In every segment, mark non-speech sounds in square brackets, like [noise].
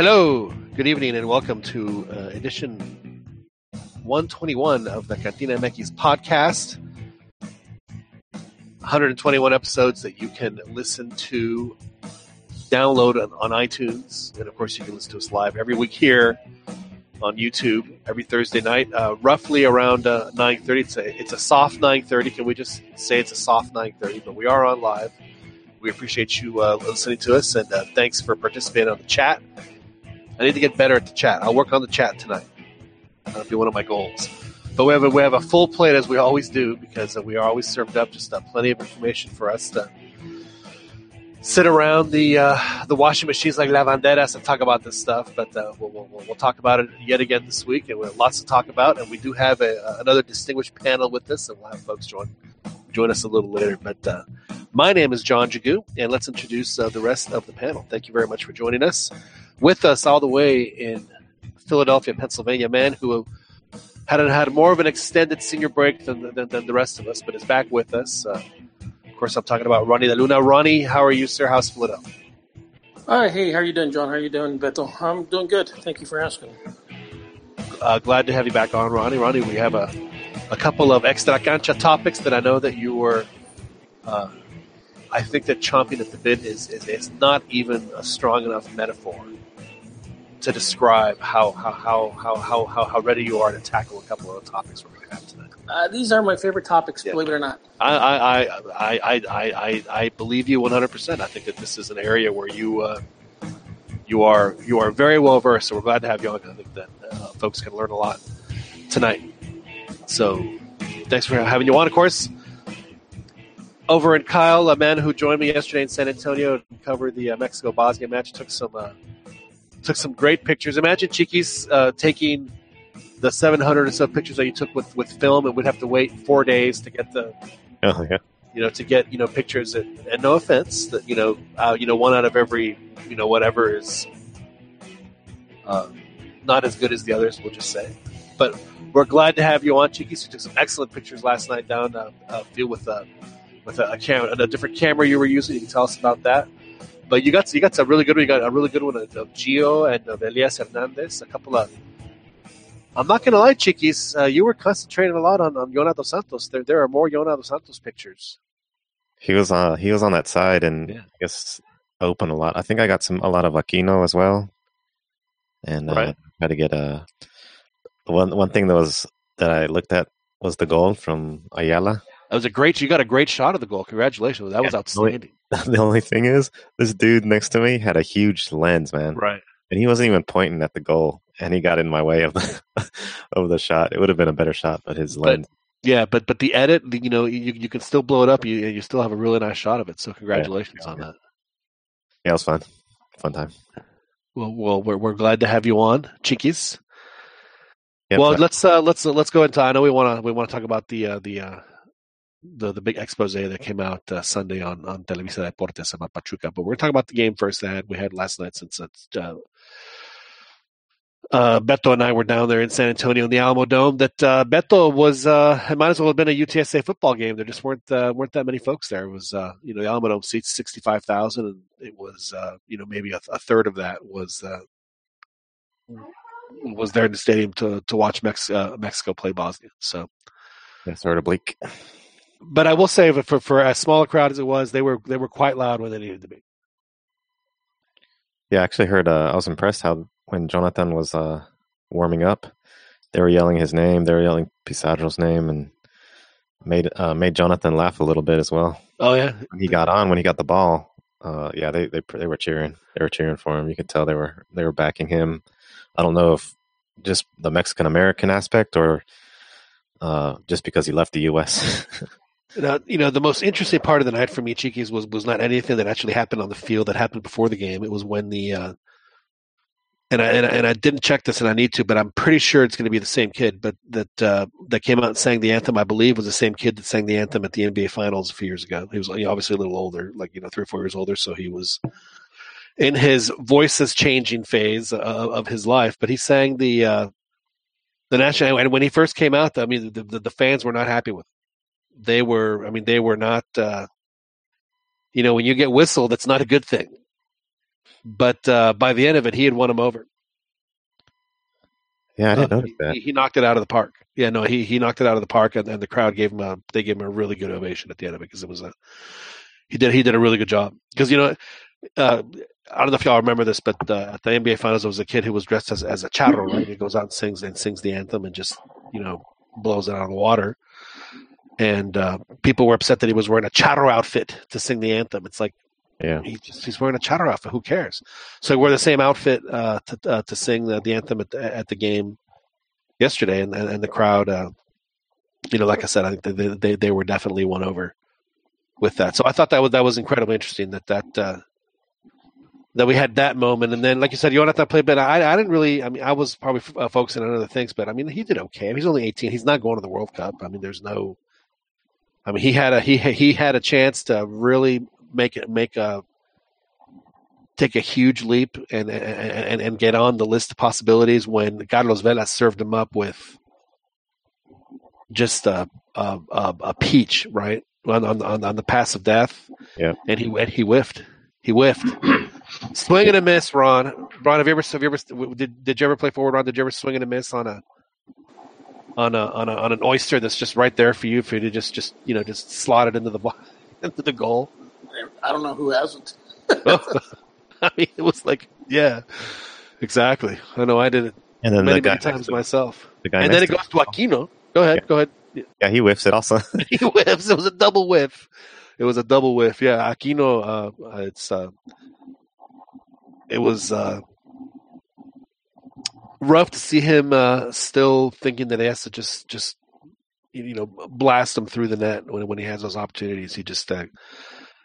Hello, good evening, and welcome to uh, edition 121 of the Cantina MX podcast. 121 episodes that you can listen to, download on, on iTunes, and of course, you can listen to us live every week here on YouTube every Thursday night, uh, roughly around uh, 9:30. It's a, it's a soft 9:30. Can we just say it's a soft 9:30? But we are on live. We appreciate you uh, listening to us, and uh, thanks for participating on the chat. I need to get better at the chat. I'll work on the chat tonight. That'll be one of my goals. But we have a, we have a full plate as we always do because uh, we are always served up just uh, plenty of information for us to sit around the uh, the washing machines like lavanderas and talk about this stuff. But uh, we'll, we'll, we'll talk about it yet again this week, and we have lots to talk about. And we do have a, another distinguished panel with us, and we'll have folks join join us a little later. But uh, my name is John Jagu, and let's introduce uh, the rest of the panel. Thank you very much for joining us. With us all the way in Philadelphia, Pennsylvania, man who had had more of an extended senior break than, than, than the rest of us, but is back with us. Uh, of course, I'm talking about Ronnie De Luna. Ronnie, how are you, sir? How's Philadelphia? Hi, hey, how are you doing, John? How are you doing, Beto? I'm doing good. Thank you for asking. Uh, glad to have you back on, Ronnie. Ronnie, we have a, a couple of extra cancha topics that I know that you were uh, I think that chomping at the bit is, is, is not even a strong enough metaphor to describe how how, how, how, how, how, how ready you are to tackle a couple of the topics we're going to have tonight. Uh, these are my favorite topics, yeah. believe it or not. I I, I, I, I, I believe you 100%. I think that this is an area where you uh, you are you are very well versed. So we're glad to have you on. I think that uh, folks can learn a lot tonight. So thanks for having you on. Of course, over in Kyle, a man who joined me yesterday in San Antonio to cover the uh, Mexico Bosnia match, took some uh, took some great pictures. Imagine Chiquis uh, taking the 700 or so pictures that you took with, with film, and we'd have to wait four days to get the oh, yeah. you know to get you know pictures. And, and no offense, that you know uh, you know one out of every you know whatever is uh, not as good as the others. We'll just say, but we're glad to have you on, Chiquis. You took some excellent pictures last night down uh, uh, field with. a with a, a camera, a different camera you were using. You can tell us about that. But you got you got a really good one. You got a really good one of, of Gio and of Elias Hernandez. A couple of. I'm not gonna lie, Chiquis. Uh, you were concentrating a lot on, on Santos. There there are more Jonah Santos pictures. He was uh he was on that side and yeah. I guess open a lot. I think I got some a lot of Aquino as well, and uh, right. tried to get a one one thing that was that I looked at was the goal from Ayala. That was a great. You got a great shot of the goal. Congratulations. That was outstanding. [laughs] The only thing is, this dude next to me had a huge lens, man. Right. And he wasn't even pointing at the goal, and he got in my way of the [laughs] of the shot. It would have been a better shot, but his lens. yeah, but but the edit, you know, you you can still blow it up. You you still have a really nice shot of it. So congratulations yeah, yeah, on that. Yeah, it was fun. Fun time. Well, well, we're we're glad to have you on, Chiquis. Yep, well, let's uh, let's uh, let's go into. I know we want to we want to talk about the uh, the uh, the the big expose that came out uh, Sunday on on Televisa Deportes about Pachuca. But we're talking about the game first that we had last night since uh, uh, Beto and I were down there in San Antonio in the Alamodome. That uh, Beto was uh, it might as well have been a UTSA football game. There just weren't uh, weren't that many folks there. It was uh, you know the Alamodome seats sixty five thousand, and it was uh, you know maybe a, a third of that was was there in the stadium to to watch Mex- Mexico play Bosnia. So. Yeah, sort of bleak but I will say, for for as small a crowd as it was, they were they were quite loud when they needed to be. Yeah, I actually heard. Uh, I was impressed how when Jonathan was uh, warming up, they were yelling his name. They were yelling Pizarro's name, and made uh, made Jonathan laugh a little bit as well. Oh yeah, when he got on when he got the ball. Uh, yeah, they, they they were cheering. They were cheering for him. You could tell they were they were backing him. I don't know if just the Mexican American aspect or uh, just because he left the U.S. [laughs] Now, you know, the most interesting part of the night for me, Chiquis, was was not anything that actually happened on the field that happened before the game. It was when the uh, and I, and I, and I didn't check this, and I need to, but I'm pretty sure it's going to be the same kid. But that uh, that came out and sang the anthem, I believe, was the same kid that sang the anthem at the NBA Finals a few years ago. He was obviously a little older, like you know, three or four years older, so he was in his voices changing phase of, of his life. But he sang the uh, the national, and when he first came out, I mean, the, the, the fans were not happy with. Him they were i mean they were not uh, you know when you get whistled that's not a good thing but uh, by the end of it, he had won him over. Yeah, I didn't uh, notice that. He, he, knocked it out of the park. Yeah, no, he he knocked it out of the park, and, and the crowd gave him a they gave him a really good ovation at the end of it because it was a he did he did a really good job because you know. Uh, I don't know if y'all remember this, but uh, at the NBA Finals, there was a kid who was dressed as, as a charro, right? He goes out and sings and sings the anthem and just, you know, blows it out of the water. And uh, people were upset that he was wearing a charro outfit to sing the anthem. It's like, yeah, he just, he's wearing a charro outfit. Who cares? So he wore the same outfit uh, to uh, to sing the, the, anthem at the, at the game yesterday, and and, the crowd, uh, you know, like I said, I think they, they they were definitely won over with that. So I thought that was that was incredibly interesting that that uh, that we had that moment, and then like you said, Jonathan played, but I I didn't really. I mean, I was probably f- uh, focusing on other things, but I mean, he did okay. I mean, he's only eighteen. He's not going to the World Cup. I mean, there's no. I mean, he had a he he had a chance to really make it make a take a huge leap and and and get on the list of possibilities when Carlos Vela served him up with just a a, a, a peach, right? on, on, on the pass of death. Yeah, and he and he whiffed. He whiffed. swing and a miss, Ron. Ron, have you ever have you ever did did you ever play forward? Ron, did you ever swing and a miss on a on a on a on an oyster that's just right there for you for you to just just you know just slot it into the [laughs] into the goal? I don't know who hasn't. [laughs] I mean, it was like yeah, exactly. I know I did it. And then many, the guy many times myself. The guy and then it goes to Aquino. Go ahead. Yeah. Go ahead. Yeah, [laughs] he whiffs it also. he whiffs. It was a double whiff. It was a double whiff. Yeah, Aquino. Uh, it's uh, it was uh, rough to see him uh, still thinking that he has to just just you know blast him through the net when when he has those opportunities. He just uh,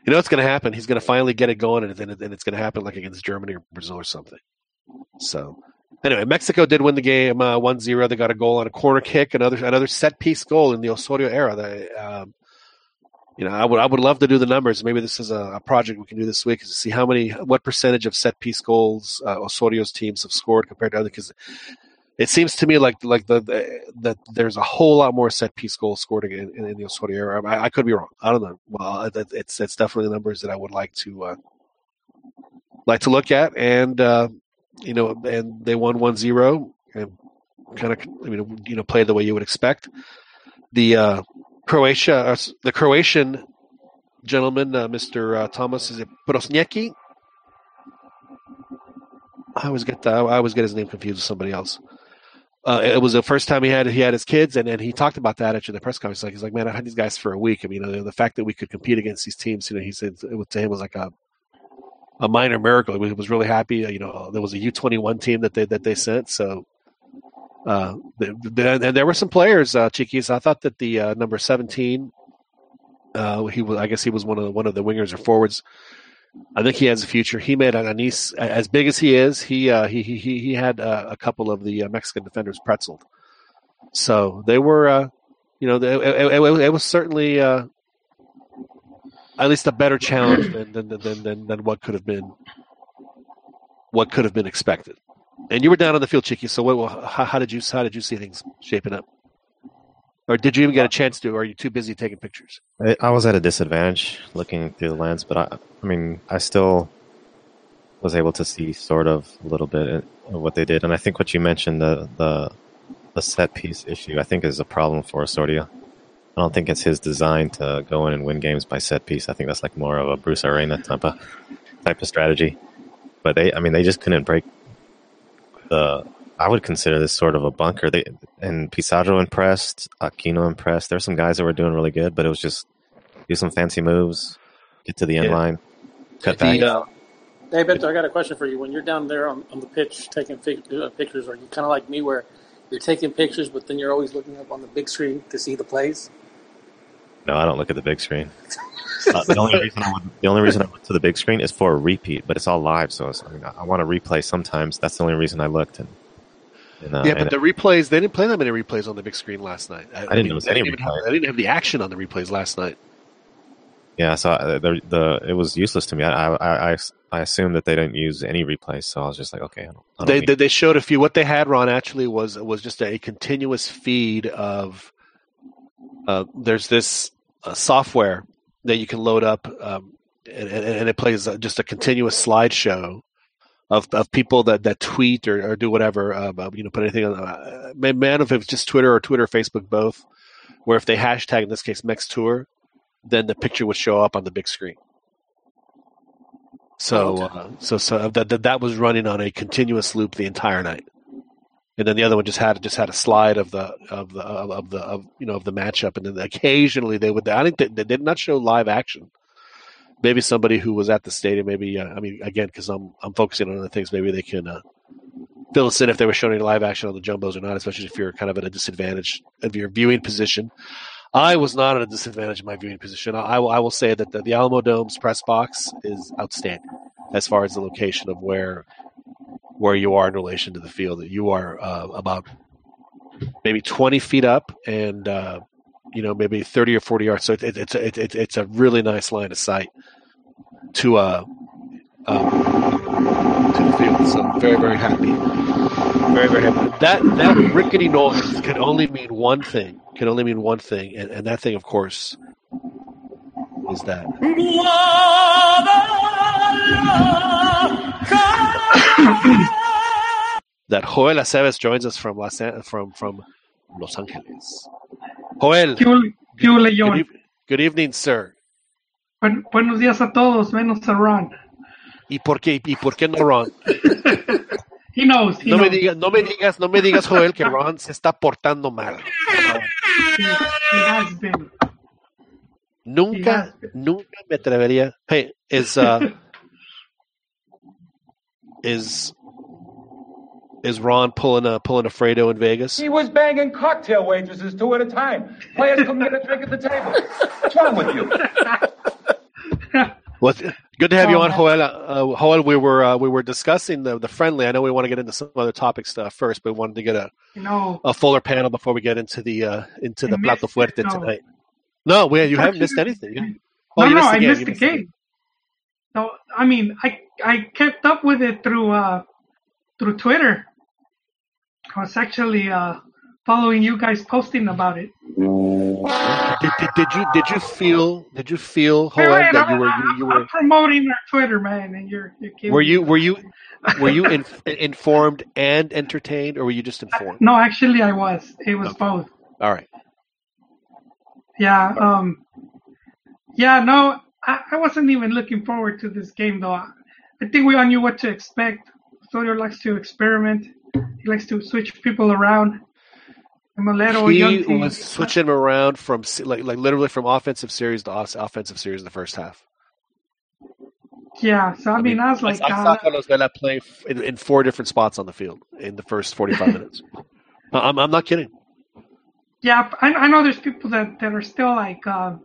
you know what's going to happen. He's going to finally get it going, and then and it's going to happen like against Germany or Brazil or something. So Anyway, Mexico did win the game uh, 1-0. They got a goal on a corner kick, another another set piece goal in the Osorio era. They, um, you know, I would I would love to do the numbers. Maybe this is a, a project we can do this week to see how many what percentage of set piece goals uh, Osorio's teams have scored compared to other. Because it seems to me like like the, the, that there's a whole lot more set piece goals scored in, in, in the Osorio era. I, I, could be wrong. I don't know. Well, it's it's definitely numbers that I would like to uh, like to look at and uh, you know, and they won 1-0 and kind of, I mean, you know, played the way you would expect. The uh, Croatia, uh, the Croatian gentleman, uh, Mr. Uh, Thomas, is it Prosinečki? I always get the, I always get his name confused with somebody else. Uh, it was the first time he had he had his kids, and, and he talked about that at the press conference. Like he's like, man, I had these guys for a week. I mean, know, the fact that we could compete against these teams, you know, he said it to him was like a a minor miracle. He was really happy. You know, there was a U twenty one team that they that they sent. So, uh, and there were some players, uh, Chiquis. I thought that the uh, number seventeen, uh, he was. I guess he was one of the, one of the wingers or forwards. I think he has a future. He made Anis as big as he is. He uh, he he he had uh, a couple of the uh, Mexican defenders pretzeled. So they were, uh, you know, it, it, it, it was certainly uh, at least a better challenge than than, than than, than what could have been what could have been expected. And you were down on the field, Chicky. So what, how, how, did you how did you see things shaping up? Or did you even get a chance to? Or are you too busy taking pictures? I, was at a disadvantage looking through the lens, but I, I mean, I still was able to see sort of a little bit of what they did. And I think what you mentioned the the the set piece issue, I think is a problem for Osorio. I don't think it's his design to go in and win games by set piece. I think that's like more of a Bruce Arena type of type of strategy. But they, I mean, they just couldn't break the. I would consider this sort of a bunker. They and Pizarro impressed, Aquino impressed. There's some guys that were doing really good, but it was just do some fancy moves, get to the end yeah. line, cut back. Uh, hey, Beto, I got a question for you. When you're down there on, on the pitch taking uh, pictures, are you kind of like me where you're taking pictures, but then you're always looking up on the big screen to see the plays? No, I don't look at the big screen. [laughs] Uh, the only reason I would, the only reason I look to the big screen is for a repeat, but it's all live, so I, mean, I, I want to replay sometimes. That's the only reason I looked. And, and uh, yeah, but the replays they didn't play that many replays on the big screen last night. I, I didn't notice any. Have, I didn't have the action on the replays last night. Yeah, so uh, the, the it was useless to me. I I I, I assumed that they didn't use any replays, so I was just like, okay. I don't, I don't they they showed a few. What they had, Ron, actually was was just a continuous feed of. Uh, there's this uh, software that you can load up, um, and, and, it plays just a continuous slideshow of, of people that, that tweet or, or do whatever, uh, you know, put anything on. Uh, man, if it's just Twitter or Twitter, or Facebook, both, where if they hashtag in this case Mex Tour, then the picture would show up on the big screen. So, uh, so, so that, that that was running on a continuous loop the entire night, and then the other one just had just had a slide of the of the of the of you know of the matchup, and then occasionally they would. I think they, they did not show live action maybe somebody who was at the stadium, maybe uh, I mean again because I'm I'm focusing on other things, maybe they can uh, fill us in if they were showing any live action on the jumbos or not, especially if you're kind of at a disadvantage of your viewing position. I was not at a disadvantage in my viewing position. I, I, will, I will say that the, the Alamodome's press box is outstanding as far as the location of where where you are in relation to the field. That you are uh, about maybe 20 feet up and uh, you know maybe 30 or 40 yards. So it, it, it's it, it, it's a really nice line of sight to uh um, to the field. So I'm very very happy, very very happy. That that rickety noise can only mean one thing. Can only mean one thing, and, and that thing, of course, is that. [coughs] that Joel Aceves joins us from Los, from from Los Angeles. Joel. ¿Qué, qué good, good, evening, sir. Buen, buenos días a todos, menos a Ron. ¿Y por qué, y por qué no Ron? [laughs] he knows, he no, knows. Me digas, no me digas, no me digas, Joel, que Ron se está portando mal. He, he has been. Nunca, nunca me atrevería. Hey, is uh, [laughs] is is Ron pulling a pulling a Fredo in Vegas? He was banging cocktail waitresses two at a time. Players come in and drink at the table. What's wrong with you? Well, good to have you on, Joel. Uh, Joel, we were uh, we were discussing the the friendly. I know we want to get into some other topics uh, first, but we wanted to get a no. a fuller panel before we get into the uh, into the plato fuerte no. tonight. No, we, you haven't missed anything. Oh, no, no, I missed the game. No, I mean, I I kept up with it through uh through Twitter. I was actually uh, following you guys posting about it. Did, did, did you did you feel did you feel Joel, that you were you, you were I'm promoting our Twitter man and you're, you're were you were you were you [laughs] in, informed and entertained or were you just informed? No, actually I was. It was okay. both. All right. Yeah. Um. Yeah. No, I, I wasn't even looking forward to this game though. I, I think we all knew what to expect. Osorio likes to experiment. He likes to switch people around. Molero, he was switching them around from like like literally from offensive series to offensive series in the first half. Yeah, so I, I mean, I was like, I, I saw uh, Carlos Vela play in, in, four different spots on the field in the first forty-five [laughs] minutes. I'm I'm not kidding. Yeah, I, I know there's people that, that are still like, uh,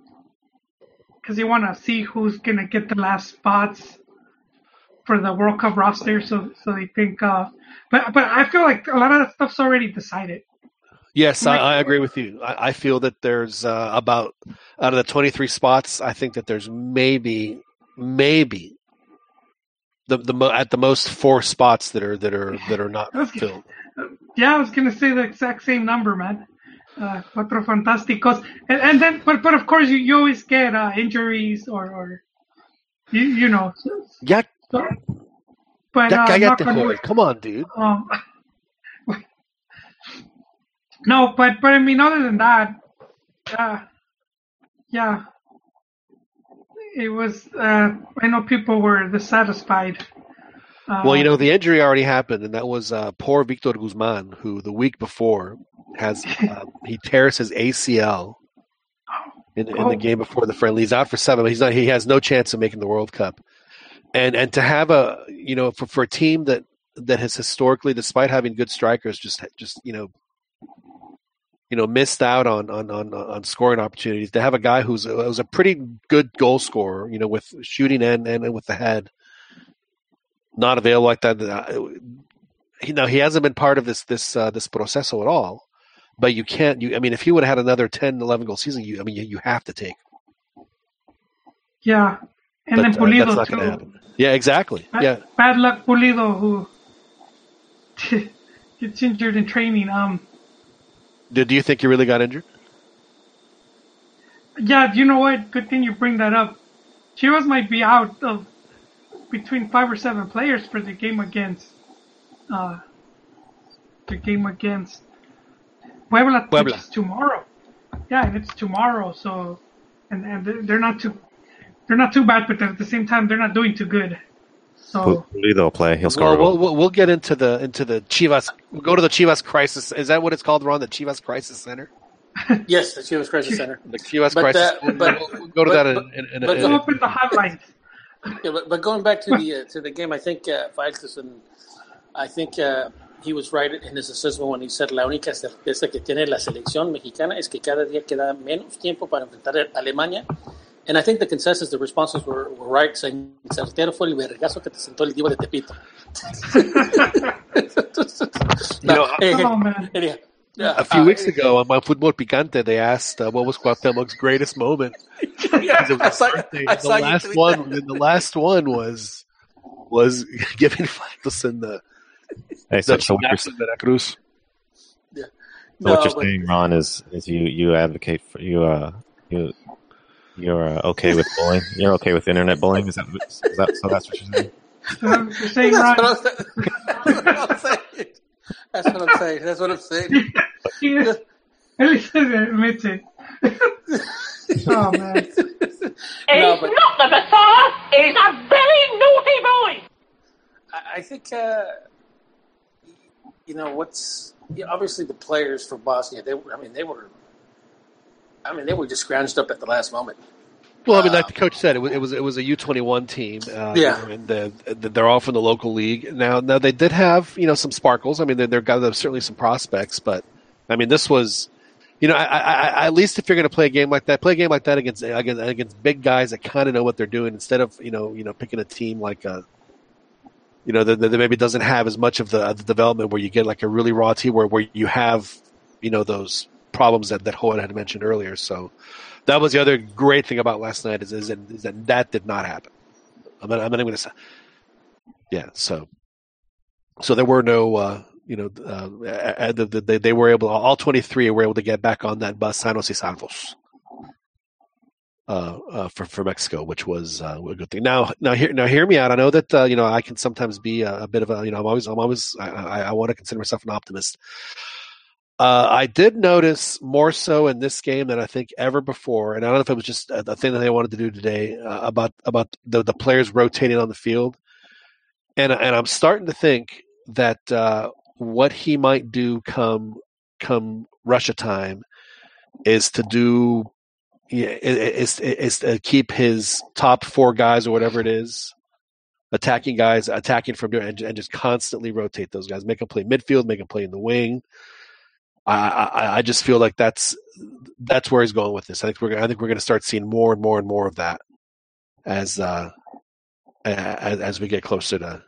because they want to see who's gonna get the last spots for the World Cup roster, so so they think. Uh, but but I feel like a lot of that stuff's already decided. Yes, I, I, agree with you. I, I feel that there's uh, about out of the 23 spots, I think that there's maybe maybe the the at the most four spots that are that are that are not [laughs] filled. Yeah, I was gonna say the exact same number, man. Uh, cuatro fantásticos, and, and then but but of course you, you always get uh, injuries or or you you know. Yeah. So, but uh, cállate, Come on, dude. Um, [laughs] no, but but I mean, other than that, uh, yeah, it was. Uh, I know people were dissatisfied. Uh, well, you know, the injury already happened, and that was uh, poor Victor Guzman, who the week before has [laughs] uh, he tears his ACL in, in oh. the game before the friendly. He's out for seven. But he's not. He has no chance of making the World Cup. And and to have a you know for, for a team that that has historically, despite having good strikers, just just you know you know missed out on on on, on scoring opportunities. To have a guy who's was a pretty good goal scorer, you know, with shooting and and with the head, not available like that. Uh, you know, he hasn't been part of this this uh, this proceso at all. But you can't. You, I mean, if he would have had another 10, 11 goal season, you, I mean, you, you have to take. Yeah, and but, then Pulido uh, too. Yeah, exactly. Bad, yeah. Bad luck, Pulido, who [laughs] gets injured in training. Um, did do you think you really got injured? Yeah, you know what? Good thing you bring that up. Chivas might be out of between five or seven players for the game against uh, the game against Puebla, Puebla. which is tomorrow. Yeah, and it's tomorrow. So, and and they're- they're not too they're not too bad, but at the same time they're not doing too good. So Pulido will play. He'll score. Well, a goal. we'll, we'll we'll get into the into the Chivas. We'll go to the Chivas Crisis. Is that what it's called, Ron? The Chivas Crisis Center. Yes, the Chivas Crisis Center. The Chivas But, Crisis. uh, but- we'll- we'll go to but- that in, but- in, in, but in, go in, up in the highlights. Yeah, but, but going back to the uh, to the game, I think uh, Faitelson, I think uh, he was right in his assessment when he said la única certeza que tiene la selección mexicana es que cada día queda menos tiempo para enfrentar a Alemania. And I think the consensus, the responses were, were right, saying certero fue el vergazo que te sentó el divo de Tepito. [laughs] [laughs] You know, hey, hey, Oh man, anyhow, yeah, a few uh, weeks ago on my Futbol Picante, they asked uh, what was Cuauhtemoc greatest moment. [laughs] yeah, It was I saw, birthday. I the saw you last tweet one, that. the last one was was [laughs] giving Faitelson the Hey, so, the so what you're, snaps of Veracruz. so No, what you're but- saying, Ron, is is you you advocate for you uh you you're uh, okay with bullying. You're okay with internet bullying. Is that, is that so? That's what you're saying. so [laughs] you're saying That's Ron, what I'm saying. That's what I'm saying. That's what I'm saying. That's what I'm he, at least he admits it. [laughs] oh man, No, He's but not the Messiah. He's a very naughty boy. I I think uh, you know what's yeah, obviously the players for Bosnia. They were, I mean, they were. I mean, they were just scrounged up at the last moment. Well, I mean, Uh, like the coach said, it was it was, it was a U twenty one team. Uh, Yeah. and the, the, they're all from the local league. Now, now they did have you know some sparkles. I mean, they're got certainly some prospects, but I mean, this was, you know, I, I, I, at least if you're going to play a game like that, play a game like that against against, against big guys that kind of know what they're doing, instead of you know you know picking a team like a. You know that, that maybe doesn't have as much of the, of the development where you get like a really raw team where, where you have, you know, those problems that that Hohen had mentioned earlier. So, that was the other great thing about last night is, is, that, is that that did not happen. I'm not, I'm not going to say. Yeah, so so there were no, uh, you know, uh, uh, the, the, they, they were able, all 23 were able to get back on that bus, Sanos y Salvos, uh, uh, for for Mexico, which was uh, a good thing. Now, now hear now hear me out. I know that uh, you know I can sometimes be a, a bit of a you know I'm always I'm always I, I, I want to consider myself an optimist. Uh, I did notice more so in this game than I think ever before, and I don't know if it was just a, a thing that they wanted to do today uh, about about the, the players rotating on the field, and and I'm starting to think that uh, what he might do come come Russia time is to do is is to keep his top four guys or whatever it is attacking guys attacking from there and, and just constantly rotate those guys, make them play midfield, make them play in the wing. I, I, I just feel like that's that's where he's going with this. I think we're I think we're going to start seeing more and more and more of that as uh, as, as we get closer to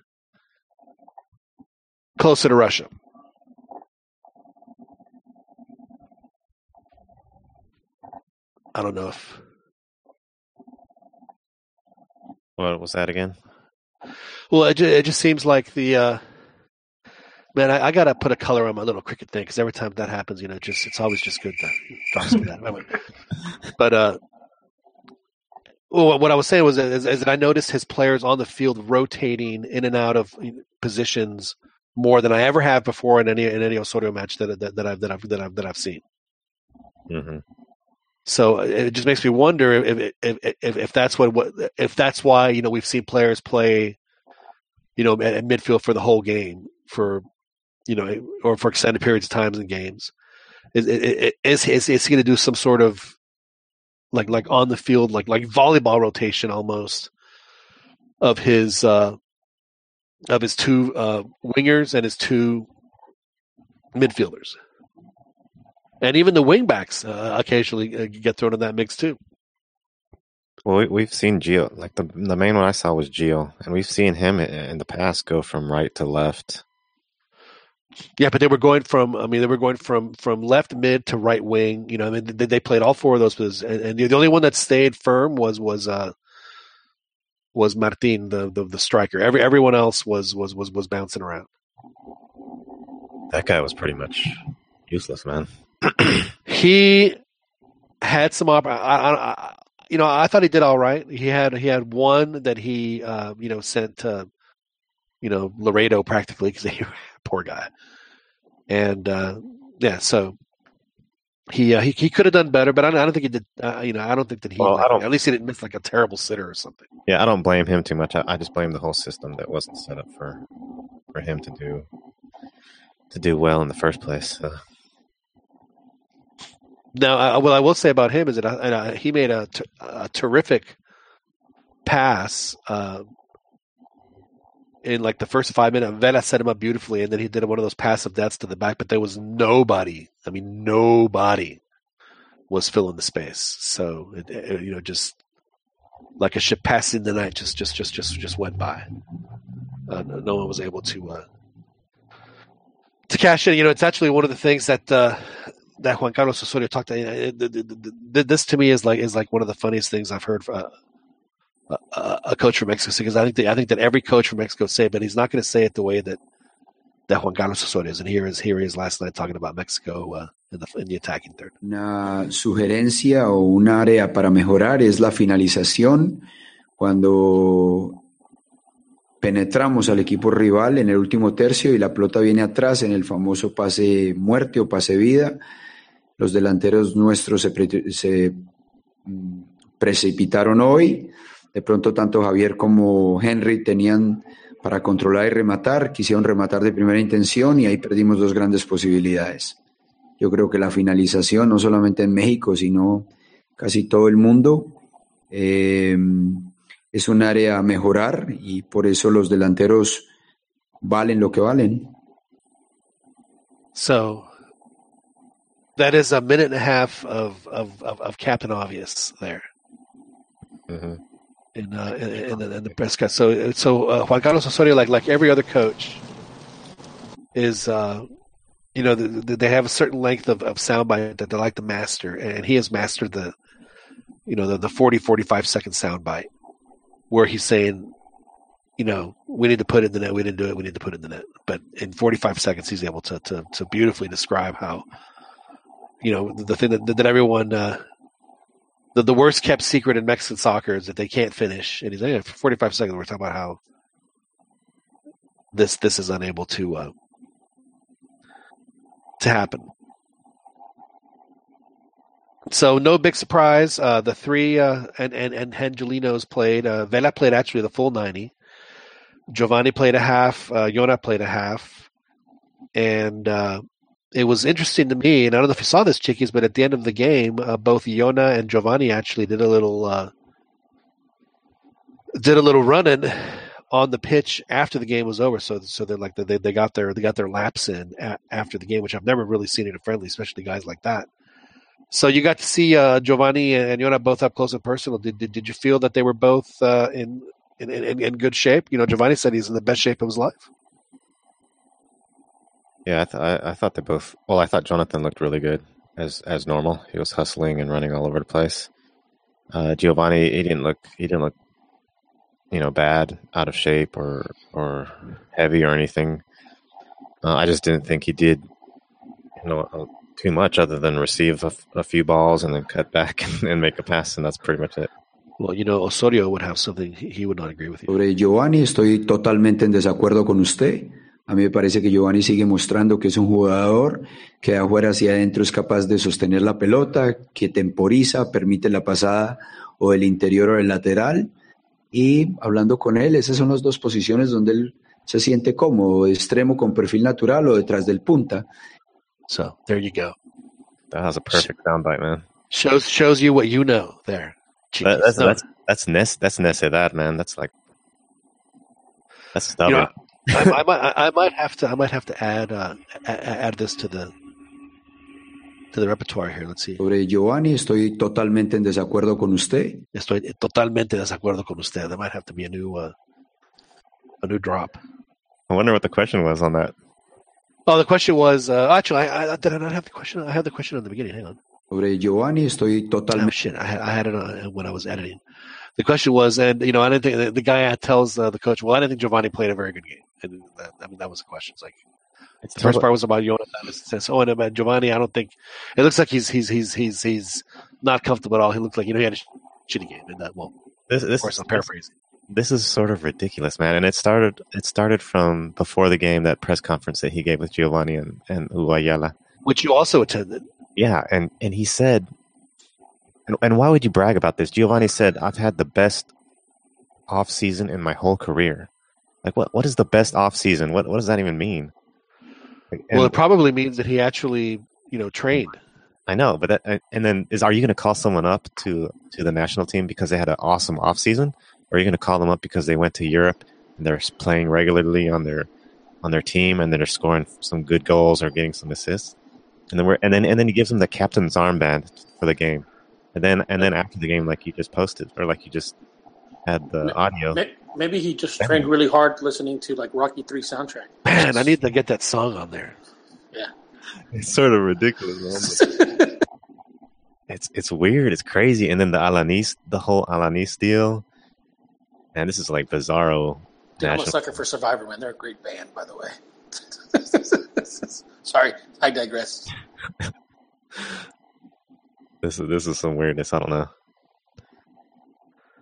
closer to Russia. I don't know if What was that again? well it just, it just seems like the uh, man I, I got to put a color on my little cricket thing because every time that happens you know just it's always just good to drop some of that. But uh, well, what I was saying was is, is that I noticed his players on the field rotating in and out of positions more than I ever have before in any in any Osorio match that that, that I've that I've that I've that I've seen. hmm So it just makes me wonder if if if, if that's what, what if that's why you know we've seen players play, you know, at, at midfield for the whole game for, you know, or for extended periods of times in games. Is is is, is he going to do some sort of like like on the field like like volleyball rotation almost of his uh of his two uh wingers and his two midfielders? and even the wingbacks uh, occasionally uh, get thrown in that mix too. Well, we, we've seen Gio. Like the the main one I saw was Gio, and we've seen him in the past go from right to left. Yeah, but they were going from. I mean, they were going from from left mid to right wing. You know, I mean, they, they played all four of those positions, and, and the only one that stayed firm was was uh was Martin, the, the the striker. Every everyone else was was was was bouncing around. That guy was pretty much useless, man. [clears throat] He had some op- I, I, I, you know, I thought he did all right. He had he had one that he uh, you know sent to you know Laredo practically because he poor guy, and uh, yeah, so he uh, he he could have done better, but I don't, I don't think he did. Uh, you know, I don't think that he. Well, I like, don't- at least he didn't miss like a terrible sitter or something. Yeah, I don't blame him too much. I, I just blame the whole system that wasn't set up for for him to do to do well in the first place. So. Now, uh, what I will say about him is that uh, he made a a terrific pass uh, in like the first five minutes. Vela set him up beautifully, and then he did one of those passive deaths to the back. But there was nobody. I mean, nobody was filling the space. So it, it, you know, just like a ship passing the night, just just just just just went by. Uh, no one was able to uh, to cash in. You know, it's actually one of the things that. Uh, that Juan Carlos Osorio talked. Th- th- th- this to me is like is like one of the funniest things I've heard uh, a, coach from Mexico because I think that, I think that every coach from Mexico say, it, but he's not going to say it the way that that Juan Carlos Osorio is. And here is here he is last night talking about Mexico uh, in the in the attacking third. Una sugerencia o un área para mejorar es la finalización. Cuando penetramos al equipo rival en el último tercio y la pelota viene atrás en el famoso pase muerte o pase vida, los delanteros nuestros se, pre- se, mm, precipitaron hoy. De pronto tanto Javier como Henry tenían para controlar y rematar, quisieron rematar de primera intención y ahí perdimos dos grandes posibilidades. Yo creo que la finalización, no solamente en México, sino casi todo el mundo, eh, es un área a mejorar y por eso los delanteros valen lo que valen. So that is a minute and a half of of, of, of Captain Obvious there. In uh, in, in, the, in the press cut. So so uh, Juan Carlos Osorio, like like every other coach, is uh, you know the, the, they have a certain length of, of soundbite that they like to master, and he has mastered the you know the, the 40, 45 second soundbite where he's saying, you know, we need to put it in the net, we didn't do it, we need to put it in the net. But in forty five seconds, he's able to to, to beautifully describe how you know the, the thing that, that everyone. Uh, the, the worst kept secret in Mexican soccer is that they can't finish. And he's like, yeah, for 45 seconds, we're talking about how this this is unable to uh, to happen. So no big surprise. Uh, the three uh, and and and Angelinos played. Uh, Vela played actually the full 90. Giovanni played a half. Uh, Yona played a half, and uh, it was interesting to me, and I don't know if you saw this, Chiquis, but at the end of the game, uh, both Yona and Giovanni actually did a little uh, did a little running on the pitch after the game was over. So so they're like they they got their they got their laps in a, after the game, which I've never really seen in a friendly, especially guys like that. So you got to see uh, Giovanni and Yona both up close and personal. Did did, did you feel that they were both uh, in, in in in good shape? You know, Giovanni said he's in the best shape of his life. Yeah, I, th- I, I thought they both. Well, I thought Jonathan looked really good as as normal. He was hustling and running all over the place. Uh, Giovanni, he didn't look he didn't look, you know, bad, out of shape or or heavy or anything. Uh, I just didn't think he did, you know, uh, too much other than receive a, f- a few balls and then cut back [laughs] and, and make a pass, and that's pretty much it. Well, you know, Osorio would have something he he would not agree with you. Sobre Giovanni estoy totalmente en desacuerdo con usted. A mí me parece que Giovanni sigue mostrando que es un jugador que de afuera hacia adentro es capaz de sostener la pelota, que temporiza, permite la pasada o del interior o del lateral. Y hablando con él, esas son las dos posiciones donde él se siente cómodo, de extremo con perfil natural o detrás del punta. So there you go. That was a perfect soundbite, man. Shows shows you what you know there. That, that's that's that's ness that's necedad, man. That's like that's you stubborn. know, I, I might I I might have to I might have to add uh, a- a- add this to the to the repertoire here. Let's see. Sobre Giovanni estoy totalmente en desacuerdo con usted. Estoy totalmente desacuerdo con usted. There might have to be a new uh, a new drop. I wonder what the question was on that. Oh, the question was uh, actually I, I did I not have the question? I had the question on the beginning. Hang on. Sobre Giovanni estoy Oh totalmente shit! I had, I had it on when I was editing. The question was, and you know, I didn't think the, the guy tells uh, the coach, "Well, I didn't think Giovanni played a very good game." And that, I mean, that was the question. It's like It's the first part was about Jonathan. It says, "Oh, and about Giovanni, I don't think it looks like he's he's he's he's he's not comfortable at all. He looks like you know he had his shitty game. And that well, This, of this, course, I'm paraphrasing. this is sort of ridiculous, man. And it started it started from before the game, that press conference that he gave with Giovanni and, and Uayala. Which you also attended. Yeah, and, and he said and, and why would you brag about this? Giovanni said, I've had the best off season in my whole career. Like what what is the best off season? What what does that even mean? Like, well, it probably means that he actually, you know, trained. I know, but that, and then is are you going to call someone up to to the national team because they had an awesome off season, or are you going to call them up because they went to Europe and they're playing regularly on their on their team and they're scoring some good goals or getting some assists, and then we're and then and then he gives them the captain's armband for the game, and then and then after the game, like you just posted or like you just had the audio. Maybe he just trained really hard listening to like Rocky Three soundtrack. Man, I need to get that song on there. Yeah, it's sort of ridiculous. Man. [laughs] it's it's weird. It's crazy. And then the Alanis, the whole Alanis deal. And this is like bizarro. I'm a national. sucker for Survivor, man. They're a great band, by the way. [laughs] Sorry, I digress. [laughs] This is this is some weirdness. I don't know.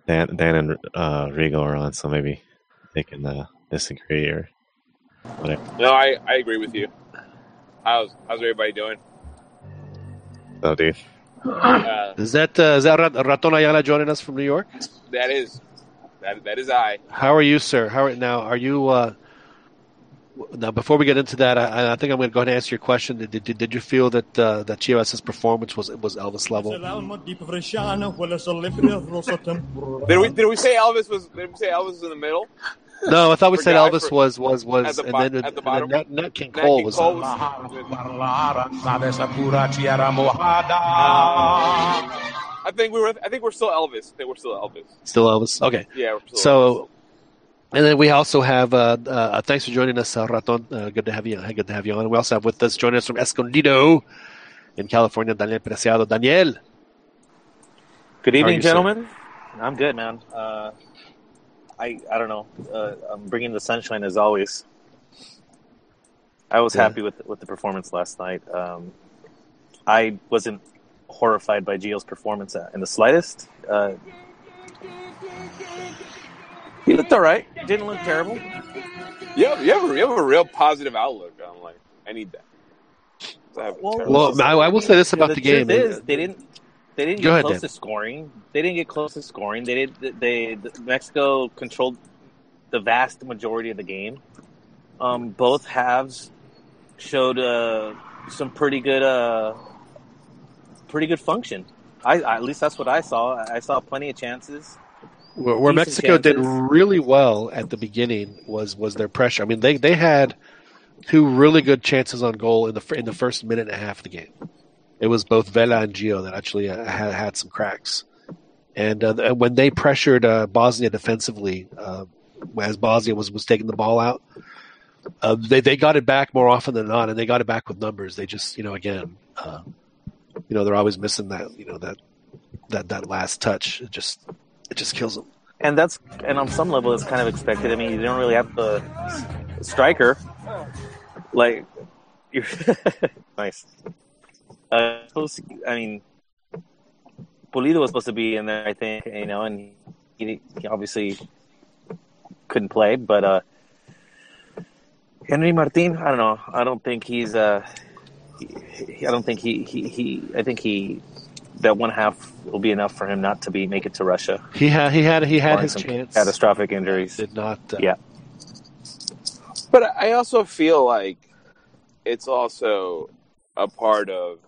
Dan Dan and uh, Rigo are on, so maybe they can uh, disagree or whatever. No, I, I agree with you. How's how's everybody doing? Oh, dude, Uh, Is that uh, is that Rat- Raton Ayala joining us from New York? that is that that is I. How are you, sir? How are, now are you? Uh, w- now, before we get into that, I, I think I'm going to go ahead and answer your question. Did, did, did you feel that uh, that Chivas' performance was was Elvis level? Did we did we say Elvis was did we say Elvis was in the middle? No, I thought we said Elvis for- was was was, at the and bo- then, at the and bottom? then Nat, Nat King Nat Cole King was. Cole on. I think we were I think we're still Elvis. I think we're still Elvis. Still Elvis. Okay. Yeah, we're still So, and then we also have. Uh, uh, thanks for joining us, uh, Raton. Uh, good to have you. Good to have you on. We also have with us joining us from Escondido in California, Daniel Preciado. Daniel, Good evening, you, sir? gentlemen. I'm good, man. Uh, I I don't know. Uh, I'm bringing the sunshine as always. I was Yeah. happy with with the performance last night. Um, I wasn't horrified by Gio's performance uh, in the slightest. He looked all right. Didn't look terrible. Yeah, you have, a, you have a real positive outlook. I'm like, I need that. I Well, well, I, I will say this about the, truth game. is, they didn't. They didn't Go get ahead, close Dan. to scoring. They didn't get close to scoring. They did. They, they Mexico controlled the vast majority of the game. Um, both halves showed uh, some pretty good, uh, pretty good function. I, I, at least that's what I saw. I saw plenty of chances. Where, Mexico did really well at the beginning was was their pressure. I mean, they they had two really good chances on goal in the in the first minute and a half of the game. It was both Vela and Gio that actually uh, had had some cracks, and uh, when they pressured uh, Bosnia defensively, uh, as Bosnia was was taking the ball out, uh, they they got it back more often than not, and they got it back with numbers. They just you know again, uh, you know they're always missing that you know that that that last touch. It just it just kills them. and that's and on some level it's kind of expected. I mean, you don't really have the striker like you're [laughs] nice. Uh, supposed to- I mean, Pulido was supposed to be in there, I think, you know, and he, he obviously couldn't play. But uh, Henry Martin, I don't know. I don't think he's. Uh, he, he- I don't think he, he he. I think he that one half will be enough for him not to be make it to Russia. He had he had he had his some chance. Catastrophic injuries. Did not. Uh, Yeah. But I also feel like it's also a part of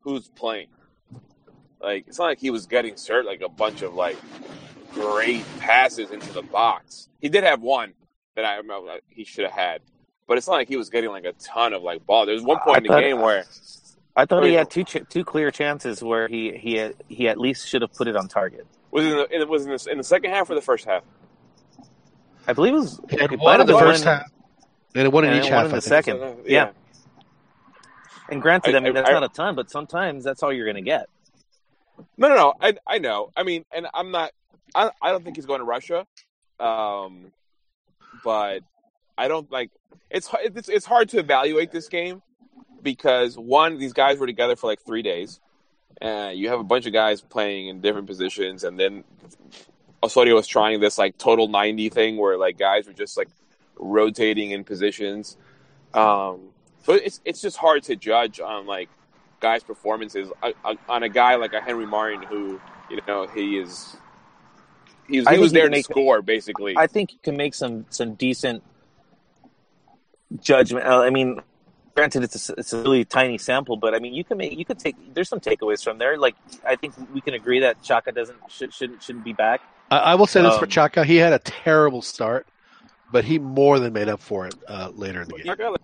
who's playing. Like it's not like he was getting cert like a bunch of like great passes into the box. He did have one that I remember like, he should have had, but it's not like he was getting like a ton of like ball. There's one point in the thought- game where I thought he had two ch- two clear chances where he he he at least should have put it on target. was it in the, was in the, in the second half or the first half. I believe it was He had one in the first one- half, and one in and each one half. in the second. So, yeah. And granted, I, I- mean I- that's I- not a ton, but sometimes that's all you're going to get. No, no, no. I I know. I mean, and I'm not. I I don't think he's going to Russia. Um, but I don't like. It's it's it's hard to evaluate this game because one, these guys were together for like three days, Uh, you have a bunch of guys playing in different positions, and then Osorio was trying this like total ninety thing where like guys were just like rotating in positions. Um, so it's it's just hard to judge on like guys' performances on a guy like a Henry Martin who you know he is he was, he was there to make- score basically. I think you can make some some decent judgment. I mean, granted, it's a, it's a really tiny sample, but I mean, you can make you could take. There's some takeaways from there. Like I think we can agree that Chaka doesn't should, shouldn't shouldn't be back. I, I will say this for Um, Chaka: he had a terrible start, but he more than made up for it uh, later in the game. Chaka, like-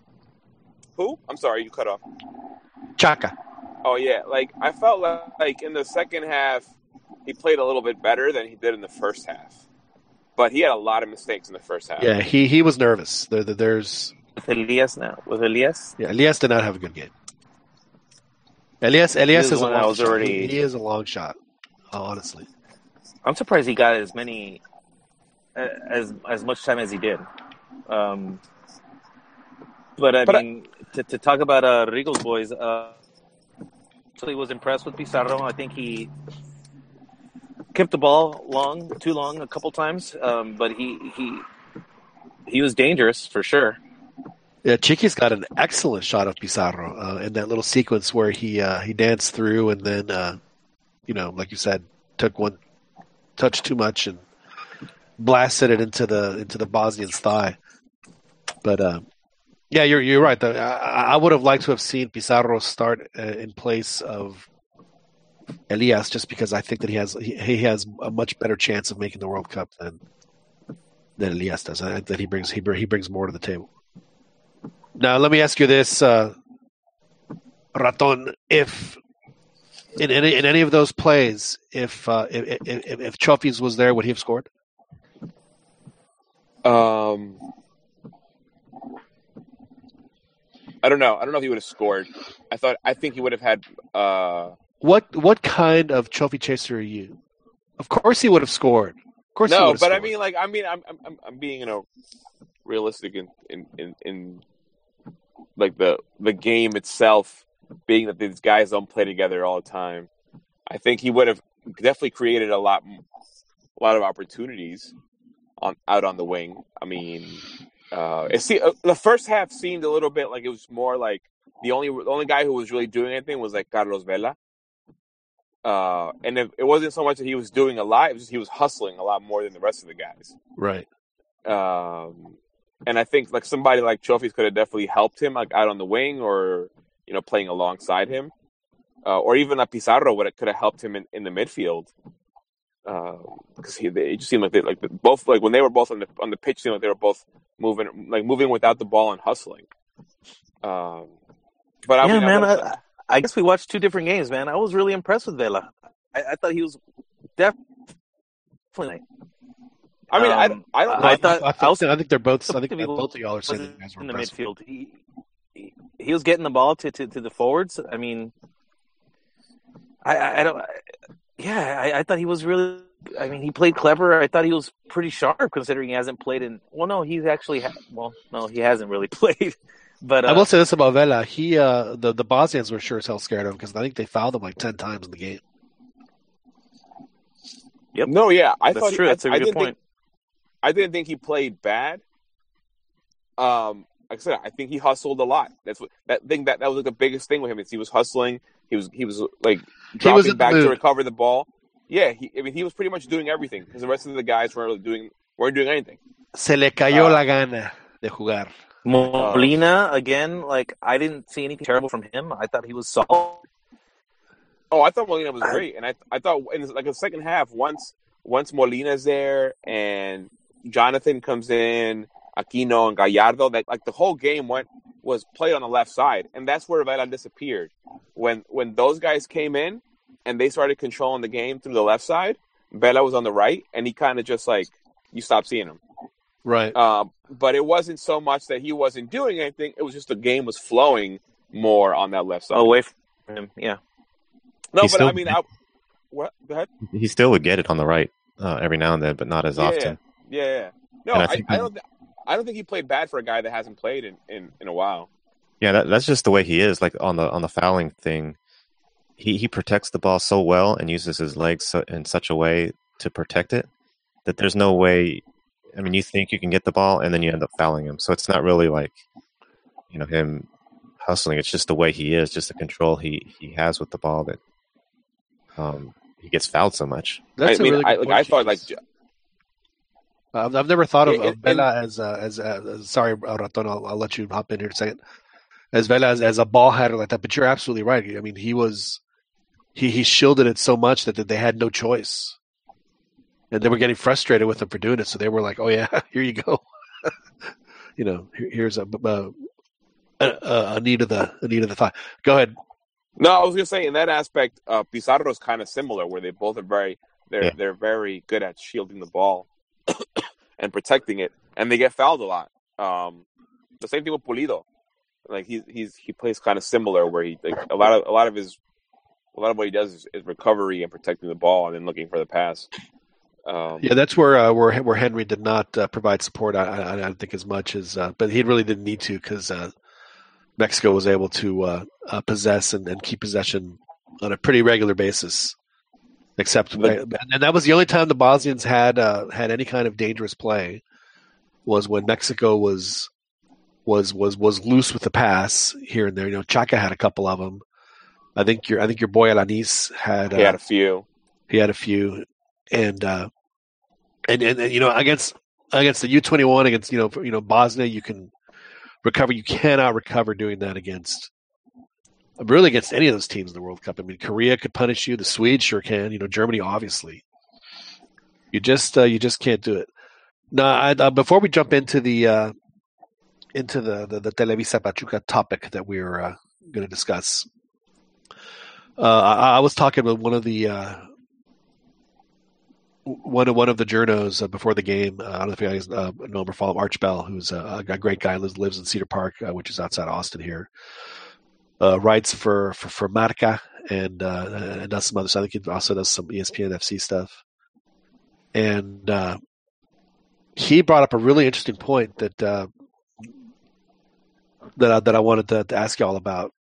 who? I'm sorry, you cut off. Chaka, Oh yeah, like I felt like, like in the second half he played a little bit better than he did in the first half, but he had a lot of mistakes in the first half. yeah, he he was nervous. There, there- there's With Elias now, with Elias, yeah, Elias did not have a good game. Elias, Elias is is a one I long was shot. already- He, he is a long shot, honestly. I'm surprised he got as many uh, as as much time as he did. Um, but I But I- mean, to, to talk about uh, Rigo's boys, uh, actually was impressed with Pizarro. I think he kept the ball long, too long, a couple times. Um, but he he he was dangerous for sure. Yeah, Chiquis got an excellent shot of Pizarro uh, in that little sequence where he uh, he danced through and then, uh, you know, like you said, took one touch too much and blasted it into the into the Bosnian's thigh. But uh, yeah, you're you're right. though. I, I would have liked to have seen Pizarro start uh, in place of Elias, just because I think that he has he, he has a much better chance of making the World Cup than than Elias does. I think that he brings he, he brings more to the table. Now, let me ask you this, uh, Raton: If in any in any of those plays, if uh, if, if if Chofis was there, would he have scored? Um, I don't know. I don't know if he would have scored. I thought. I think he would have had. Uh, What what kind of trophy chaser are you? Of course, he would have scored. Of course, he no, but I mean, like, I mean, I'm, I'm, I'm- I'm being, you know, realistic in, in, in, in, like the the game itself, being that these guys don't play together all the time. I think he would have definitely created a lot, a lot of opportunities on out on the wing. I mean, uh, it see, uh, the first half seemed a little bit like it was more like the only the only guy who was really doing anything was like Carlos Vela. Uh, and if, it wasn't so much that he was doing a lot; it was just he was hustling a lot more than the rest of the guys. right. Um, and I think like somebody like Chofis could have definitely helped him like out on the wing or you know playing alongside him, uh, or even a Pizarro would could have helped him in, in the midfield. Because he they, it just seemed like they like the, both like when they were both on the on the pitch, seemed like they were both moving like moving without the ball and hustling. Um, but I yeah, mean, man. would've- I, I guess we watched two different games, man. I was really impressed with Vela. I, I thought he was definitely. I mean, I, Um, I don't. I I, thought- I, think, I was- I think they're both. I think both of y'all are saying that guys were in the midfield. He, he he was getting the ball to, to, to the forwards. I mean, I I, I don't. I, yeah, I, I thought he was really. I mean, he played clever. I thought he was pretty sharp considering he hasn't played in. Well, no, he's actually. Ha- well, no, he hasn't really [laughs] played. But uh, I will say this about Vela: he, uh, the the Bosnians were sure as hell scared of him because I think they fouled him like ten times in the game. Yep. No, yeah, I that's thought true. He, I, That's a I good didn't point. think I didn't think he played bad. Um, like I said, I think he hustled a lot. That's what that thing that that was like the biggest thing with him is he was hustling. He was he was like dropping was back to recover the ball. Yeah, he, I mean he was pretty much doing everything because the rest of the guys weren't really doing weren't doing anything. Se le cayó Uh, la gana de jugar. Molina again. Like I didn't see anything terrible from him. I thought he was solid. Oh, I thought Molina was great, and I I thought in like the second half once once Molina's there and Jonathan comes in, Aquino and Gallardo, that like the whole game went was played on the left side, and that's where Vela disappeared. When when those guys came in and they started controlling the game through the left side, Vela was on the right, and he kind of just like you stopped seeing him. Right. Uh, but it wasn't so much that he wasn't doing anything; it was just the game was flowing more on that left side. Away from him. Yeah. no, He but still I mean, I, what? Go ahead. He still would get it on the right uh, every now and then, but not as Yeah, often. Yeah, yeah. No, I I, think I, don't. Th- I don't think he played bad for a guy that hasn't played in, in, in a while. Yeah, that, that's just the way he is. Like on the on the fouling thing, he he protects the ball so well and uses his legs so, in such a way to protect it that there's no way. I mean, you think you can get the ball and then you end up fouling him. So it's not really like you know him hustling. It's just the way he is, just the control he he has with the ball that um he gets fouled so much. That's I a mean, really I, like, I thought like James. I've, I've never thought of, Yeah, of Vela as uh, as uh, sorry, Raton. I'll, I'll let you hop in here in a second. As Vela as, as a ball handler like that, but you're absolutely right. I mean, he was he he shielded it so much that, that they had no choice, and they were getting frustrated with him for doing it. So they were like, "Oh yeah, [laughs] here you go." [laughs] you know, here, here's a, a, a, a need of the a need of the thigh. Go ahead. No, I was gonna say in that aspect, uh, Pizarro is kind of similar, where they both are very they're Yeah. they're very good at shielding the ball and protecting it, and they get fouled a lot. Um, the same thing with Pulido, like he's he's he plays kind of similar, where he like a lot of a lot of his a lot of what he does is, is recovery and protecting the ball, and then looking for the pass. Um, Yeah, that's where uh, where where Henry did not uh, provide support. I, I, I don't think as much as, uh, but he really didn't need to because uh, Mexico was able to uh, uh, possess and, and keep possession on a pretty regular basis. Except, But- and that was the only time the Bosnians had uh, had any kind of dangerous play was when Mexico was was was was loose with the pass here and there. You know, Chaka had a couple of them. I think your I think your boy Alanis had uh, had a few. he had a few, and uh, and, and and you know against against the U twenty one against you know you know Bosnia you can recover. You cannot recover doing that against really against any of those teams in the World Cup. I mean, Korea could punish you. The Swedes sure can. You know, Germany obviously. You just uh, you just can't do it. Now, I, uh, before we jump into the uh, into the, the the Televisa Pachuca topic that we are uh, going to discuss, uh, I, I was talking with one of the uh, one of one of the journos uh, before the game. I don't know if you guys know him or follow Arch Bell, who's a, a great guy. Lives lives in Cedar Park, which is outside Austin here. Uh, writes for for, for Marca and uh, and does some other stuff. I think he also does some ESPN FC stuff. And uh, he brought up a really interesting point that uh, that I, that I wanted to, to ask y'all about.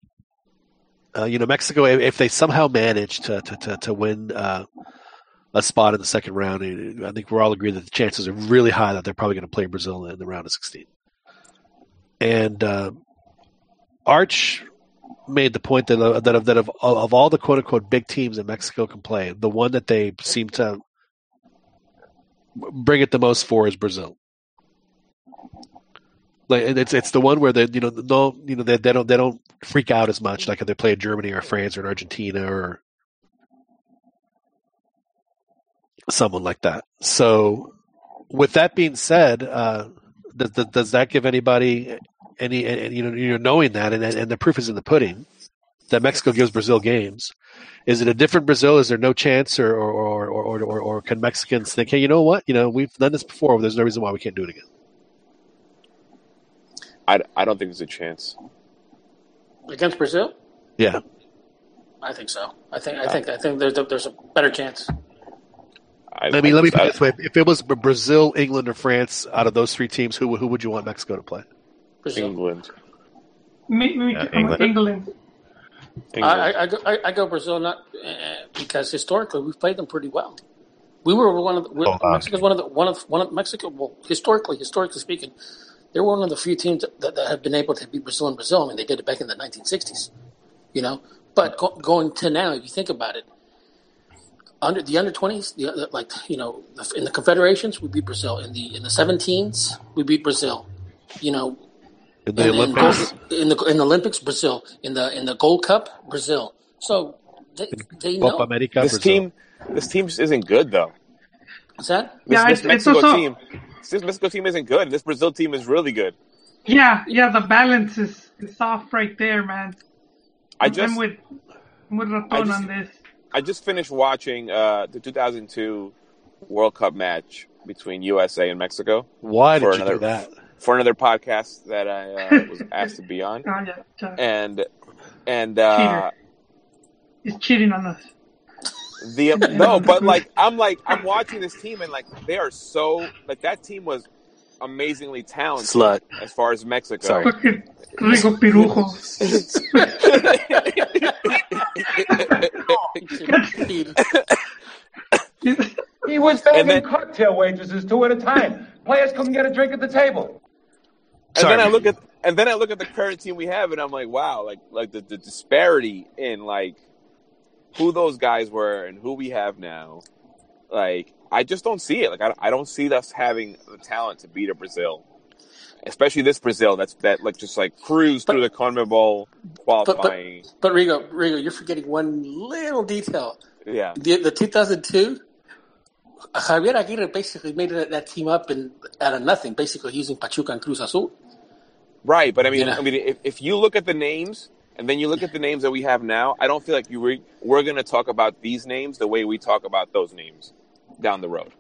Uh, you know, Mexico, if, they somehow manage to to to, to win uh, a spot in the second round, I think we're all agreed that the chances are really high that they're probably going to play Brazil in the round of 16. And uh, Arch made the point that uh, that of, that of of all the quote unquote big teams that Mexico can play, the one that they seem to bring it the most for is Brazil. Like it's it's the one where they you know no you know they, they don't they don't freak out as much like if they play Germany or France or Argentina or someone like that. So, with that being said, uh, does does that give anybody any, any you know you know knowing that and and the proof is in the pudding that Mexico gives Brazil games? Is it a different Brazil? Is there no chance, or or or or, or, or can Mexicans think, hey, you know what? You know, we've done this before. There's no reason why we can't do it again. I, I don't think there's a chance. Against Brazil? Yeah, I think so. I think I uh, think I think there's a, there's a better chance. I, I mean, let me put it this way: if it was Brazil, England, or France, out of those three teams, who who would you want Mexico to play? Brazil. England. Me, me, Yeah, England. England. England. I, I, I, go, I, I go Brazil not uh, because historically we've played them pretty well. We were one of the, we- Hold. Mexico's one of the one of one of Mexico. Well, historically, historically speaking, they're one of the few teams that, that, that have been able to beat Brazil in Brazil. I mean, they did it back in the 1960s, you know. But go, going to now, if you think about it, under the under 20s, the, the- like you know, the- in the Confederations, we beat Brazil. In the in the 17s, we beat Brazil. You know, In the in, in, Olympics, gold- in the in the Olympics, Brazil. In the in the Gold Cup, Brazil. So they, they know. America, this Brazil. team, this team isn't good though. Is that? This, Yeah, this it's- it's Mexico also- team, this Mexico team isn't good. This Brazil team is really good. Yeah, yeah, the balance is, is off right there, man. I I'm just, with, I'm with Raton I just- on this. I just finished watching uh, the 2002 World Cup match between USA and Mexico Why did you another- do that? For another podcast that I uh, [laughs] was asked to be on, yeah, yeah. and and uh, He's cheating on us. the [laughs] no, but like I'm like I'm watching this team and like they are so like that team was amazingly talented Slut. as far as Mexico. Sorry. Fucking Rigo Pirujo. [laughs] He was begging cocktail waitresses two at a time. Players couldn't get a drink at the table. And then I look at and then I look at the current team we have, and I'm like, wow, like like the, the disparity in like who those guys were and who we have now. Like I just don't see it. Like I, I don't see us having the talent to beat a Brazil, especially this Brazil that's that like just like cruise through the CONMEBOL But, but, qualifying. but Rigo, Rigo, you're forgetting one little detail. yeah, The, the 2002, Javier Aguirre basically made that, that team up in, out of nothing, basically using Pachuca and Cruz Azul. right. But I mean, You know? I mean, if, if you look at the names and then you look at the names that we have now, I don't feel like you re- we're going to talk about these names the way we talk about those names down the road.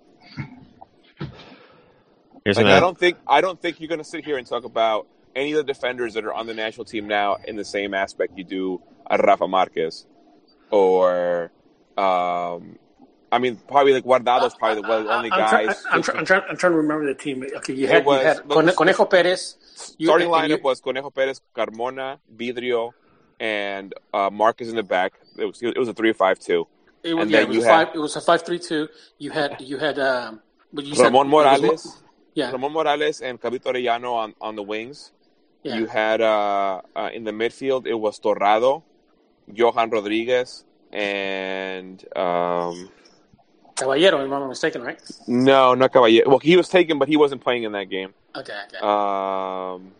Here's Like I don't think I don't think you're going to sit here and talk about any of the defenders that are on the national team now in the same aspect you do a Rafa Marquez or um I mean probably like Guardado's probably the only I'm, try- guys. I'm, try- I'm, trying, I'm trying to remember the team. Okay, you had, was- you had Cone- Conejo Perez. You, starting and you- lineup was Conejo Perez, Carmona, Vidrio, and uh, Marquez in the back. It was it was a three five two. It was, and yeah, it was you a had- five. It was a five-three-two. You had you had um, but you said Ramon was Morales, Mo- yeah, Ramon Morales, and Cabrito Arellano on on the wings. yeah. You had uh, uh, in the midfield it was Torrado, Johan Rodriguez, and um, Caballero, if I'm not mistaken, right? no, not Caballero. Well, he was taken, but he wasn't playing in that game. Okay, okay. Um,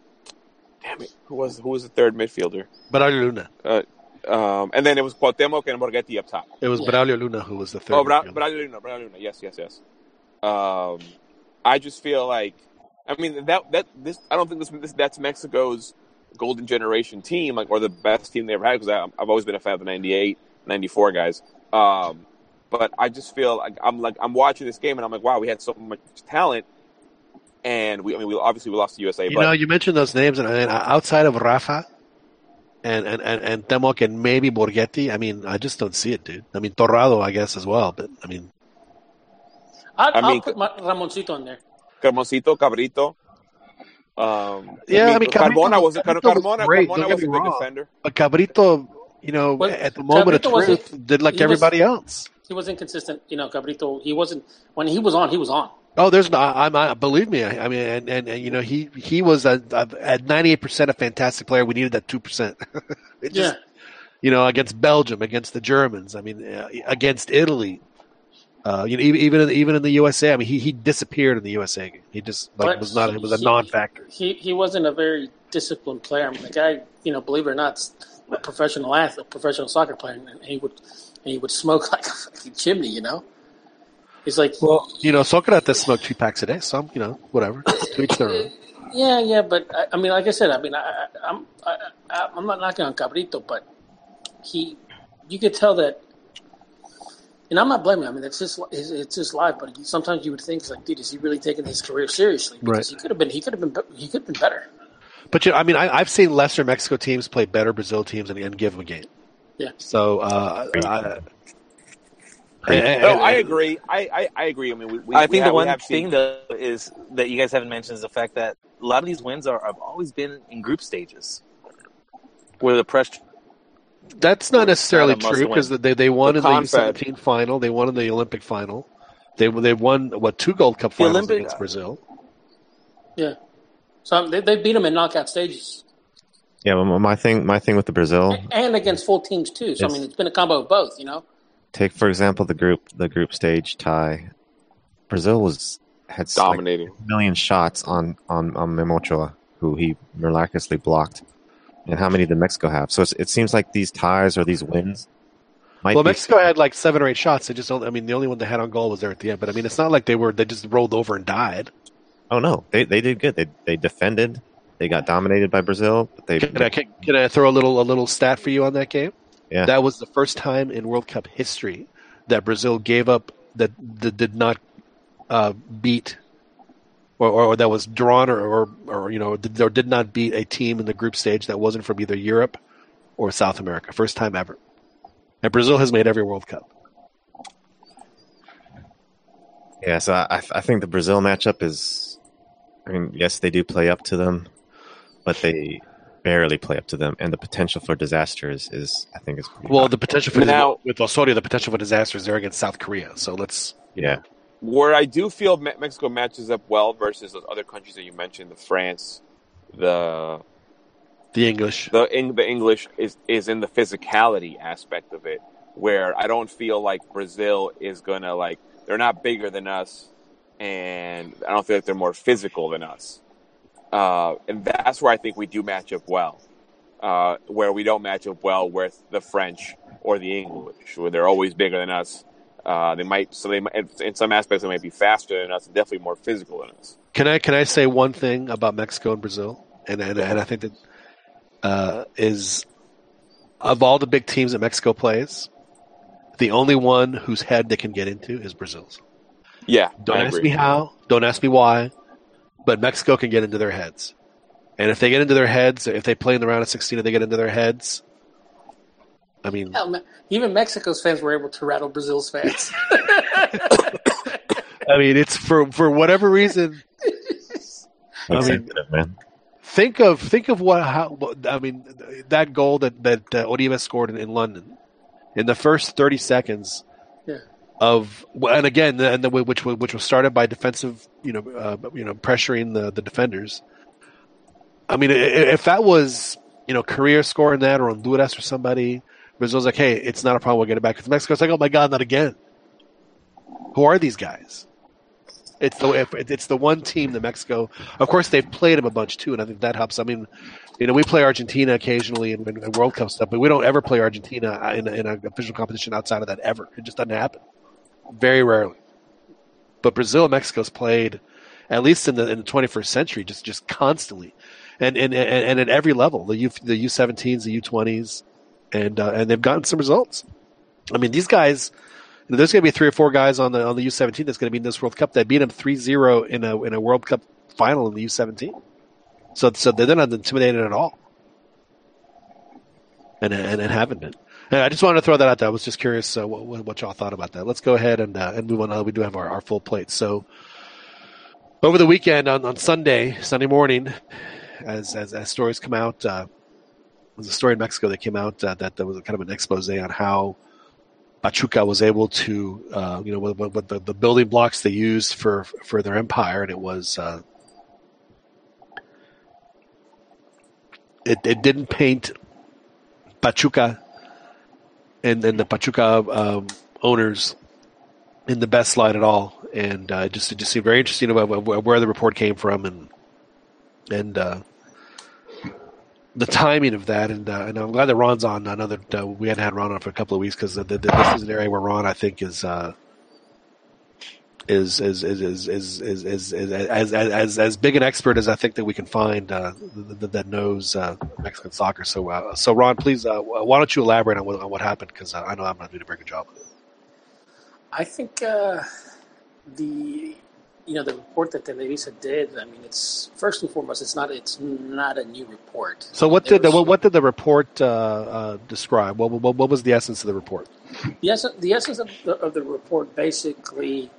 damn it, who was who was the third midfielder? Braulio Luna. Uh, um, and then it was Cuauhtemoc and Borghetti up top. It was Yeah. Braulio Luna who was the third. Oh, Bra- midfielder. Braulio Luna, Braulio Luna. Yes, yes, yes. Um, I just feel like, I mean, that that this I don't think this, this that's Mexico's golden generation team, like or the best team they ever had. Because I've always been a fan of the 98, 94 guys. Um, but I just feel like I'm like I'm watching this game and I'm like, wow, we had so much talent, and we I mean we obviously we lost to USA, You but know, you mentioned those names, and, and outside of Rafa and and and, and Temoc and maybe Borghetti, I mean, I just don't see it, dude. I mean, Torrado, I guess as well, but I mean, I'll, I I'll mean- put Ramoncito in there. Carmoncito, Cabrito. Um, Yeah, I mean, Carmona Cabrito- was Car- Cabrito was Carmona. great, Carmona was a good wrong. defender. but Cabrito, you know, Well, at the moment Cabrito of was- truth, did like he was- everybody else. He was inconsistent, you know. Cabrito, he wasn't when he was on. He was on. Oh, there's no. I'm. I, believe me. I, I mean, and, and, and you know, he he was a, a, at 98 percent a fantastic player. We needed that two percent. [laughs] Yeah, you know, against Belgium, against the Germans. I mean, uh, against Italy. Uh, you know, even even in, even in the USA. I mean, he, he disappeared in the USA. game. He just like But was not. It was a he- non-factor. he he wasn't a very disciplined player. I mean, the guy, you know, believe it or not, a professional athlete, professional soccer player, and he would and he would smoke [laughs] like a fucking chimney. You know, he's like, Well, you know, Socrates smoked two packs a day. So you know, whatever. to each their own. [laughs] yeah, yeah, but I, I mean, like I said, I mean, I, I'm I, I'm not knocking on Cabrito, but he, you could tell that. And I'm not blaming him. I mean, it's just it's, it's his life. But sometimes you would think, like, dude, is he really taking his career seriously? Because Right. he could have been. He could have been. He could have been better. But you know, I mean, I, I've seen lesser Mexico teams play better Brazil teams and, and give them a game. Yeah. So, uh, I, No, I agree. I, I, I agree. I mean, we, we I we think have, the we one thing seen, though is that you guys haven't mentioned is the fact that a lot of these wins are have always been in group stages, where the pressure. That's not necessarily Not a must true because they they won The in the U17 final. They won in the Olympic final. They they won what two Gold Cup The finals Olympic- against Brazil. Yeah. So they, they beat them in knockout stages Yeah, well, my thing, my thing with the Brazil. and against full teams too. So I mean, it's been a combo of both. You know. Take for example the group, the group stage tie. Brazil was had like dominating. a million shots on on on Memochoa, who he miraculously blocked. And how many did Mexico have? So it's, it seems like these ties or these wins. Might Well, be- Mexico had like seven or eight shots. They just don't. I mean, the only one they had on goal was there at the end. But I mean, it's not like they were. They just rolled over and died. Oh no, they they did good. They they defended. They got dominated by Brazil. But they Can I, can, can I throw a little a little stat for you on that game? Yeah. That was the first time in World Cup history that Brazil gave up that, that did not uh, beat or, or that was drawn or, or, or you know did, or did not beat a team in the group stage that wasn't from either Europe or South America. First time ever. And Brazil has made every World Cup. Yeah, so I, I think the Brazil matchup is. I mean, yes, they do play up to them, but they barely play up to them, and the potential for disasters is, I think, is pretty Well, high. the potential for Now- with Osorio, the potential for disaster is there against South Korea. So let's yeah, Where I do feel Mexico matches up well versus those other countries that you mentioned, the France, the the English. the Eng- the English is is in the physicality aspect of it, where I don't feel like Brazil is gonna like they're not bigger than us, and I don't feel like they're more physical than us, uh, and that's where I think we do match up well, uh, where we don't match up well with the French or the English, where they're always bigger than us. Uh, they might so they might, in some aspects they might be faster than us, and definitely more physical than us. Can I can I say one thing about Mexico and Brazil? And and, and I think that uh, is of all the big teams that Mexico plays, the only one whose head they can get into is Brazil's. Yeah, Don't I ask agree. me how. Don't ask me why. But Mexico can get into their heads, and if they get into their heads, if they play in the round of sixteen, and they get into their heads, I mean, Hell, even Mexico's fans were able to rattle Brazil's fans. [laughs] I mean, it's for for whatever reason. [laughs] I mean, man. think of think of what how I mean that goal that that uh, Oribe scored in, in London in the first thirty seconds Yeah. Of and again and the, which which was started by defensive you know uh, you know pressuring the the defenders. I mean, if that was you know Korea scoring that or Honduras or somebody, Brazil's like, hey, it's not a problem. We'll get it back. Because Mexico's like, oh my god, not again. Who are these guys? It's the it's the one team that Mexico. Of course, they've played them a bunch too, and I think that helps. I mean, you know, we play Argentina occasionally in, in World Cup stuff, but we don't ever play Argentina in, in an official competition outside of that ever. It just doesn't happen. Very rarely. But Brazil and Mexico's played, at least in the in the 21st century, just just constantly, and and and, and at every level, the U the U17s, the U20s, and uh, and they've gotten some results. I mean, these guys. There's going to be three or four guys on the on the U17 that's going to be in this World Cup that beat them 3-0 in a in a World Cup final in the U17. So so they're not intimidated at all, and and, and haven't been. I just wanted to throw that out there. I was just curious uh, what, what y'all thought about that. Let's go ahead and uh, and move on. Uh, We do have our, our full plate. So over the weekend on, on Sunday Sunday morning, as as, as stories come out, uh, there's a story in Mexico that came out uh, that was kind of an expose on how Pachuca was able to, uh, you know, what, what the, the building blocks they used for for their empire, and it was uh, it it didn't paint Pachuca and and the Pachuca um, owners in the best light at all, and uh, just just seemed very interesting about where the report came from and and uh, the timing of that, and uh, and I'm glad that Ron's on. I know that uh, we hadn't had Ron on for a couple of weeks because this is an area where Ron, I think, is uh, is is is is is is, is, is as, as as big an expert as I think that we can find uh, that, that knows uh, Mexican soccer. So uh, so Ron, please, uh, why don't you elaborate on what, on what happened? Because I know I'm not doing a very good job. I think uh, the you know the report that Televisa did. I mean, it's first and foremost, it's not it's not a new report. So what There did the, was- what, what did the report uh, uh, describe? What, what what was the essence of the report? The essence, the essence of the, of the report basically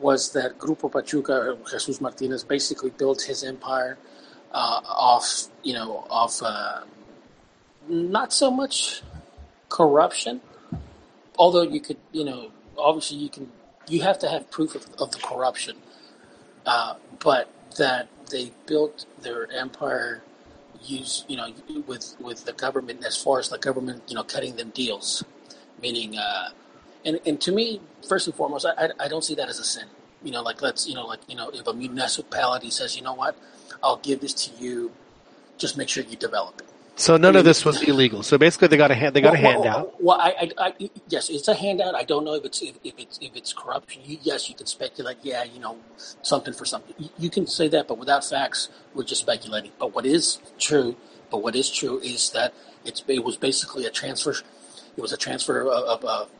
was that Grupo Pachuca, or Jesus Martinez, basically built his empire uh, off, you know, off uh, not so much corruption, although you could, you know, obviously you can, you have to have proof of, of the corruption, uh, but that they built their empire use, you know, with with the government as far as the government, you know, cutting them deals meaning uh, and, and to me first and foremost I, I, I don't see that as a sin you know like let's you know like you know if a municipality says you know what i'll give this to you just make sure you develop it So none of this was illegal. So basically, they got a hand, they got a well, well, handout. well, I, I, I, yes, it's a handout. I don't know if it's if, if it's if it's corruption. You, yes, you can speculate. Yeah, you know, something for something. You, you can say that, but without facts, we're just speculating. But what is true, but what is true is that it's it was basically a transfer. It was a transfer of of, of,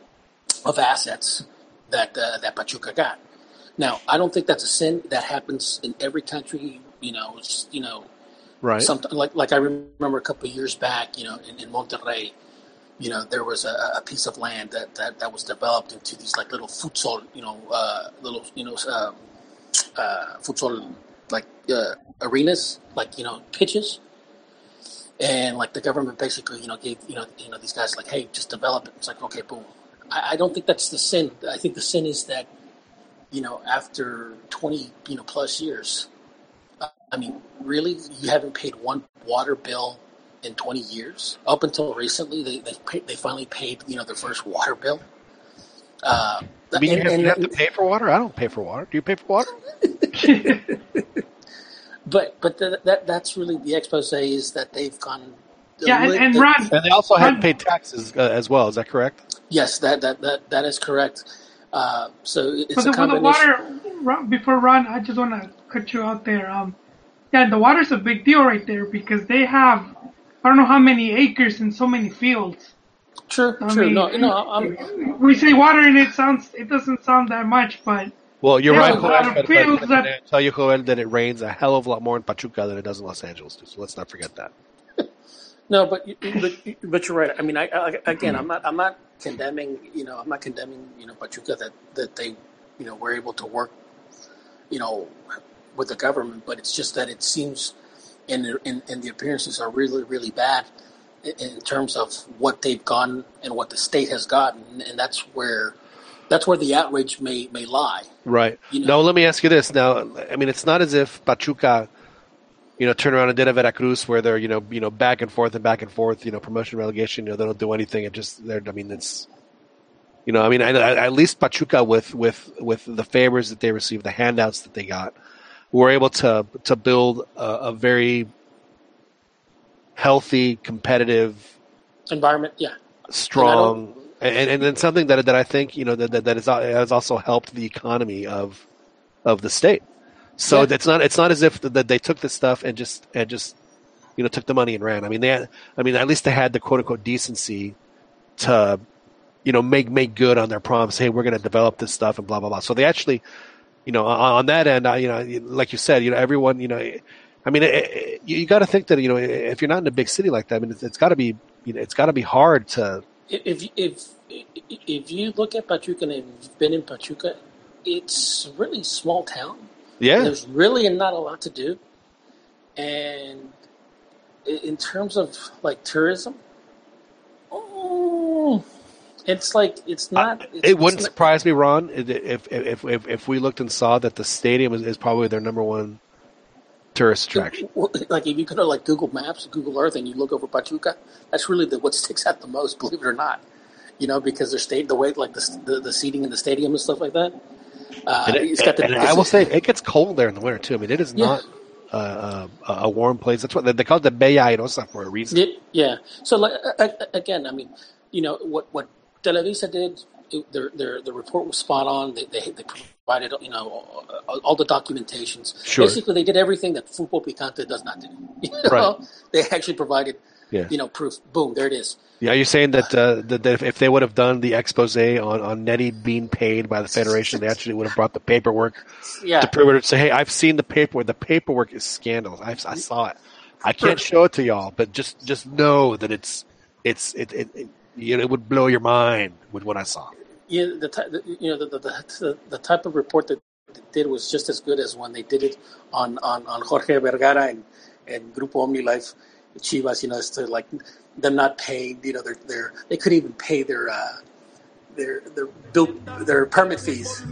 of assets that uh, that Pachuca got. Now, I don't think that's a sin. That happens in every country. You know, it's, you know, Right. Somet- like like I remember a couple of years back, you know, in, in Monterrey, you know, there was a, a piece of land that, that, that was developed into these like little futsal, you know, uh, little you know, um, uh, futsal like uh, arenas, like you know, pitches. and like the government basically, you know, gave you know, you know, these guys like, hey, just develop it. It's like, okay, boom. I, I don't think that's the sin. I think the sin is that, you know, after twenty, you know, plus years, uh, I mean, really, you haven't paid one water bill in twenty years. Up until recently, they they paid, they finally paid, you know, their first water bill. Uh, I mean, you have, and- you have to pay for water. I don't pay for water. Do you pay for water? [laughs] But but th- that that's really the expose is that they've gone. Yeah, and, and they- Ron, And they also haven't paid taxes uh, as well. Is that correct? Yes, that that that, that is correct. Uh, so it's for a the, for the combination. water, before Ron, I just want to cut you out there. Um, yeah, the water's a big deal right there because they have, I don't know how many acres and so many fields. True, I true. mean, no, no, I'm, we say water and it sounds, it doesn't sound that much, but Well, you're There's right, Joel, of but, fields but, that- but I tell you, Joel, that it rains a hell of a lot more in Pachuca than it does in Los Angeles. Too, so let's not forget that. No, but you- but but you're right. I mean, I, I again, I'm not I'm not condemning. You know, I'm not condemning. You know, Pachuca that that they, you know, were able to work, you know, with the government. But it's just that it seems, and the- and, and the appearances are really really bad in, in terms of what they've gotten and what the state has gotten, and that's where that's where the outrage may may lie. Right. You know- Now, let me ask you this. Now, I mean, it's not as if Pachuca, you know, turned around and did a Veracruz where they're, you know, you know, back and forth and back and forth, you know, promotion, relegation. You know, they don't do anything. It just, they're. I mean, it's, you know, I mean, I, I, at least Pachuca with with with the favors that they received, the handouts that they got, were able to to build a, a very healthy, competitive Environment, yeah. strong and, and then something that that I think you know that that, that is, has also helped the economy of of the state. So Yeah. it's not it's not as if that they took this stuff and just and just you know took the money and ran. I mean they had, I mean at least they had the quote unquote decency to you know make make good on their promise. Hey, we're going to develop this stuff and blah blah blah. So they actually you know on, on that end, I, you know like you said, you know everyone you know. Eh, I mean, it, it, you, you got to think that you know if you're not in a big city like that, I mean, it's, it's got to be you know it's got to be hard to if if if you look at Pachuca and you've been in Pachuca, it's really small town. Yeah There's really not a lot to do, and in terms of like tourism, oh, it's like it's not. It's, It wouldn't not- surprise me, Ron, if if, if if we looked and saw that the stadium is, is probably their number one tourist attraction. [laughs] Like if you go to like Google Maps, Google Earth, and you look over Pachuca, that's really the, what sticks out the most. Believe it or not, you know, because their state, the way like the the, the seating in the stadium and stuff like that. Uh, it- it's got the, I will say it gets cold there in the winter too. I mean, it is Yeah. not uh, a, a warm place. That's what they, call it the Bella Airosa for a reason. Yeah, yeah. So like again, I mean, you know what what Televisa did. It, their their the report was spot on. They they, they provided you know all, all the documentations. Sure. Basically, they did everything that Fútbol Picante does not do. [laughs] You know? Right. They actually provided Yeah. you know proof. Boom, there it is. Yeah, you're saying that, uh, that, that if, they would have done the expose on, on Nettie being paid by the federation, they actually would have brought the paperwork Yeah. to prove it. Say, hey, I've seen the paperwork. The paperwork is scandalous. I, I saw it. I can't show it to y'all, but just just know that it's it's it it, it, you know, it would blow your mind with what I saw. Yeah, the, the you know the the, the the type of report that they did was just as good as when they did it on on, on Jorge Vergara and and Grupo OmniLife, Chivas. You know, it's to like them not paying. You know, their their they couldn't even pay their uh, their their bill their permit fees.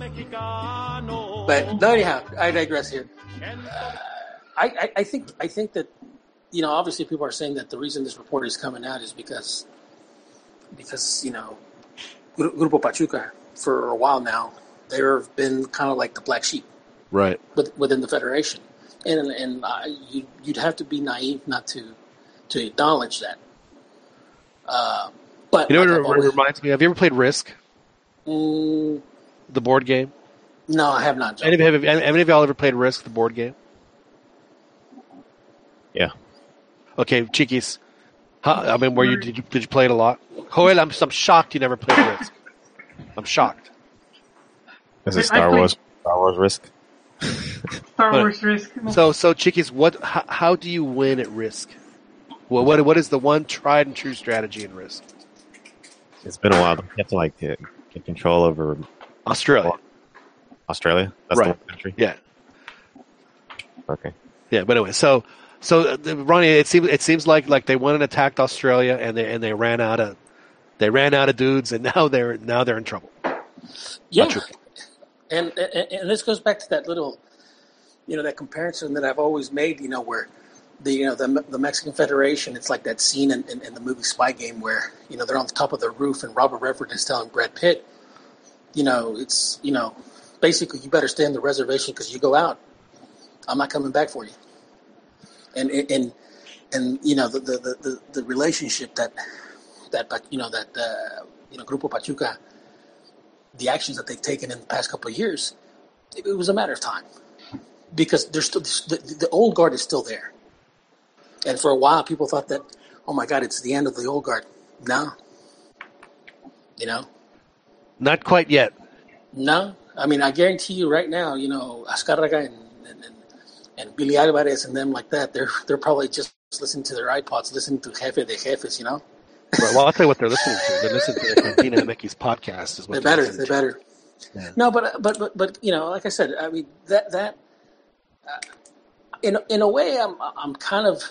But no, anyhow, I digress here. Uh, I, I I think I think that you know obviously people are saying that the reason this report is coming out is because because you know Grupo Pachuca for a while now they've been kind of like the black sheep Right. with, within the federation, and and uh, you, you'd have to be naive not to to acknowledge that. Uh, but You know what like it, what it always- reminds me of? Have you ever played Risk, Mm, the board game? no, I have not. Any of, have, have any of y'all ever played Risk, the board game? Yeah. Okay, Chiquis. How, I mean, were you did you did you play it a lot? Joel, I'm I'm shocked you never played Risk. I'm shocked. Is I- I it Star Wars? Star Wars Risk? Star Wars Risk. So so Chiquis, what how, how do you win at Risk? Well, what what is the one tried and true strategy in Risk? It's been a while. You have to like get, get control over Australia. Australia. That's Right. the country. Yeah. Okay. Yeah, but anyway, so So, uh, Ronnie, it seems it seems like like they went and attacked Australia, and they and they ran out of they ran out of dudes, and [laughs] now they're now they're in trouble. Yeah, Pachuca. and, and and this goes back to that little, you know, that comparison that I've always made. You know, where the you know the the Mexican Federation, it's like that scene in, in, in the movie Spy Game where you know they're on the top of the roof and Robert Redford is telling Brad Pitt, you know, it's you know, basically you better stay on the reservation because you go out, I'm not coming back for you. And and and you know the the, the, the, relationship that that you know that uh, you know Grupo Pachuca the actions that they've taken in the past couple of years, it, it was a matter of time. Because there's still the, the old guard is still there, and for a while people thought that, oh my God, it's the end of the old guard. No, you know, Not quite yet. no. I mean, I guarantee you right now, you know, Azcárraga and and, and, and Billy Alvarez and them like that, they're they're probably just listening to their iPods, listening to Jefe de Jefes, you know. Well, well, I'll tell you what they're listening to. They're listening to the CantinaMX podcast. Is what They they're better. listening They to. better. Yeah. No, but but but but you know, like I said, I mean that that uh, in in a way, I'm I'm kind of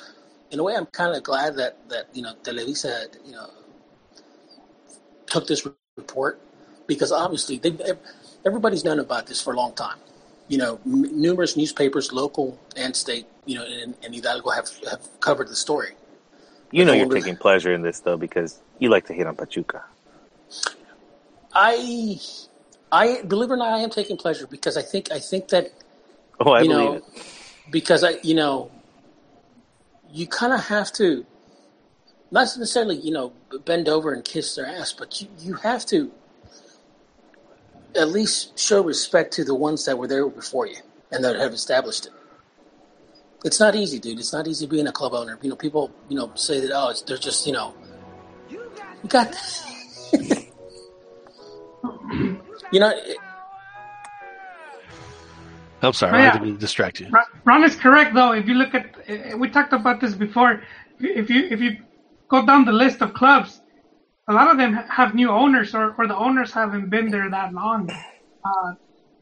in a way I'm kind of glad that that you know Televisa you know took this report because obviously they everybody's known about this for a long time. You know, m- numerous newspapers, local and state, you know, and, in Hidalgo have have covered the story. You know you're taking pleasure in this though because you like to hit on Pachuca. I I believe it or not, I am taking pleasure because I think I think that Oh, I you believe know, it. because I, you know, you kind of have to, not necessarily, you know, bend over and kiss their ass, but you, you have to at least show respect to the ones that were there before you and that have established it. It's not easy, dude. It's not easy being a club owner. You know, people, you know, say that, oh, it's, they're just, you know, you got, you [laughs] know, it, I'm sorry, Oh, I yeah. didn't mean to distract you. Ron- Ron is correct though. If you look at, eh, we talked about this before. If you if you go down the list of clubs, a lot of them have new owners, or, or the owners haven't been there that long. Uh,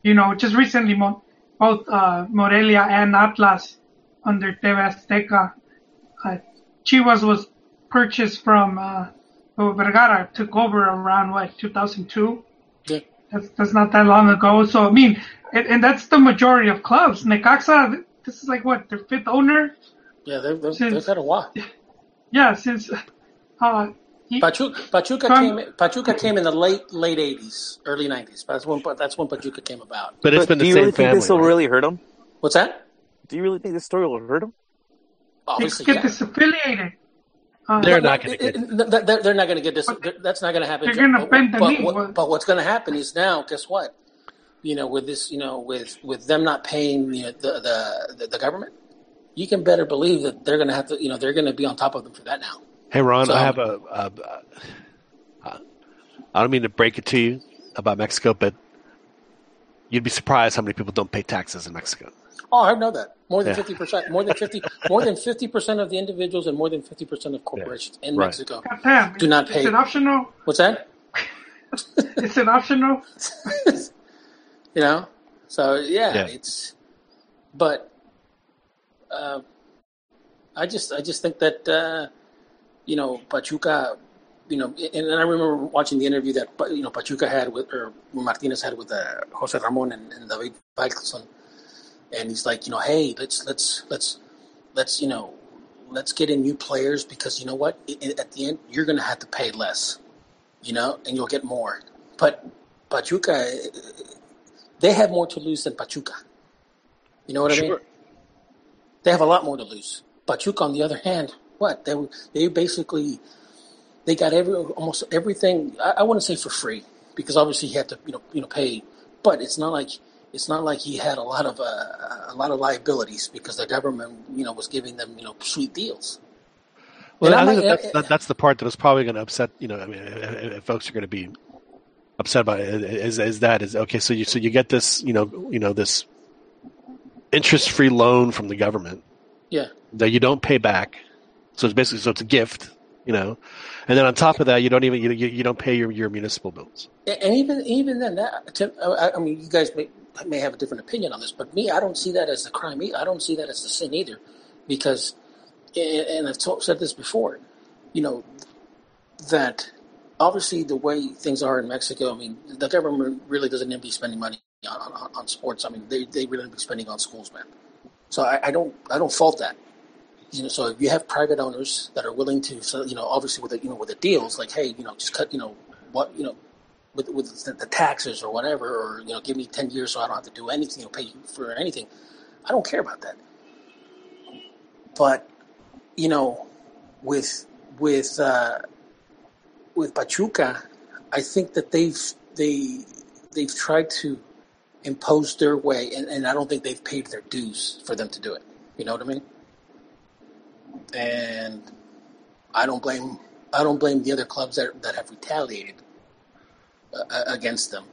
you know, just recently, mo- both uh, Morelia and Atlas under TV Azteca. Uh, Chivas was purchased from uh, Vergara took over around what 2002. Yeah. That's that's not that long ago. So I mean, and, and that's the majority of clubs. Necaxa, this is like what their fifth owner. yeah, they've, they've, Since- they've had a while. Yeah, since uh, he, Pachuca, Pachuca From- came. Pachuca came in the late late eighties, early nineties. That's when that's when Pachuca came about. But it's But been do the you same really think this will right? really hurt them? What's that? Do you really think this story will hurt him? they Obviously, get yeah. disaffiliated. Uh, They're not going to It- get. it- th- th- They're not going to get this. That's not going to happen. They're gonna bend the but, knee. what- but what's going to happen is now, guess what? You know, with this, you know, with with them not paying you know, the, the the the government, you can better believe that they're going to have to. You know, they're going to be on top of them for that now. Hey, Ron, So- I have a, a, a. I don't mean to break it to you about Mexico, but you'd be surprised how many people don't pay taxes in Mexico. Oh, I know that more than Yeah. fifty percent, more than fifty, more than fifty percent of the individuals and more than fifty percent of corporations in Right. Mexico goddamn, do not pay. It's an optional? What's that? [laughs] it's an optional? [laughs] you know so yeah, Yeah. it's but uh, i just i just think that uh, you know pachuca you know and, and i remember watching the interview that you know pachuca had with or martinez had with uh, jose ramon and, and david Faitelson. and he's like you know hey let's let's let's let's you know let's get in new players because you know what at the end you're going to have to pay less you know and you'll get more but pachuca they have more to lose than Pachuca. You know what I mean? They have a lot more to lose. Pachuca, on the other hand, what they they basically they got every almost everything. I, I wouldn't say for free because obviously he had to you know you know pay, but it's not like it's not like he had a lot of uh, a lot of liabilities because the government you know was giving them you know sweet deals. Well, And I think like- eh, that's, eh, that, that's the part that is probably going to upset. You know, I mean, if, if folks are going to be upset about it, is is that is okay. So you so you get this, you know, you know this interest free loan from the government Yeah, that you don't pay back. So it's basically so it's a gift, you know, and then on top of that, you don't even you you, don't pay your, your municipal bills. And even even then, that to, I, I mean, you guys may may have a different opinion on this, but me, I don't see that as a crime. I don't see that as a sin either, because, and I've told, said this before, you know, that obviously the way things are in Mexico, I mean, the government really doesn't need to be spending money on, on, on sports. I mean, they, they really be spending on schools, man. So I, I don't I don't fault that. You know, so if you have private owners that are willing to, so, you know, obviously with the, you know with the deals, like hey, you know, just cut, you know, what you know, with with the, the taxes or whatever, or you know, give me ten years so I don't have to do anything, you know, pay for anything. I don't care about that. But you know, with with uh, with Pachuca, I think that they've they they've tried to impose their way, and, and I don't think they've paid their dues for them to do it. You know what I mean? And I don't blame I don't blame the other clubs that that have retaliated uh, against them.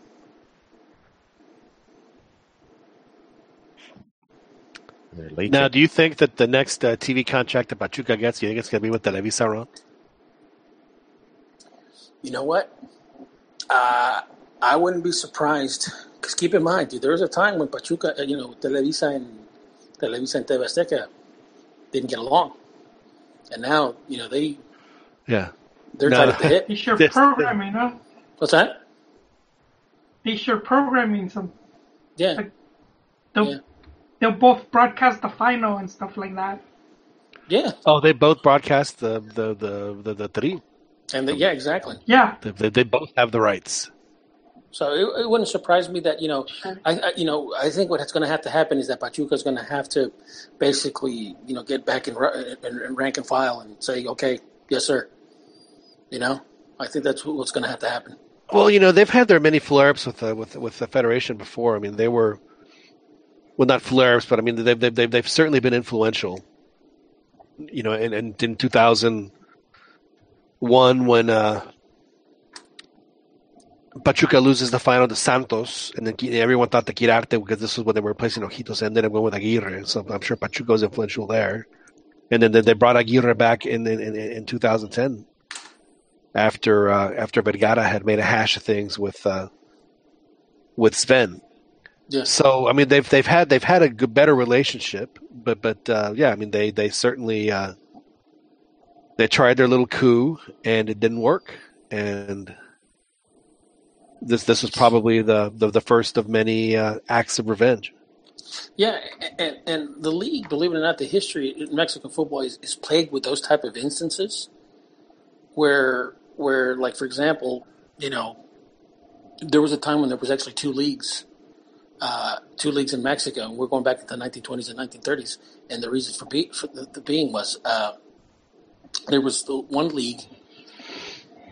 Now, do you think that the next uh, TV contract that Pachuca gets, you think it's going to be with Televisa, Ron? You know what? Uh, I wouldn't be surprised. Because keep in mind, dude, there was a time when Pachuca, uh, you know, Televisa and Televisa and TV Azteca didn't get along, and now you know they, yeah, they're No, tied no. at the hip. They sure This- programming, huh? What's that? They sure programming some. Yeah, They'll, Yeah. they'll both broadcast the final and stuff like that. yeah, Oh, they both broadcast the the the the, the three. And the, yeah, exactly. Yeah, They, they, they both have the rights. So it, it wouldn't surprise me that you know, I, I you know, I think what's going to have to happen is that Pachuca is going to have to basically you know get back in, in, in rank and file and say, okay, yes, sir. You know, I think that's what's going to have to happen. Well, you know, they've had their many flare-ups with the, with with the federation before. I mean, they were well, not flare-ups, but I mean, they've they've they've, they've certainly been influential. You know, and, and in two thousand one, when uh, Pachuca loses the final to Santos, and then everyone thought the Quirarte because this was when they were replacing Ojitos, and ended up going with Aguirre. So I'm sure Pachuca was influential there. And then they- they brought Aguirre back in in, in, in 2010 after uh, after Vergara had made a hash of things with uh, with Sven. Yes. So I mean they've they've had they've had a good, better relationship, but but uh, yeah, I mean they they certainly uh, they tried their little coup and it didn't work, and this this was probably the the, the first of many uh, acts of revenge. Yeah, and, and the league, believe it or not, the history in Mexican football is, is plagued with those type of instances where where like for example, you know, there was a time when there was actually two leagues, uh, two leagues in Mexico. We're going back to the 1920s and 1930s, and the reason for, be, for the, the being was uh, there was the one league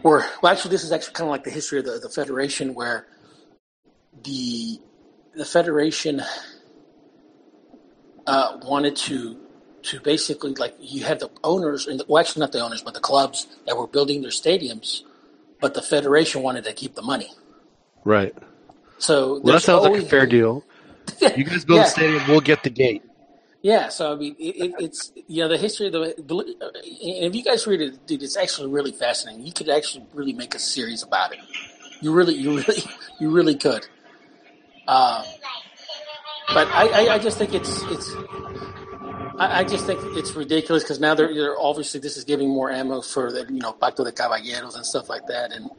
where well, actually, this is actually kind of like the history of the, the federation where the the federation uh, wanted to to basically like you had the owners and the, well actually not the owners but the clubs that were building their stadiums but the federation wanted to keep the money Right. so Well, that sounds like a fair deal. [laughs] You guys build Yeah. the stadium, we'll get the gate. Yeah so i mean it, it, it's you know the history of the if you guys read it dude it's actually really fascinating. You could actually really make a series about it. You really you really [laughs] you really could. Um, but I, I, I just think it's it's I, I just think it's ridiculous because now they're, they're obviously this is giving more ammo for the you know Pacto de Caballeros and stuff like that. And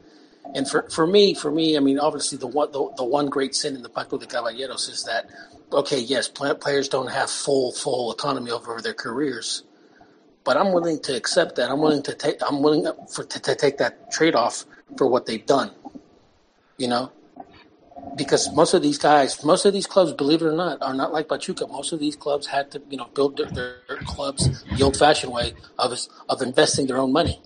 and for, for me for me I mean obviously the one the, the one great sin in the Pacto de Caballeros is that okay yes pla- players don't have full full autonomy over their careers but I'm willing to accept that I'm willing to take I'm willing for to, to take that trade off for what they've done you know because most of these guys, most of these clubs, believe it or not, are not like Pachuca. Most of these clubs had to, you know, build their, their clubs the old-fashioned way of of investing their own money.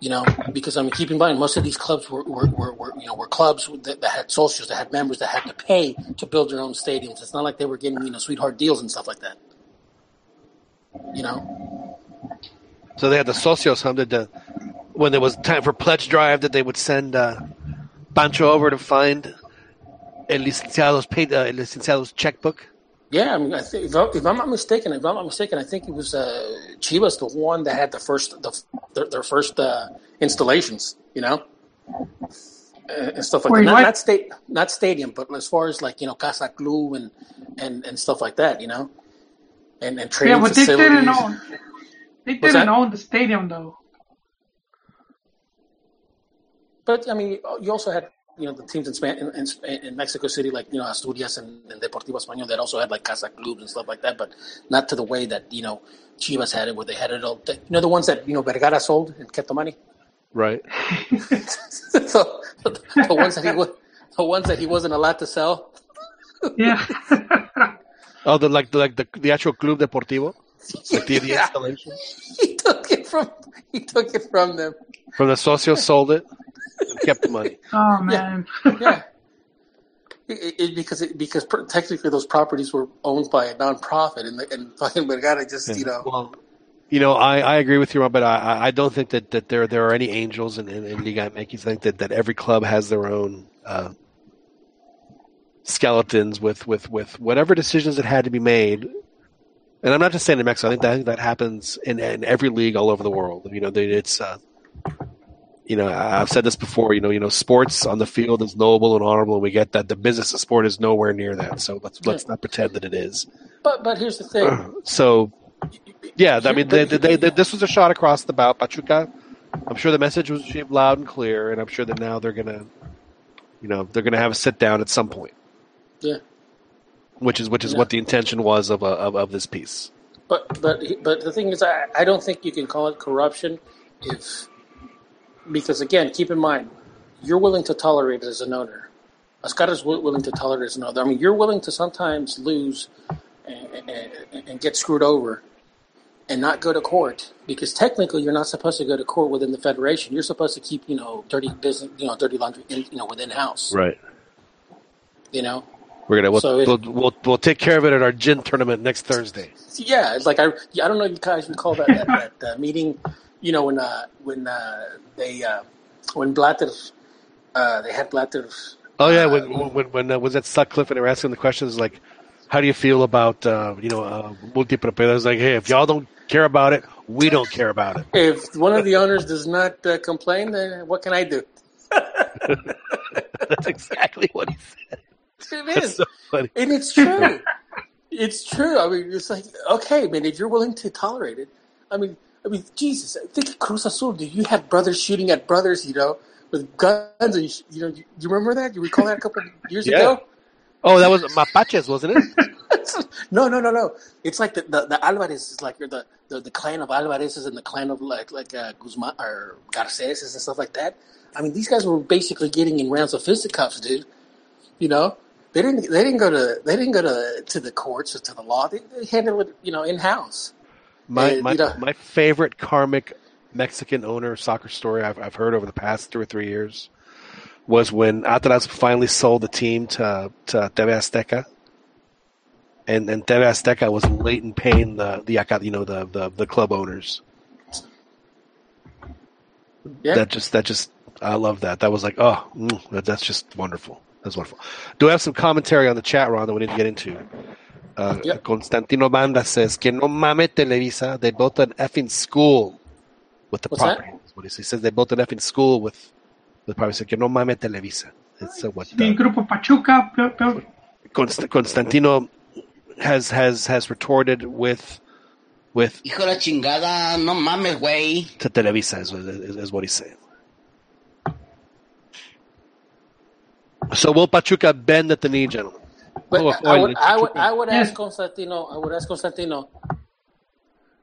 You know, because I mean, keep in mind, most of these clubs were, were, were, were you know were clubs that, that had socios, that had members, that had to pay to build their own stadiums. It's not like they were getting you know sweetheart deals and stuff like that. You know, So they had the socios, huh? That the, when there was time for pledge drive, that they would send uh, Pancho over to find El Licenciado's, uh, El Licenciado's checkbook. Yeah, I mean, I think, if, I, if I'm not mistaken, if I'm not mistaken, I think it was uh, Chivas the one that had the first the, their, their first uh, installations, you know, and stuff like Wait, that. Not, not state, not stadium, but as far as like you know, Casa Club and and and stuff like that, you know. and, and Yeah, training but they didn't own. They didn't own the stadium though. But I mean, you also had you know the teams in Span- in, in, in Mexico City, like you know Asturias and, and Deportivo Español, that also had like casa clubs and stuff like that, but not to the way that you know Chivas had it, where they had it all. You know the ones that you know Vergara sold and kept the money. Right. [laughs] so the ones that he was, the ones that he wasn't allowed to sell. Yeah. [laughs] Oh, the like the like the, the actual Club Deportivo, like the, the Yeah. installation [laughs] He took it from he took it from them. from the socios sold it, and kept the money. [laughs] Oh man. Yeah. [laughs] It, it, because it, because per- technically those properties were owned by a nonprofit and, [laughs] the, and fucking Vergara just you know Well, you know, I, I agree with you, but I, I- I don't think that, that there there are any angels in, in, in Liga MX. I think that, that every club has their own uh, skeletons with, with, with whatever decisions that had to be made. And I'm not just saying in Mexico. I think that, I think that happens in, in every league all over the world. You know, they, it's uh, you know I've said this before. You know, you know, sports on the field is noble and honorable, and we get that. The business of sport is nowhere near that. So let's let's not pretend that it is. but but here's the thing [clears throat] So, yeah, I mean, they, they, they, this was a shot across the bow. Pachuca, I'm sure the message was received loud and clear, and I'm sure that now they're gonna, you know, they're gonna have a sit down at some point, yeah which is which is Yeah. what the intention was of, a, of of this piece. but but but the thing is I, I don't think you can call it corruption if because again keep in mind you're willing to tolerate it as an owner. Oscar is willing to tolerate it as an owner. I mean you're willing to sometimes lose and, and, and get screwed over and not go to court because technically you're not supposed to go to court within the federation. You're supposed to keep you know dirty business you know dirty laundry in, you know within house. Right. you know? We're gonna we'll, So it- we'll, we'll we'll take care of it at our gin tournament next Thursday. Yeah, it's like I I don't know if you guys recall that that, that uh, meeting, you know when uh, when uh, they uh, when Blatter uh, they had Blatter. Oh yeah, when when when uh, was that Sutcliffe and they were asking the questions like, how do you feel about uh, you know uh, multipropiedad? Like, hey, if y'all don't care about it, we don't care about it. If one of the owners does not uh, complain, then what can I do? [laughs] That's exactly what he said. It That's is, so funny. and it's true. it's true. I mean, it's like okay, man, if you're willing to tolerate it, I mean, I mean, Jesus, think of Cruz Azul. Do you have brothers shooting at brothers? You know, with guns, and you, know, you, you remember that? You recall that a couple of [laughs] years Yeah. ago? Oh, that was Mapaches, wasn't it? [laughs] no, no, no, no. It's like the, the, the Alvarez is like the, the, the clan of Alvarez's and the clan of like like uh, Guzman or Garces and stuff like that. I mean, these guys were basically getting in rounds of fisticuffs, dude. You know, they didn't they didn't go to they didn't go to to the courts or to the law. They, they handled it, you know, in house. My Uh, my, my favorite karmic Mexican owner soccer story I've I've heard over the past two or three years was when Atlas finally sold the team to to TV Azteca. And and TV Azteca was late in paying the the you know the, the the club owners. Yeah. That just that just I love that. That was like oh mm, that, that's just wonderful. That's wonderful. Do I have some commentary on the chat, Ron, that we need to get into? Uh, Constantino Banda says que no mame Televisa. They built an effing school with the What's property. That's what he says. He says they built an effing school with the property. Said que no mame Televisa. It's uh, what The uh, Grupo Pachuca built, built Const- Constantino has has has retorted with with Hijo la chingada, no mames, güey. to Televisa is, is, is what he's saying. So will Pachuca bend at the knee, gentlemen? But Oh, I, I would, I would, I would ask Constantino. I would ask Constantino.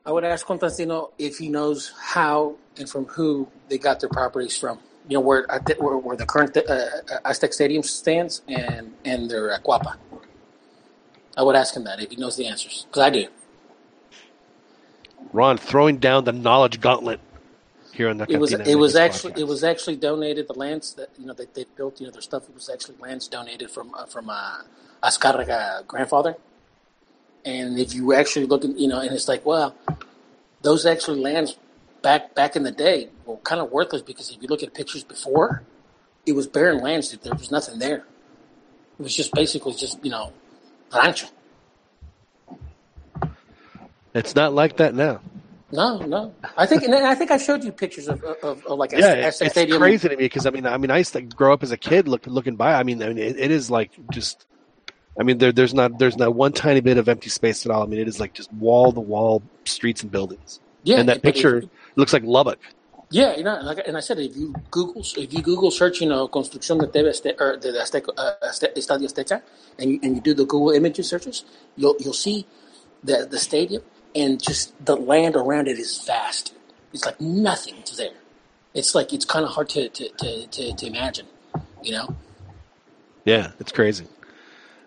I would ask Constantino if he knows how and from who they got their properties from. You know where where, where the current uh, Aztec Stadium stands and and their uh, Guapa. I would ask him that if he knows the answers because I do. Ron throwing down the knowledge gauntlet here on the It was Cantina it was Vegas actually it was actually donated. The lands that you know that they built, you know, their stuff. It was actually lands donated from uh, from uh, Azcárraga grandfather. And if you actually look at you know, and it's like, well, those actually lands back back in the day were kind of worthless because if you look at pictures before, it was barren lands. There was nothing there. It was just basically just you know, rancho. It's not like that now. No, no. I think and I think I showed you pictures of of, of like Yeah, Aztec, it's, Aztec it's crazy to me because I mean, I mean, I used to grow up as a kid, look, looking by. I mean, I mean, it, it is like just I mean, there, there's not there's not one tiny bit of empty space at all. I mean, it is like just wall to wall streets and buildings. Yeah, and that picture if- looks like Lubbock. Yeah, you know, like, and I said, if you Google, if you Google search, you know, construcción de TV Azte- or de Azteca, uh, Estadio Azteca, and you, and you do the Google images searches, you'll you'll see the the stadium and just the land around it is vast. It's like nothing's there. It's like it's kind of hard to to, to, to, to imagine, you know. Yeah, it's crazy.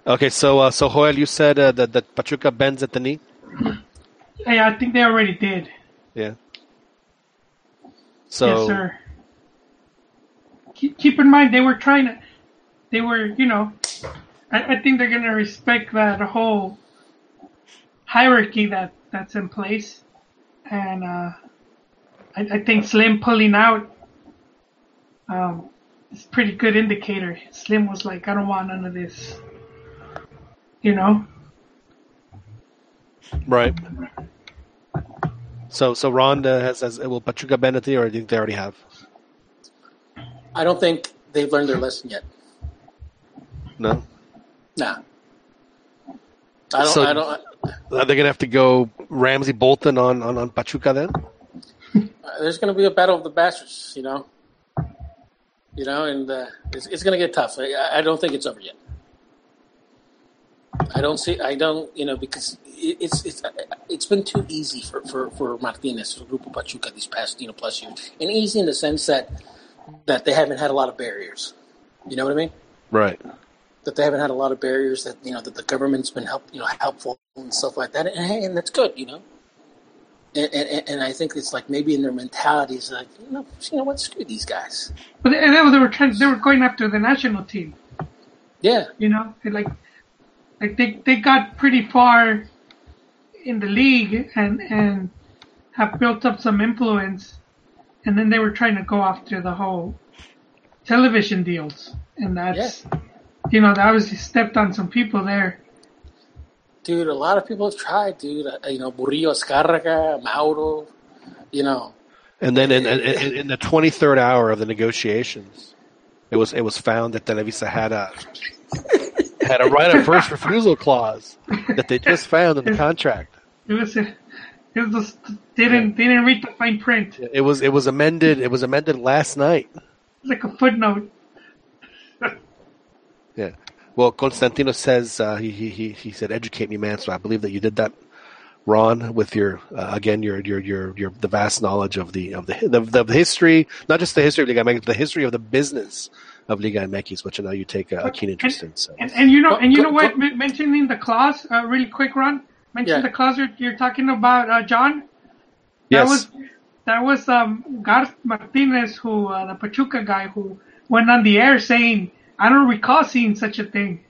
Okay, so uh, so Joel, you said uh, that that Pachuca bends at the knee. [clears throat] Yeah, I think they already did. Yeah. So yes, sir. Keep, keep in mind, they were trying to, they were, you know, I, I think they're going to respect that whole hierarchy that that's in place, and uh, I, I think Slim pulling out um, is a pretty good indicator. Slim was like, I don't want none of this, you know. right. So so Ron uh, has has will Pachuca bend at the or do you think they already have? I don't think they've learned their lesson yet. No. Nah. I don't. So- I don't. Are they gonna have to go Ramsey Bolton on on, on Pachuca then? Uh, there's going to be a battle of the bastards, you know. You know, and uh, it's, it's going to get tough. I, I don't think it's over yet. I don't see. I don't. You know, because it's it's it's been too easy for for for Martinez for Grupo Pachuca these past you know plus years, and easy in the sense that that they haven't had a lot of barriers. You know what I mean? Right. That they haven't had a lot of barriers. That you know that the government's been help you know helpful and stuff like that. And hey, and that's good. You know. And, and, and I think it's like maybe in their mentality, it's like you know, you know what, screw these guys. But they, they were- they were trying, they were going after the national team. Yeah, You know, They like, like they they got pretty far in the league and and have built up some influence, and then they were trying to go after the whole television deals, and that's you know that obviously stepped on some people there. dude. A lot of people have tried, dude. Uh, you know, Murillo Azcárraga, Mauro. You know, And then in, in, in in the 23rd hour of the negotiations, it was it was found that Televisa had a had a right of first refusal clause that they just found in the contract. It was it was just, didn't didn't read the fine print. It was it was amended. It was amended last night. It's like a footnote. [laughs] Yeah. Well, Constantino says uh, he, he he said, "Educate me, man." So I believe that you did that, Ron, with your uh, again your your your your the vast knowledge of the of the the, the history, not just the history of Liga MX, but the history of the business of Liga MX, which I know you take a, a keen interest in. So And, and you know, and you go- know what? go- M- mentioning the clause, uh, really quick, Ron. Mention Yeah. the clause you're, you're talking about, uh, John. yes, That was that was um, Garth Martinez, who uh, the Pachuca guy, who went on the air saying, "I don't recall seeing such a thing."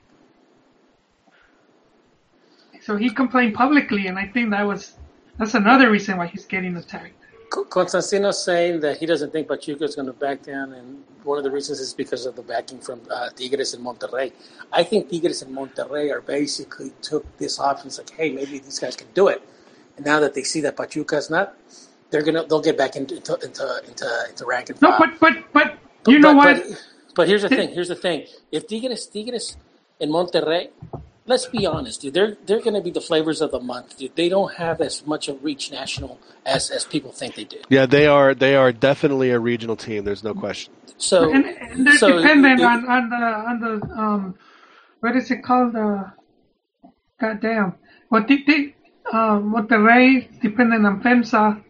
So he complained publicly, and I think that was that's another reason why he's getting attacked. Co- Constantino's saying that he doesn't think Pachuca is going to back down, and one of the reasons is because of the backing from uh, Tigres and Monterrey. I think Tigres and Monterrey are basically took this option, it's like, hey, maybe these guys can do it. And now that they see that Pachuca's not, they're gonna they'll get back into into into into, into rank and No, but but but you know but, what? But, but here's the thing. Here's the thing. If Tigres, Tigres, and Monterrey, let's be honest, dude. They're they're going to be the flavors of the month, dude. They don't have as much of reach national as as people think they do. yeah, they are they are definitely a regional team. There's no question. So and, and they're so dependent it- on, on the on the um what is it called uh goddamn what they, they um Monterrey dependent on FEMSA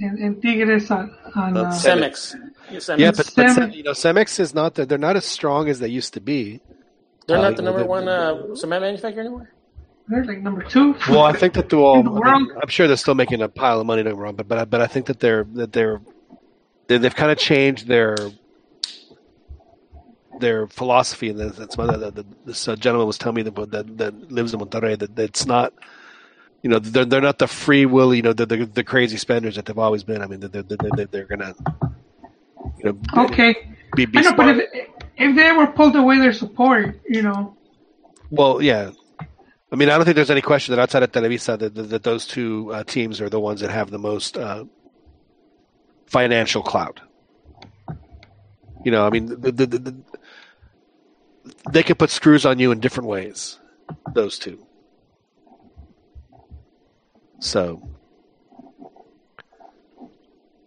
and, and Tigres on, on uh, Cemex. Cemex. Yeah, but, but Cemex. you know, Cemex is not they're not as strong as they used to be. They're not the number one uh, cement manufacturer anymore. they're like number two. Well, I think that they're all. [laughs] In the I mean, I'm sure they're still making a pile of money. Don't wrong, but but I- but I think that they're that they're, they they've kind of changed their their philosophy, and that's that's why the, the, this uh, gentleman was telling me that, that that lives in Monterrey that, that it's not. You know, they're they're not the free will. You know, the the, the crazy spenders that they've always been. I mean, they're they're, they're, they're gonna. You know, okay, be, be I know, but if, if they ever pulled away their support, you know, Well, yeah. I mean, I don't think there's any question that outside of Televisa, that, that, that those two uh, teams are the ones that have the most uh, financial clout. You know, I mean, the, the, the, the, they can put screws on you in different ways. those two. So,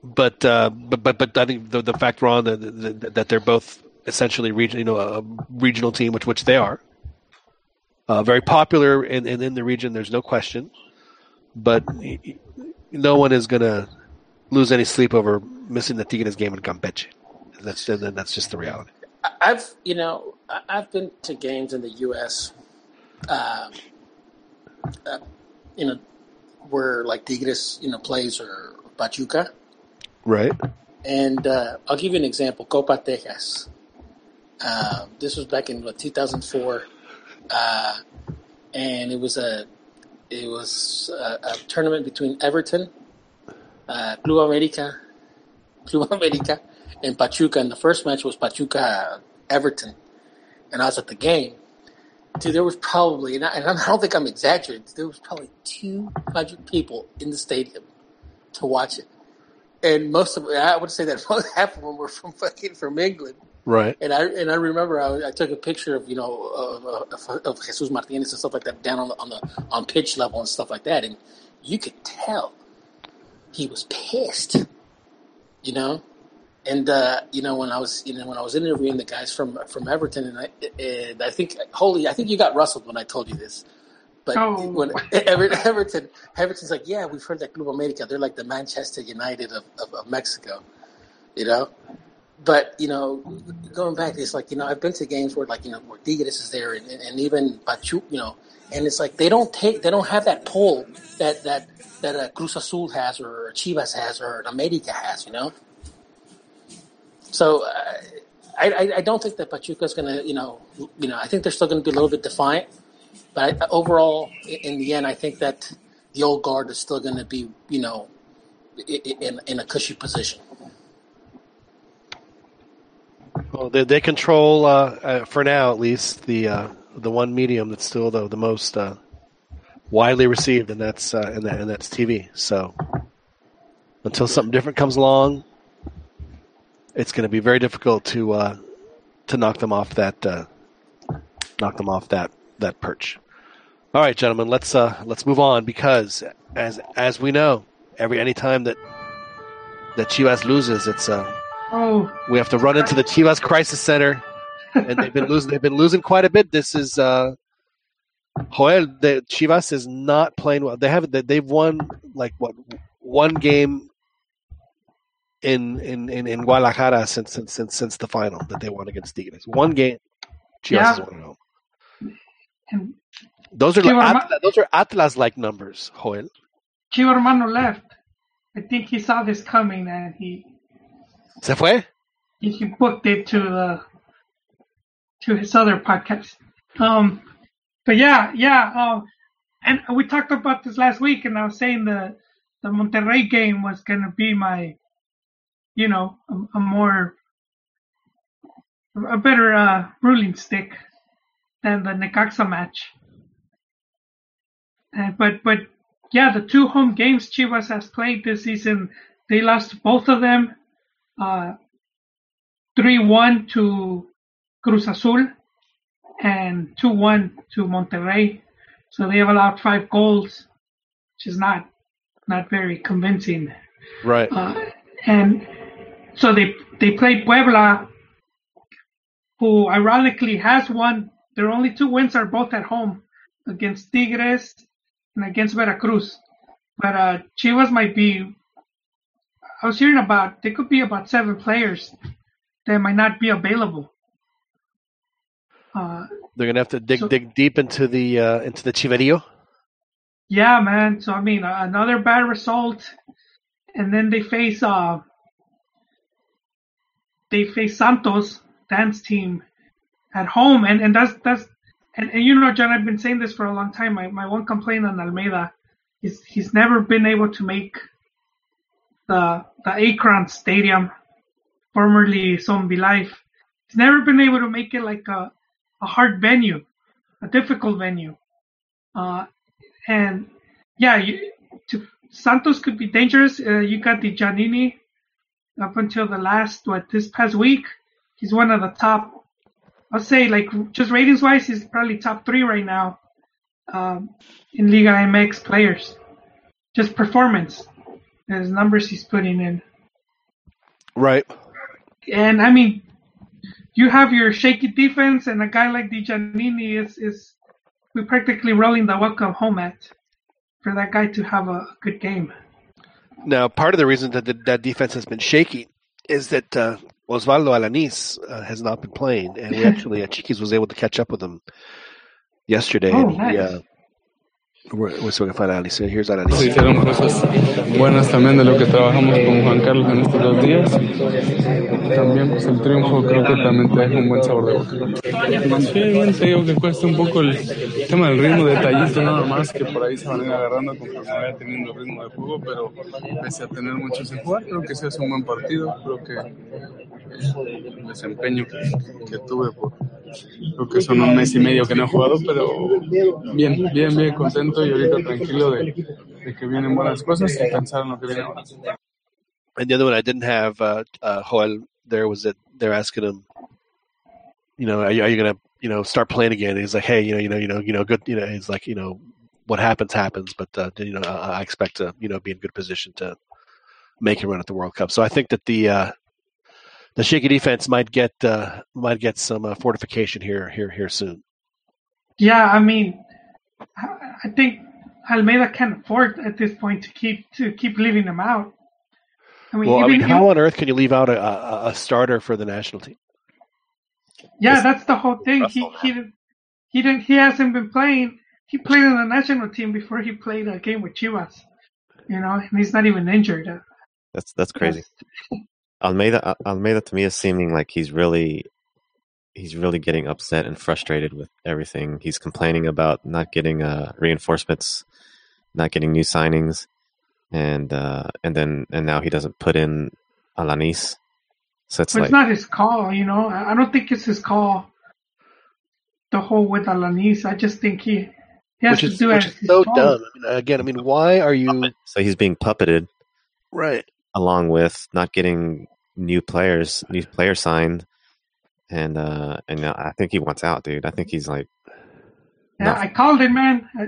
but uh, but but but I think the the fact, Ron, that that, that they're both essentially region, you know, a regional team, which which they are, uh, very popular in, in in the region. There's no question, but no one is going to lose any sleep over missing the Tigres game in Campeche. That's that's just the reality. I've you know I've been to games in the U.S. Um, uh, you know where like Tigres you know plays or Pachuca, right? And uh, I'll give you an example: Copa Tejas. Uh, this was back in what, 2004, uh, and it was a it was a, a tournament between Everton, uh, Club America, [laughs] Club America, and Pachuca. And the first match was Pachuca Everton, and I was at the game. Dude, there was probably, and I, and I don't think I'm exaggerating. There was probably 200 people in the stadium to watch it, and most of I would say that [laughs] half of them were from fucking from England. Right. And I and I remember I, I took a picture of you know of, of, of Jesus Martinez and stuff like that down on the on the on pitch level and stuff like that, and you could tell he was pissed, you know. And uh, you know when I was you know when I was interviewing the guys from from Everton, and I and I think holy I think you got rustled when I told you this. But Oh. when [laughs] Ever- Everton, Everton's like, yeah, we've heard that Club America. They're like the Manchester United of, of, of Mexico, you know. But you know, going back, it's like you know, I've been to games where like you know where Tigres is there, and, and, even Pachu, you know, and it's like they don't take, they don't have that pull that that that uh, Cruz Azul has or Chivas has or America has, you know. So uh, I, I I don't think that Pachuca's going to, you know, you know, I think they're still going to be a little bit defiant, but I, overall, in the end, I think that the old guard is still going to be, you know, in in a cushy position. Well, they, they control uh, uh, for now at least the uh, the one medium that's still the the most uh, widely received, and that's uh, and, that, and that's TV. So until something different comes along, it's going to be very difficult to uh, to knock them off that knock them off that that perch. All right, gentlemen, let's let's move on because as as we know, every any time that that Chivas loses, it's uh, Oh, we have to run into the Chivas Crisis Center, and they've been losing. They've been losing quite a bit. This is uh, Joel. The Chivas is not playing well. They have they- they've won like what one game in in in, in Guadalajara since, since since since the final that they won against Tigres. One game. Chivas Yeah. won at home. and Those are like Atlas, those are Atlas like numbers, Joel. Chivo Hermano left. I think he saw this coming and he Se fue. he, booked it to the to his other podcast. Um, but yeah, yeah. Um, and we talked about this last week, and I was saying the the Monterrey game was gonna be my, you know, a, a more a better uh, ruling stick than the Necaxa match. Uh, but but yeah, the two home games Chivas has played this season, they lost both of them. Uh, 3-1 to Cruz Azul and 2-1 to Monterrey. So they have allowed five goals, which is not not very convincing. Right. Uh, and so they they played Puebla, who ironically has won. Their only two wins are both at home against Tigres and against Veracruz. But uh, Chivas might be. I was hearing about there could be about seven players that might not be available. Uh, They're gonna have to dig So- dig deep into the uh, into the Chiverio. Yeah, man. So I mean, another bad result, and then they face uh, they face Santos dance team at home, and and that's that's and, and you know, John, I've been saying this for a long time. My my one complaint on Almeida is he's never been able to make the the Akron Stadium, formerly Omnilife. He's never been able to make it like a a hard venue, a difficult venue. Uh, and yeah, you, to, Santos could be dangerous. Uh, you got Djaniny up until the last what this past week. He's one of the top. I'll say like just ratings wise, he's probably top three right now um, in Liga MX players. Just performance, his numbers he's putting in. Right. And I mean, you have your shaky defense, and a guy like Djaniny is is we practically rolling the welcome home at for that guy to have a good game. Now, part of the reason that the, that defense has been shaky is that uh, Oswaldo Alanis uh, has not been playing, and we [laughs] actually uh, Chiquis was able to catch up with him yesterday. Oh, and he, nice. uh, we're, find Alanis. So here's Alanis. Se hicieron cosas buenas también de lo que trabajamos con Juan Carlos en estos dos días. También pues el triunfo creo que también te deja un buen sabor de boca. Sí, bien, te digo que cuesta un poco el tema del ritmo detallista nada más, que por ahí se van a ir agarrando conforme vaya teniendo ritmo de juego, pero pese a tener mucho sin jugar, creo que se hace un buen partido, creo que el desempeño que, que tuve por, creo que son un mes y medio que no he jugado, pero bien, bien, bien contento y ahorita tranquilo de, de que vienen buenas cosas y pensar en lo que viene ahora. And the other one I didn't have uh, uh, Joel there was that they're asking him, you know, are you, are you gonna you know start playing again? And he's like, hey, you know, you know, you know, you know, good, you know, he's like, you know, what happens happens, but uh, you know, I, I expect to you know be in good position to make a run at the World Cup. So I think that the uh, the shaky defense might get uh, might get some uh, fortification here here here soon. Yeah, I mean, I think Almeida can afford at this point to keep to keep leaving them out. I mean, Well, I even mean, how on earth can you leave out a, a, a starter for the national team? yeah, that's the whole thing. He he didn't- he didn't he hasn't been playing. He played in the national team before he played a game with Chivas. You know, and he's not even injured. That's that's crazy. Almeida Al- Almeida to me is seeming like he's really he's really getting upset and frustrated with everything. He's complaining about not getting uh, reinforcements, not getting new signings, and uh, and then and now he doesn't put in Alanis. So it's but like it's not his call. You know, I I don't think it's his call. The whole with Alanis, I just think he he has Which to is do which it. is so dumb. I mean, again, I mean, why are you so he's being puppeted right? along with not getting new players, new players signed, and uh and now I think he wants out, dude. I think he's like Yeah, I called it, man. I,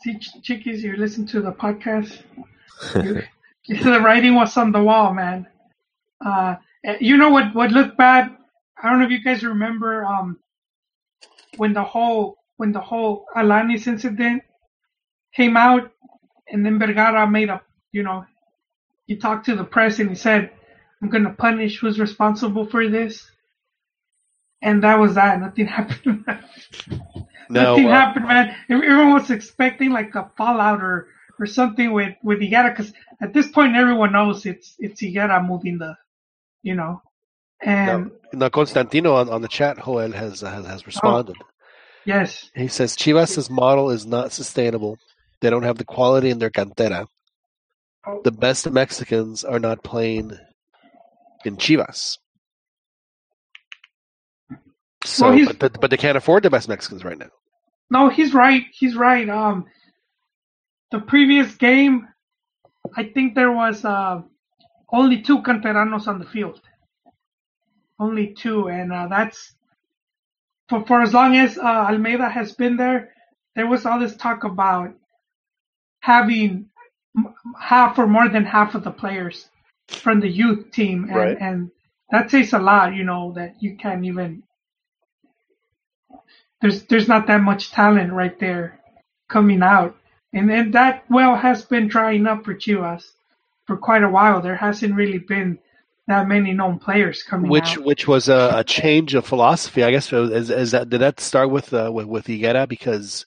see, Ch- Chiquis, you listen to the podcast. [laughs] The writing was on the wall, man. Uh, you know what? What looked bad? I don't know if you guys remember um, when the whole when the whole Alanis incident came out, and then Vergara made a you know he talked to the press and he said, "I'm going to punish who's responsible for this," and that was that. Nothing [laughs] happened. No, Nothing uh, happened, man. Everyone was expecting like a fallout or or something with with Higuera, because at this point everyone knows it's it's Higuera moving the, you know, and Now, Constantino on, on the chat, Joel has has, has responded. yes, He says Chivas' model is not sustainable. They don't have the quality in their cantera. The best Mexicans are not playing in Chivas. So, Well, but, but they can't afford the best Mexicans right now. no, he's right. He's right. Um, the previous game, I think there was uh only two canteranos on the field, only two, and uh, that's for for as long as uh, Almeida has been there. There was all this talk about having half or more than half of the players from the youth team, and, Right. and that says a lot. You know that you can't even there's there's not that much talent right there coming out, and and that well has been drying up for Chivas for quite a while. There hasn't really been that many known players coming Which out. which was a, a change of philosophy, I guess. Is, is that did that start with uh, with, with Higuera? Because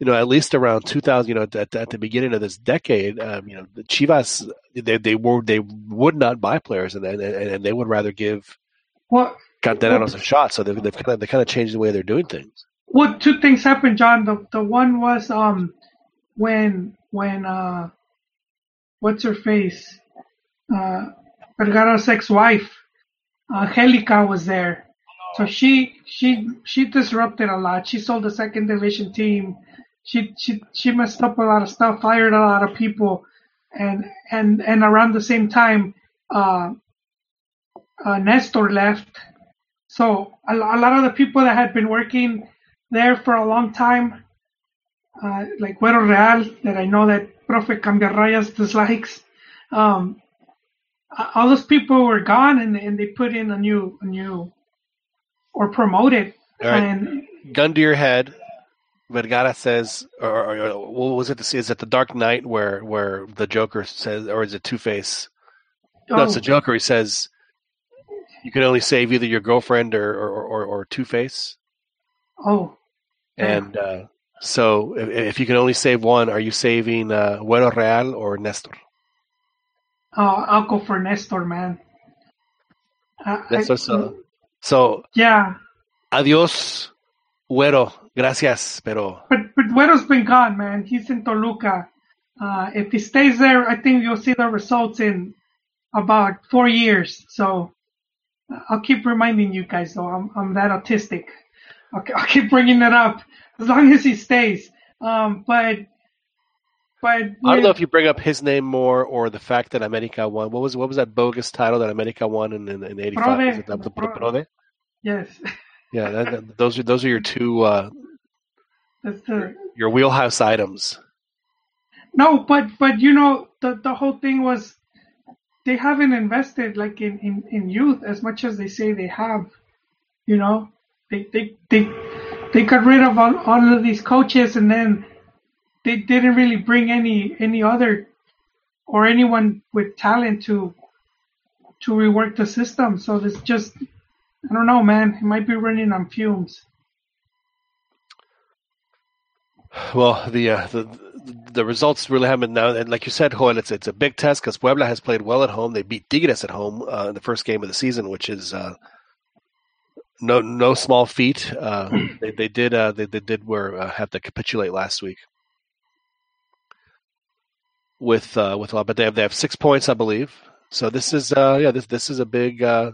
you know, at least around 2000, you know, at, at the beginning of this decade, um, you know, the Chivas they they were they would not buy players, and and, and they would rather give Well, canteranos a shot. So they've, they've kind of they kind of changed the way they're doing things. Well, two things happened, John. The the one was um when when uh what's her face uh Vergara's ex-wife Angelica was there, so she she she disrupted a lot. She sold the second division team. She she she messed up a lot of stuff, fired a lot of people, and and and around the same time, uh, uh Nestor left. So a, a lot of the people that had been working there for a long time uh, like Güero Real, that I know that Profe Cambiarrayas dislikes. Um, all those people were gone, and and they put in a new a new or promoted. All right. And Gun to your head. Vergara says, or, or, or what was it? Is it the Dark Knight where where the Joker says, or is it Two Face? No, it's Oh. the Joker. He says you can only save either your girlfriend or or, or, or Two Face. oh, And uh, so, if, if you can only save one, are you saving uh, Güero Real or Nestor? uh, I'll go for Nestor, man. Uh, Nestor, I- so, so yeah, adios, Güero. Gracias, pero but but Güero's been gone, man. He's in Toluca. Uh, if he stays there, I think you'll see the results in about four years. So I'll keep reminding you guys, though. I'm I'm that autistic. I'll, [laughs] I'll keep bringing it up as long as he stays. Um, but but I don't know if you bring up his name more or the fact that America won. What was what was that bogus title that America won in in, in '85? Prode. The, the, Prode. Prode? yes, Yeah, that, that- those are those are your two uh, that's the your wheelhouse items. No, but but you know the the whole thing was they haven't invested like in in, in youth as much as they say they have. You know, they they they they got rid of all, all of these coaches and then they didn't really bring any any other or anyone with talent to to rework the system. So it's just I don't know, man. It might be running on fumes. Well, the uh, the the results really haven't now, and like you said, Joel, it's it's a big test because Puebla has played well at home. They beat Tigres at home uh, in the first game of the season, which is uh, no no small feat. Uh, they they did uh, they they did were uh, have to capitulate last week with uh, with a lot, but they have they have six points, I believe. So this is uh, yeah this this is a big uh,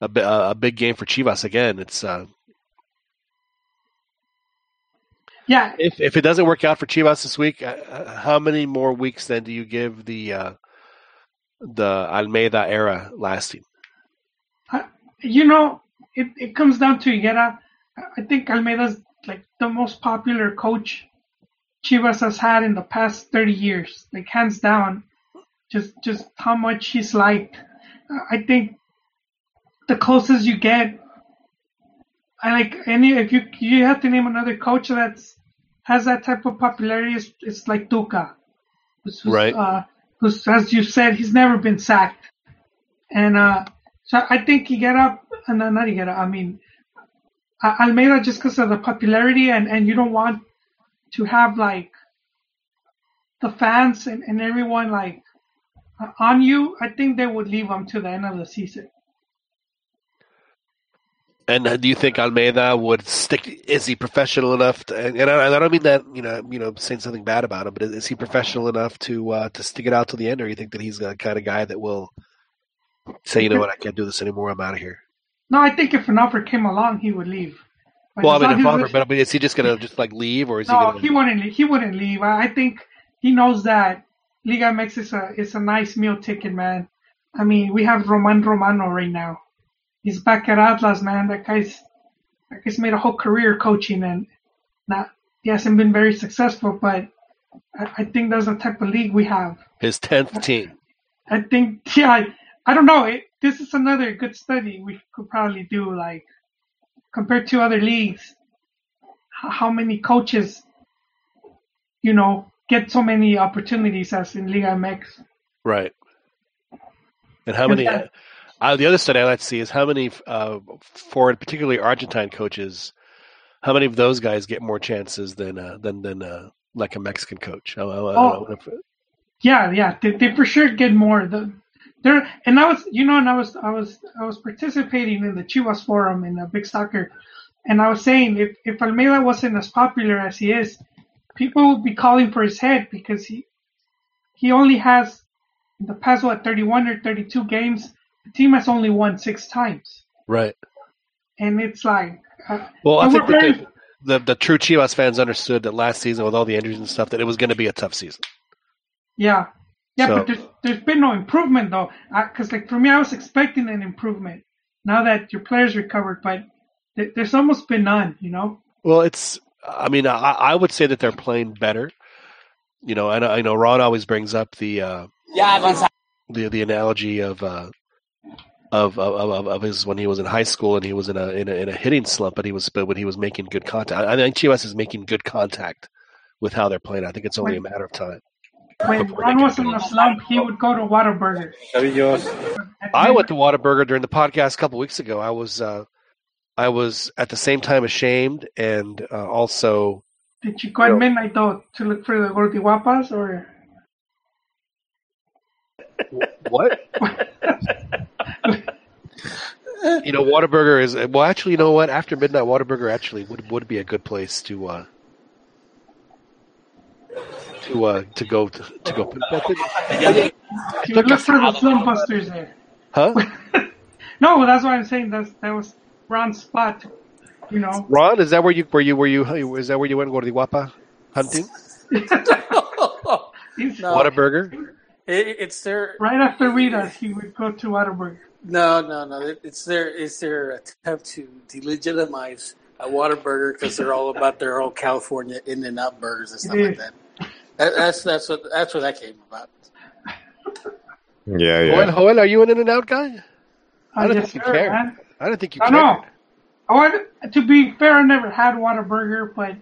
a bi- a big game for Chivas again. It's uh, Yeah, if if it doesn't work out for Chivas this week, uh, uh, how many more weeks then do you give the uh, the Almeida era lasting? You know, it, it comes down to Higuera. I think Almeida's like the most popular coach Chivas has had in the past 30 years, like hands down. Just just how much he's liked. I think the closest you get, I like any if you you have to name another coach that's has that type of popularity. It's, it's like Tuca, who's, who's, Right. Uh, who's as you said, he's never been sacked, and uh, so I think and uh, not he get up. I mean, Almeida just because of the popularity, and and you don't want to have like the fans and, and everyone like uh, on you. I think they would leave him to the end of the season. And uh, do you think Almeida would stick? Is he professional enough? To, and, I, I don't mean that you know you know saying something bad about him, but is, is he professional enough to uh, to stick it out to the end, or you think that he's the kind of guy that will say, you know what, I can't do this anymore, I'm out of here. No, I think if an offer came along, he would leave. But well, I mean, if offer, but I mean, is he just gonna just like leave, or is he no, he wouldn't. Leave. He wouldn't leave. I I think he knows that Liga MX is a is a nice meal ticket, man. I mean, we have Roman Romano right now. He's back at Atlas, man. That guy's that guy's made a whole career coaching, and not he hasn't been very successful. But I, I think that's the type of league we have. His tenth team. I think, [laughs] yeah, I, don't know. It, this is another good study we could probably do, like, compared to other leagues, how many coaches, you know, get so many opportunities as in Liga MX. Right. And how many? Yeah. Uh, the other study I like to see is how many uh, foreign, particularly Argentine coaches, how many of those guys get more chances than uh, than than uh, like a Mexican coach? I, I, I Oh. if- Yeah, yeah, they, they for sure get more. The, there, and I was, you know, and I was, I was, I was participating in the Chivas forum in the big soccer, and I was saying if if Almeida wasn't as popular as he is, people would be calling for his head because he he only has in the past what 31 or 32 games. The team has only won six times, right. and it's like, uh, Well, I think that very- the, the the true Chivas fans understood that last season with all the injuries and stuff that it was going to be a tough season. Yeah, yeah, So- but there's there's been no improvement though. Because like for me, I was expecting an improvement now that your players recovered, but th- there's almost been none. You know? Well, it's I mean, I, I would say that they're playing better. You know, I know, I know Ron always brings up the uh, the the analogy of, uh, of, of of of his when he was in high school and he was in a in a, in a hitting slump, but he was but when he was making good contact. I, I think Chivas is making good contact with how they're playing. I think it's only a matter of time. When Ron was in a slump, he would go to Whataburger. I went to Whataburger during the podcast a couple weeks ago. I was uh, I was at the same time ashamed and uh, also Did you go at midnight though to look for the Gordiwapas or? what? [laughs] you know, Whataburger is well. Actually, you know what? After midnight, Whataburger actually would would be a good place to uh, to uh, to go to, to go. [laughs] You look for the film busters there. Huh? [laughs] No, that's what I'm saying. That's that was Ron's spot. You know. Ron, is that where you where you where you is that where you went Gordiwapa hunting? [laughs] Whataburger. It, it's their Right after Rita, he would go to Whataburger. no, no, no. It- It's their it's their attempt to delegitimize a Whataburger because they're all about their old California In and Out burgers and stuff like that. That. That's that's what that's where that came about. Yeah, Joel, yeah. Joel, are you an In and Out guy? I don't Uh, yes, think you sir, care. man. I don't think you I care. know. I want to be fair. I never had Whataburger, but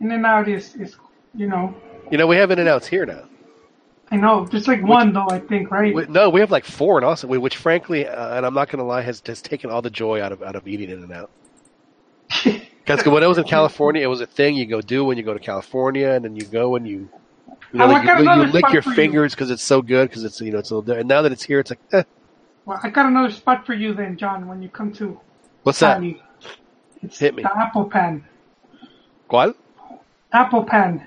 In and Out is is you know. You know, we have In and Outs here now. I know. Just like one though, I think, right? We, no, we have like four in Austin, which frankly, uh, and I'm not going to lie, has has taken all the joy out of out of eating In and Out. [laughs] Because when I was in California, it was a thing you go do when you go to California, and then you go and you you, know, like, you, you lick your fingers because it's so good because it's you know it's a little. different. And now that it's here, it's like, eh, Well, I got another spot for you then, John. When you come to what's that? It's Hit me. the Apple Pan. ¿Cuál? Apple Pan.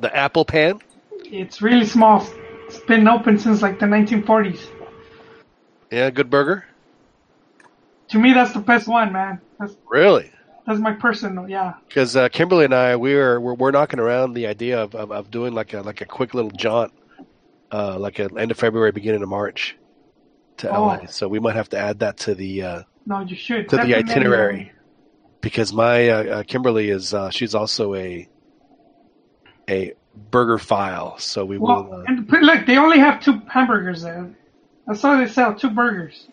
The apple pan? It's really small. It's been open since like the 1940s. Yeah, good burger. To me, that's the best one, man. That's Really? That's my personal, yeah. Because uh, Kimberly and I, we are we're, we're knocking around the idea of, of, of doing like a like a quick little jaunt, uh, like a end of February, beginning of March, to Oh. LA. So we might have to add that to the uh, No, you should. to the itinerary because my uh, uh, Kimberly is uh, she's also a a burger file. So we will. Well, Uh, and look, they only have two hamburgers there. I saw they sell, two burgers.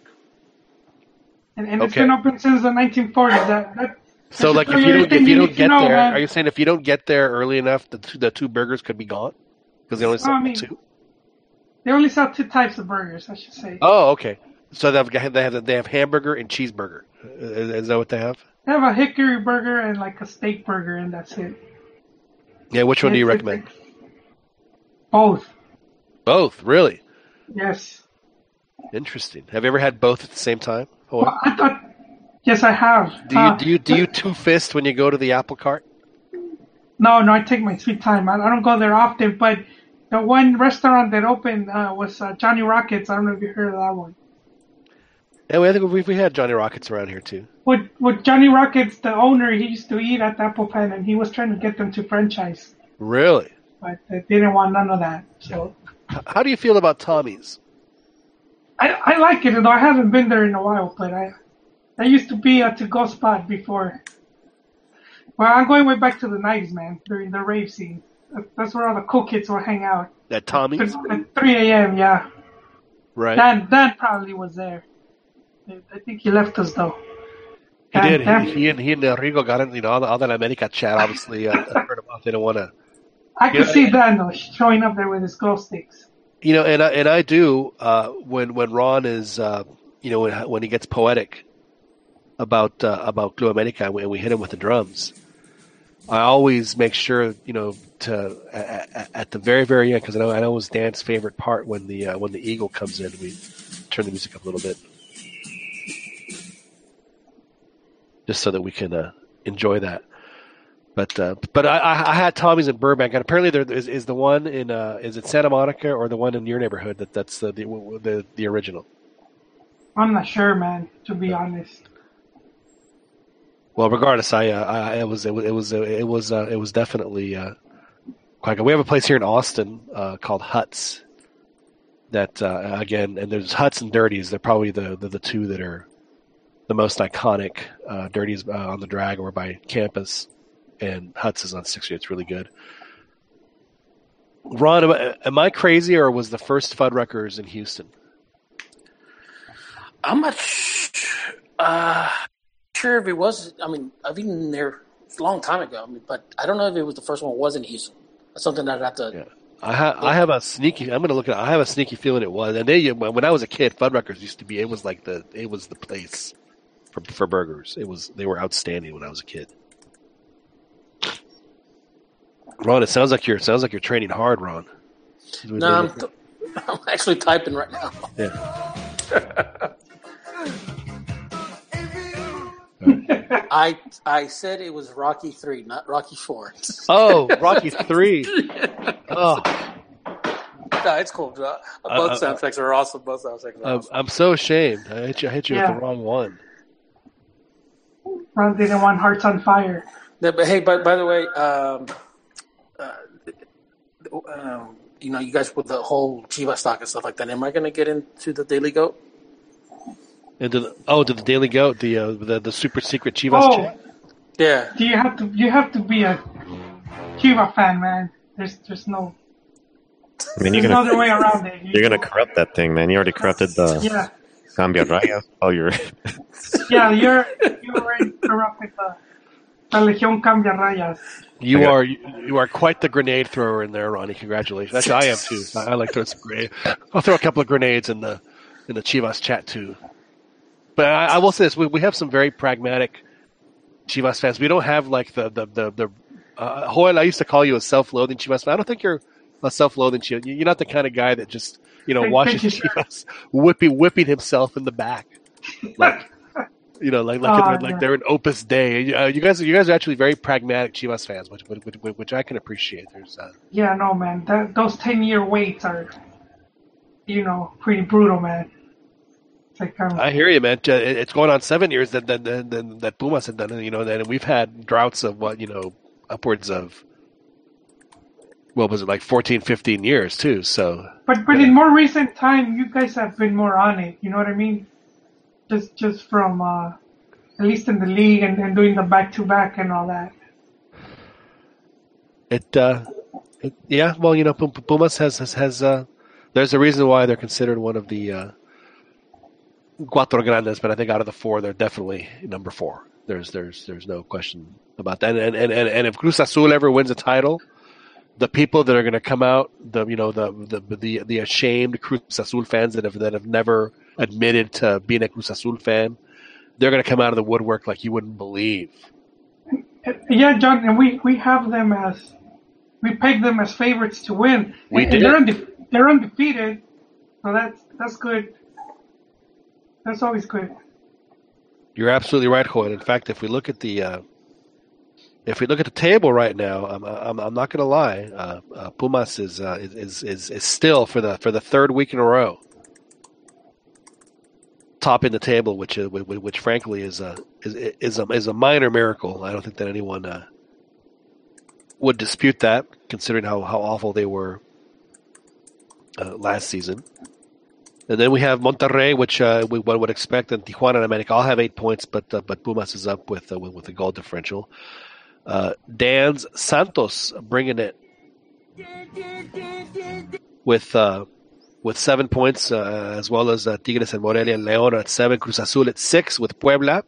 And, and it's Okay. been open since the 1940s. That, that so like if you don't if you don't get know, there, man. are you saying if you don't get there early enough, the two, the two burgers could be gone because they only sell I mean, two? They only sell two types of burgers, I should say. Oh, okay. So they've got, they have they have hamburger and cheeseburger. Is, is that what they have? They have a hickory burger and like a steak burger, and that's it. Yeah. Which one do you recommend? Both. Both, really. Yes. Interesting. Have you ever had both at the same time? Well, I thought. Yes, I have. do you Uh, do you do you two fist when you go to the apple cart? No, no, I take my sweet time. I, I don't go there often, but the one restaurant that opened uh, was uh, Johnny Rockets. I don't know if you heard of that one. Yeah, I think we we had Johnny Rockets around here too. With with Johnny Rockets, the owner, he used to eat at the Apple Pan, and he was trying to get them to franchise, Really? but they didn't want none of that. So How do you feel about Tommy's? I I like it, though I haven't been there in a while. But I that used to be a to go spot before. Well, I'm going way back to the '90s, man. During the rave scene, that's where all the cool kids would hang out. At Tommy? At 3 a.m. Yeah. right? Dan Dan probably was there. I- think he left us though. he Dan- did. Dan- He, he and he and Enrico got in. You know, all the, all that America chat. Obviously, uh, I [laughs] heard about. They don't want to. I can see Dan though showing up there with his glow sticks. You know, and I, and I do uh, when when Ron is uh, you know when, when he gets poetic about uh, about Club America and we, we hit him with the drums. I always make sure you know to at, at the very very end because I know I know it was Dan's favorite part when the uh, when the eagle comes in. We turn the music up a little bit just so that we can uh, enjoy that. But uh, but I, I I had Tommy's in Burbank, and apparently there is, is the one in uh, is it Santa Monica or the one in your neighborhood that that's the the the, the original. I'm not sure, man. To be honest. Well, regardless, I, uh, I it was it was it was uh, it was uh, it was definitely uh, quite good. We have a place here in Austin uh, called Huts. That uh, again, and there's Huts and Dirties. They're probably the, the the two that are the most iconic dirties on the drag or by campus, and Huts is on six. It's really good. Ron, am I, am I crazy, or was the first Fuddruckers in Houston? I'm not uh, sure if it was. I mean, I've eaten there a long time ago. I mean, but I don't know if it was the first one. It Was in Houston. That's something that I got to. Yeah. I, ha- I have a sneaky. I'm going to look at. I have a sneaky feeling it was. And they when I was a kid, Fuddruckers used to be. It was like the. It was the place for for burgers. It was. They were outstanding when I was a kid. Ron, it sounds like you're. Sounds like you're training hard, Ron. No, I'm, t- [laughs] I'm actually typing right now. Yeah. [laughs] I I said it was Rocky three, not Rocky four. [laughs] Oh, Rocky three. [laughs] Oh, no, it's cool. Uh, Uh, Both uh, soundtracks are awesome. Both soundtracks are I'm, awesome. I'm so ashamed. I hit you. I hit you Yeah. with the wrong one. Ron didn't want Hearts on Fire. Yeah, but hey, by, by the way, um, uh, um, you know, you guys with the whole Chivas stock and stuff like that. Am I going to get into the Daily Goat? Into the, oh, to the Daily Goat, the uh, the the super secret Chivas Oh. chick. Yeah. Do you have to? You have to be a Cuba fan, man. There's there's no I mean, you're there's no gonna way around it. You- you're gonna corrupt that thing, man. You already corrupted the Yeah, Cambia Raya. Oh, you're [laughs] yeah. You're you already corrupted the, the Legion Cambia Rayas. You are you, you are quite the grenade thrower in there, Ronnie. Congratulations. Actually, I am too. I, I like throwing some grenades. I'll throw a couple of grenades in the in the Chivas chat too. But I, I will say this: we, we have some very pragmatic Chivas fans. We don't have like the the the, the uh, Joel. I used to call you a self-loathing Chivas fan. I don't think you're a self-loathing Chivas. You're not the kind of guy that just you know watches you. Chivas whipping whipping himself in the back, like [laughs] you know, like like Oh, they're, like they're an Opus Dei. Uh, you guys, you guys are actually very pragmatic Chivas fans, which which, which, which I can appreciate. There's uh, Yeah, no, man. That those ten year waits are, you know, pretty brutal, man. I hear you, man. It's going on seven years that that that, that, Pumas had done it. You know, and we've had droughts of what you know, upwards of what was it like 14, 15 years too. So But but in more recent time, you guys have been more on it. You know what I mean? Just just from uh, at least in the league and, and doing the back to back and all that. it, uh, it yeah. Well, you know, Pumas has has, has uh, there's a reason why they're considered one of the uh, cuatro grandes, but I think out of the four, they're definitely number four. There's there's there's no question about that. And and and, and if Cruz Azul ever wins a title, the people that are going to come out, the you know the the the, the ashamed Cruz Azul fans that have that have never admitted to being a Cruz Azul fan, they're going to come out of the woodwork like you wouldn't believe. Yeah, John, and we, we have them as we peg them as favorites to win. We and, did. They're, unde- they're undefeated, so that's that's good. That's always good. You're absolutely right, Hoyt. In fact, if we look at the uh, if we look at the table right now, I'm I'm, I'm not going to lie. Uh, uh, Pumas is, uh, is is is still for the for the third week in a row topping the table, which uh, which, which frankly is a is is a is a minor miracle. I don't think that anyone uh, would dispute that, considering how, how awful they were uh, last season. And then we have Monterrey, which uh, we, one would expect, and Tijuana and America all have eight points, but uh, but Pumas is up with uh, with, with a goal differential. Uh, Dan's Santos bringing it with uh, with seven points, uh, as well as uh, Tigres and Morelia and León at seven, Cruz Azul at six with Puebla,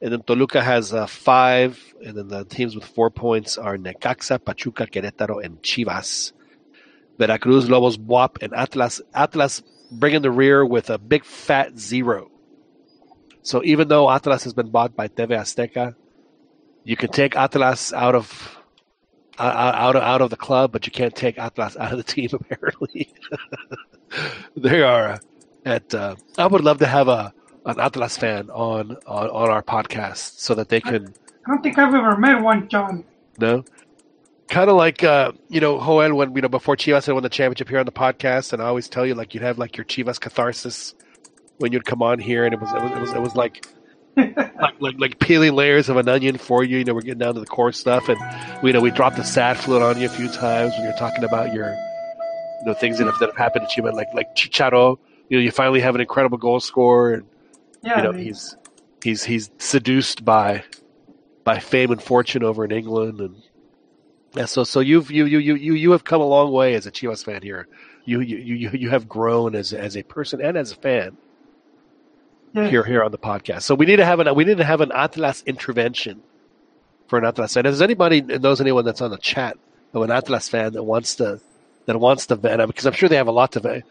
and then Toluca has uh, five, and then the teams with four points are Necaxa, Pachuca, Querétaro, and Chivas. Veracruz, Lobos, Buap, and Atlas. Atlas bringing the rear with a big fat zero. So even though Atlas has been bought by TV Azteca, you can take Atlas out of out out of, out of the club, but you can't take Atlas [laughs] out of the team. Apparently, [laughs] they are uh, at. Uh, I would love to have a an Atlas fan on, on on our podcast so that they can I don't think I've ever met one, John. no. Kind of like uh, you know Joel when you know before Chivas had won the championship here on the podcast, and I always tell you like you'd have like your Chivas catharsis when you'd come on here, and it was it was it was, it was like, like like like peeling layers of an onion for you. You know, we're getting down to the core stuff, and we you know we dropped the sad fluid on you a few times when you're talking about your you know things that have that have happened to you, but like like Chicharo, you know, you finally have an incredible goal scorer, and Yeah, you know they- he's he's he's seduced by by fame and fortune over in England, and yeah. So so you've you you you you you have come a long way as a Chivas fan here. You you you you have grown as as a person and as a fan Yeah. here here on the podcast. So we need to have an we need to have an Atlas intervention for an Atlas fan. If there's anybody knows anyone that's on the chat of an Atlas fan that wants to that wants to vent because I'm sure they have a lot to vent.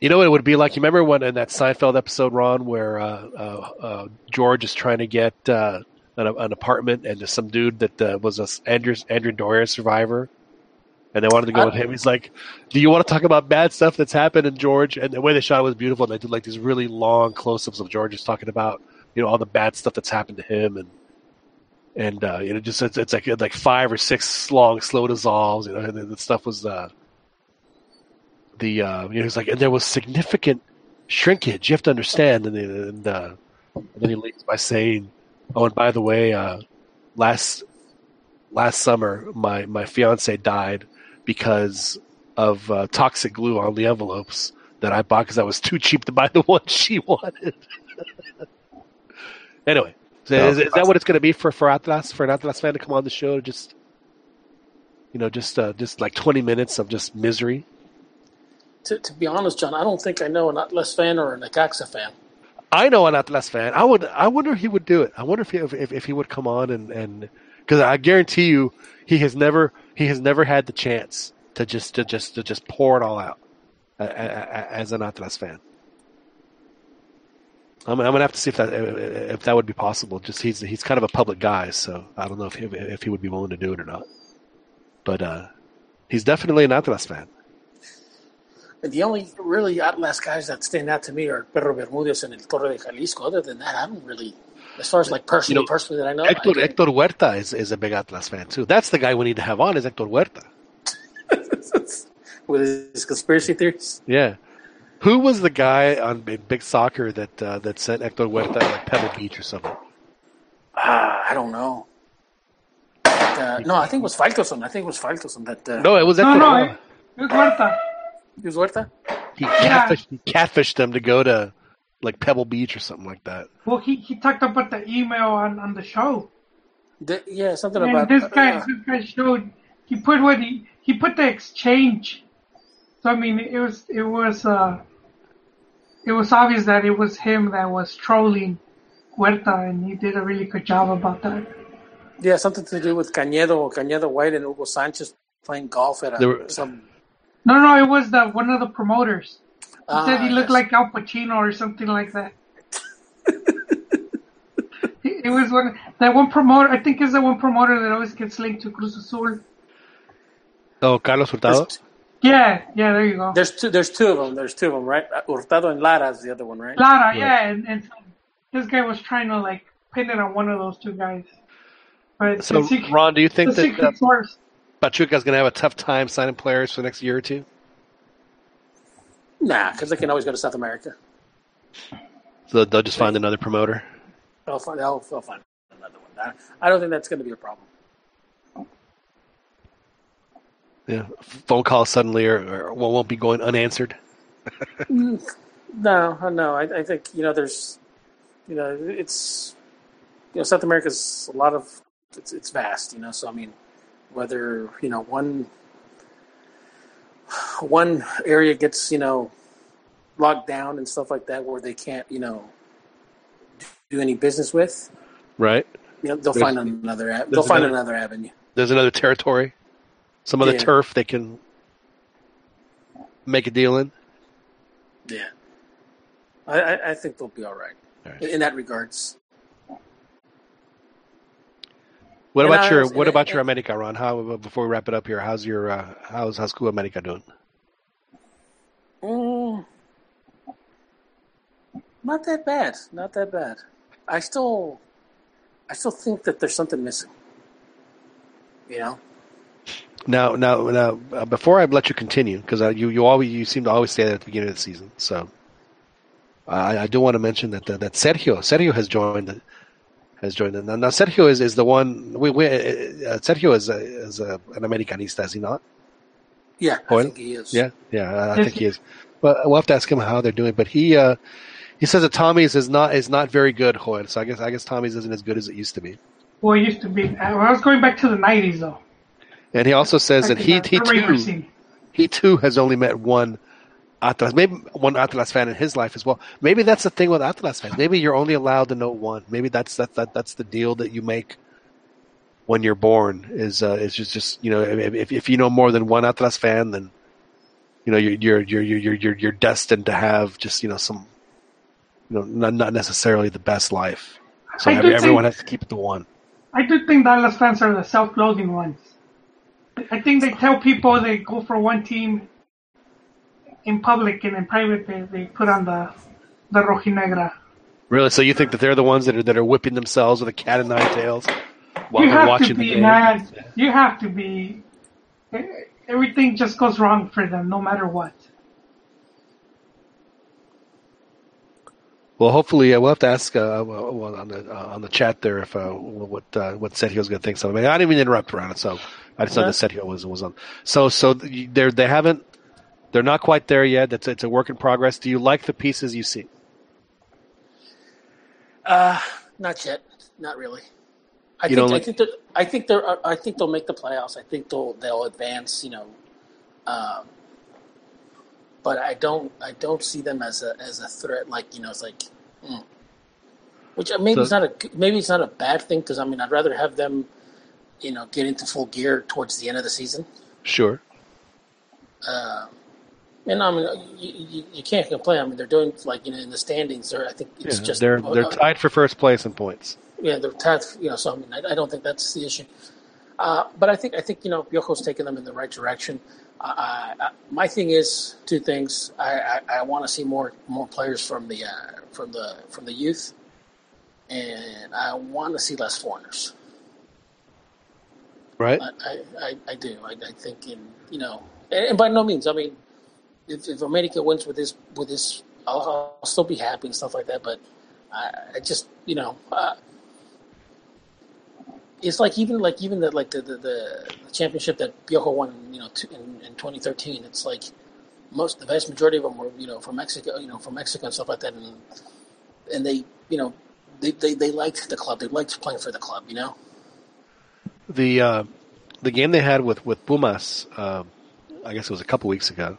You know what it would be like? You remember when in that Seinfeld episode, Ron, where uh, uh, uh, George is trying to get uh, an, an apartment, and there's some dude that uh, was a Andrew Andrea Doria survivor, and they wanted to go with him. He's like, "Do you want to talk about bad stuff that's happened in George?" And the way they shot it was beautiful. And they did like these really long close-ups of George just talking about you know all the bad stuff that's happened to him, and and uh, you know just it's, it's like like five or six long slow dissolves. You know, and the stuff was. Uh, the uh, you know, he's like, and there was significant shrinkage. You have to understand, and, then- and, uh, and then he leaves by saying, "Oh, and by the way, uh, last last summer, my my fiance died because of uh, toxic glue on the envelopes that I bought because I was [laughs] too cheap to buy the one she wanted." [laughs] anyway, so Yeah. is, is that what it's going to be for for Atlas for an Atlas fan to come on the show just you know just uh, just like twenty minutes of just misery? To, to be honest, John, I don't think I know an Atlas fan or an Necaxa fan. I know an Atlas fan. I would. I wonder if he would do it. I wonder if he, if, if he would come on and and because I guarantee you he has never he has never had the chance to just to just to just pour it all out as an Atlas fan. I'm, I'm gonna have to see if that if that would be possible. Just he's he's kind of a public guy, so I don't know if he, if he would be willing to do it or not. But uh, he's definitely an Atlas fan. And the only really Atlas guys that stand out to me are Perro Bermúdez and El Torre de Jalisco. Other than that, I don't really, as far as like personally, You know, personally that I know, I Hector, don't- Hector Huerta is, is a big Atlas fan too. That's the guy we need to have on. Is Hector Huerta? [laughs] with his conspiracy theories. Yeah. Who was the guy on Big, big Soccer that uh, that sent Hector Huerta to like Pebble Beach or something? Ah, I don't know. But, uh, no, I think it was Faltoson. I think it was Faltoson that. Uh, No, it was No, Hector. no, Huerta. it, it was Huerta. It was Huerta. He Yeah. catfished, he catfished them to go to like Pebble Beach or something like that. Well, he, he talked about the email on, on the show. The- yeah, something And about this guy, uh, this guy showed he put what he he put the exchange. So I mean, it was it was uh it was obvious that it was him that was trolling Huerta, and he did a really good job about that. yeah, something to do with Cañedo, Cañedo White, and Hugo Sanchez playing golf at a, were- some. No, no, it was the one of the promoters. He Ah, said he looked yes. like Al Pacino or something like that. [laughs] it it was one that one promoter. I think is the one promoter that always gets linked to Cruz Azul. Oh, Carlos Hurtado. There's, Yeah, yeah, there you go. there's two. There's two of them. There's two of them, right? Uh, Hurtado and Lara is the other one, right? Lara, yeah, and, and so this guy was trying to like pin it on one of those two guys. But So, the Ron, do you think the that secret source. Pachuca's going to have a tough time signing players for the next year or two? Nah, because they can always go to South America. So they'll just find another promoter. They'll find. They'll, they'll find another one. I, don't think that's going to be a problem. Yeah, phone calls suddenly or, or won't be going unanswered. [laughs] No, no. I, I think you know there's, you know, it's, you know, South America's a lot of, it's it's vast, you know. So I mean, whether you know one, one area gets you know, locked down and stuff like that, where they can't you know, do any business with, Right? you know, they'll There's- find another. They'll find another- avenue. There's another territory, some other Yeah. turf they can make a deal in. Yeah, I, I, think they'll be all right, in, in that regards. What And about I your was- What and- about your America, Ron? How before we wrap it up here? How's your uh, how's how's Club America doing? Mm, not that bad. Not that bad. I still, I still think that there's something missing. You know. Now, now, now, uh, before I let you continue, because uh, you you always you seem to always say that at the beginning of the season. So, I, I do want to mention that uh, that Sergio Sergio has joined the, has joined. in. now, now Sergio is, is the one. We, we uh, Sergio is a, is a, an Americanista, is he not? Yeah, I think he is. Yeah, yeah, I, I think he is. But we'll have to ask him how they're doing. But he uh, He says that Tommy's is not is not very good, Joel. So I guess I guess Tommy's isn't as good as it used to be. Well, it used to be. I was going back to the '90s though. And he also says that he he too he too has only met one Atlas, maybe one Atlas fan in his life as well. Maybe that's the thing with Atlas fans. Maybe you're only allowed to know one. Maybe that's that, that that's the deal that you make when you're born. Is uh, is just just you know if if you know more than one Atlas fan, then you know you're you're you're you're you're you're destined to have just you know some you know not not necessarily the best life. So I do every, everyone think- has to keep it to one. I do think Atlas fans are the self-loathing ones. I think they tell people they go for one team in public and in private they, they put on the the rojinegra. Really? So you think that they're the ones that are that are whipping themselves with a cat and nine tails while you they're have watching to the be game? man. You have to be. Everything just goes wrong for them, no matter what. Well, hopefully, uh, we'll have to ask uh, well, well, on the uh, on the chat there if uh, what uh, what Sergio's going to think. So I, mean, I didn't even interrupt around it, so I just know Yeah. that Sergio was was on. So so they they haven't they're not quite there yet. It's it's a work in progress. Do you like the pieces you see? Uh, not yet. Not really. I You think don't I think that I think they're I think they'll make the playoffs. I think they'll they'll advance. You know, um, but I don't I don't see them as a as a threat. Like you know, it's like, mm. which uh, maybe So- it's not a maybe it's not a bad thing because I mean I'd rather have them, you know, get into full gear towards the end of the season. Sure. Um, and I mean, you, you, you can't complain. I mean, they're doing like you know in the standings. They're I think it's Yeah, just they're they're uh, tied for first place in points. yeah, they're tied. You know, so I mean, I, I don't think that's the issue. Uh, but I think I think you know Piojo's taking them in the right direction. I, I, my thing is two things. I, I, I want to see more more players from the uh, from the from the youth, and I want to see less foreigners. Right. I, I, I, I do. I, I think in you know, and, and by no means. I mean, if, if America wins with this with this, I'll, I'll still be happy and stuff like that. But I, I just you know, uh, it's like even like even the like the the, the, championship that Piojo won, you know, t- in, in 2013. It's like most the vast majority of them were you know from Mexico, you know, from Mexico and stuff like that, and and they you know they, they, they liked the club. They liked playing for the club, you know. The uh, the game they had with with Pumas, um, I guess it was a couple weeks ago,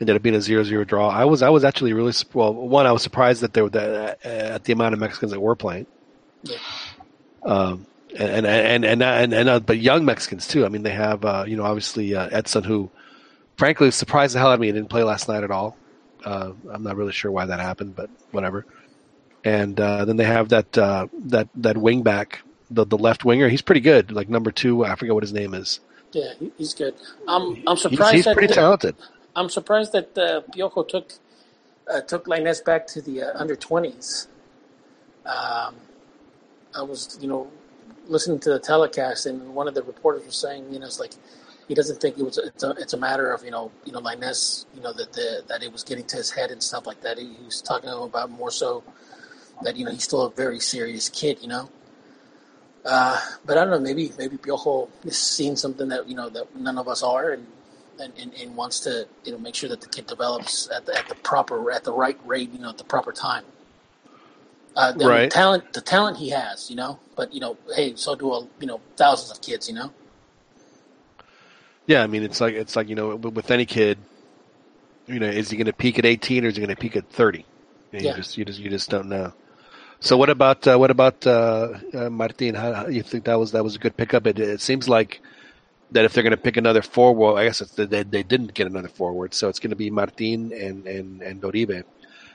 ended up being a 0-0 draw. I was I was actually really well. One, I was surprised that there were that, uh, at the amount of Mexicans that were playing. Yeah. Um, and and and and, and, and uh, but young Mexicans too. I mean, they have uh, you know obviously uh, Edson, who frankly surprised the hell out of me. He didn't play last night at all. Uh, I'm not really sure why that happened, but whatever. And uh, then they have that uh, that that wing back, the the left winger. He's pretty good, like number two. I forget what his name is. Yeah, he's good. I'm I'm He's, surprised. he's that pretty talented. I'm surprised that uh, Piojo took uh, took Lainez back to the uh, under twenties. Um, I was, you know, listening to the telecast, and one of the reporters was saying, you know, it's like he doesn't think it was. It's a, it's a matter of you know, you know, Lainez, you know, that the, that it was getting to his head and stuff like that. He, he was talking about more so that you know he's still a very serious kid, you know. Uh, but I don't know. Maybe maybe Piojo is seeing something that you know that none of us are, and and, and, and wants to you know make sure that the kid develops at the, at the proper at the right rate, you know, at the proper time. Uh, the Right. talent, the talent he has, you know. But you know, hey, so do a, you know thousands of kids, you know. Yeah, I mean, it's like it's like you know, with any kid, you know, is he going to peak at 18 or is he going to peak at 30? And Yeah. You just you just you just don't know. So what about uh, what about uh, uh, Martin? How, how you think that was that was a good pickup? It, it seems like that if they're going to pick another forward, I guess it's, they they didn't get another forward, so it's going to be Martin and and and Doribe.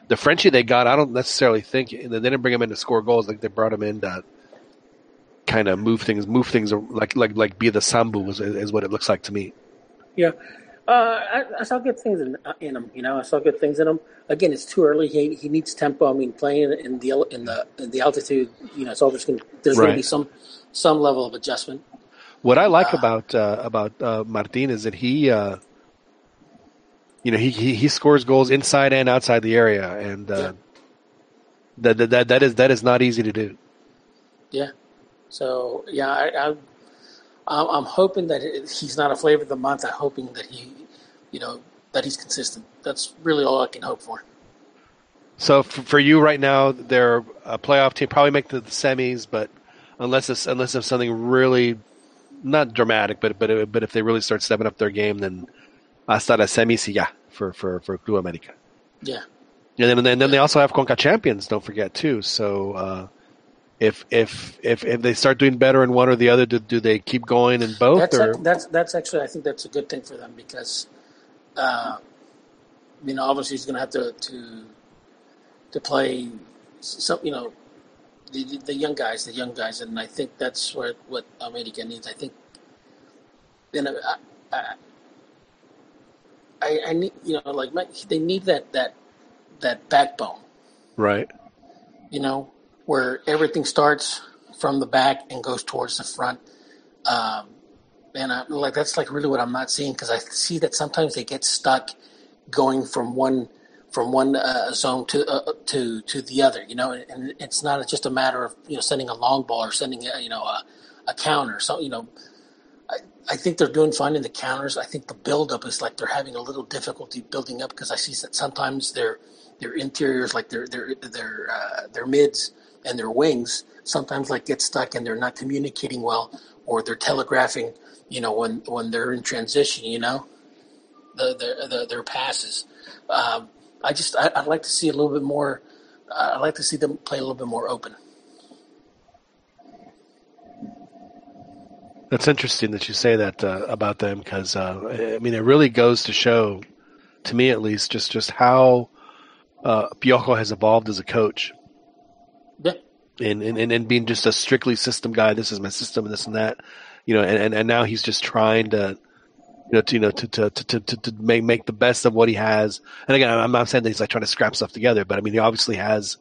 The Frenchie they got, I don't necessarily think they didn't bring him in to score goals. Like they brought him in to kind of move things, move things like like like be the Sambu is, is what it looks like to me. Yeah. Uh, I, I saw good things in, in him. You know, I saw good things in him. Again, it's too early. He, he needs tempo. I mean, playing in the in the in the altitude, you know, it's always going. There's going to be some some level of adjustment. What I like about uh, about uh, Martin is that he, uh, you know, he, he he scores goals inside and outside the area, and uh, that, that that that is that is not easy to do. Yeah. So yeah, I, I I'm hoping that he's not a flavor of the month. I'm hoping that he, you know, that he's consistent. That's really all I can hope for. So for, for you right now, they're a playoff team, probably make the, the semis, but unless it's unless it's something really not dramatic, but but but if they really start stepping up their game, then hasta la ya for for for Club America. Yeah. And then, and then they also have Conca champions. Don't forget too. So uh, if if if if they start doing better in one or the other, do, do they keep going in both? That's or? ac- that's that's actually I think that's a good thing for them because, uh, you know, obviously he's going to have to to to play some, you know, the, the young guys, the young guys, and I think that's what what America needs. I think, you know, I, I, I, I need you know like they need that that that backbone. right. you know, where everything starts from the back and goes towards the front. Um, and I, like that's like really what I'm not seeing because I see that sometimes they get stuck going from one from one uh, zone to uh, to to the other. You know, and, and it's not just a matter of you know sending a long ball or sending a, you know a, a counter. So you know, I, I think they're doing fine in the counters. I think the buildup is like they're having a little difficulty building up because I see that sometimes their their interiors, like their their their uh, their mids and their wings, sometimes like get stuck and they're not communicating well, or they're telegraphing. You know, when when they're in transition, you know, the the, the their passes. Um, I just I, I'd like to see a little bit more. Uh, I'd like to see them play a little bit more open. That's interesting that you say that uh, about them because uh, I mean it really goes to show, to me at least, just just how uh, has evolved as a coach. Yeah. And, and and and being just a strictly system guy. This is my system, and this and that. You know, and, and, and now he's just trying to, you know, to you know to to to to, to make make the best of what he has. And again, I'm not saying that he's like trying to scrap stuff together, but I mean he obviously has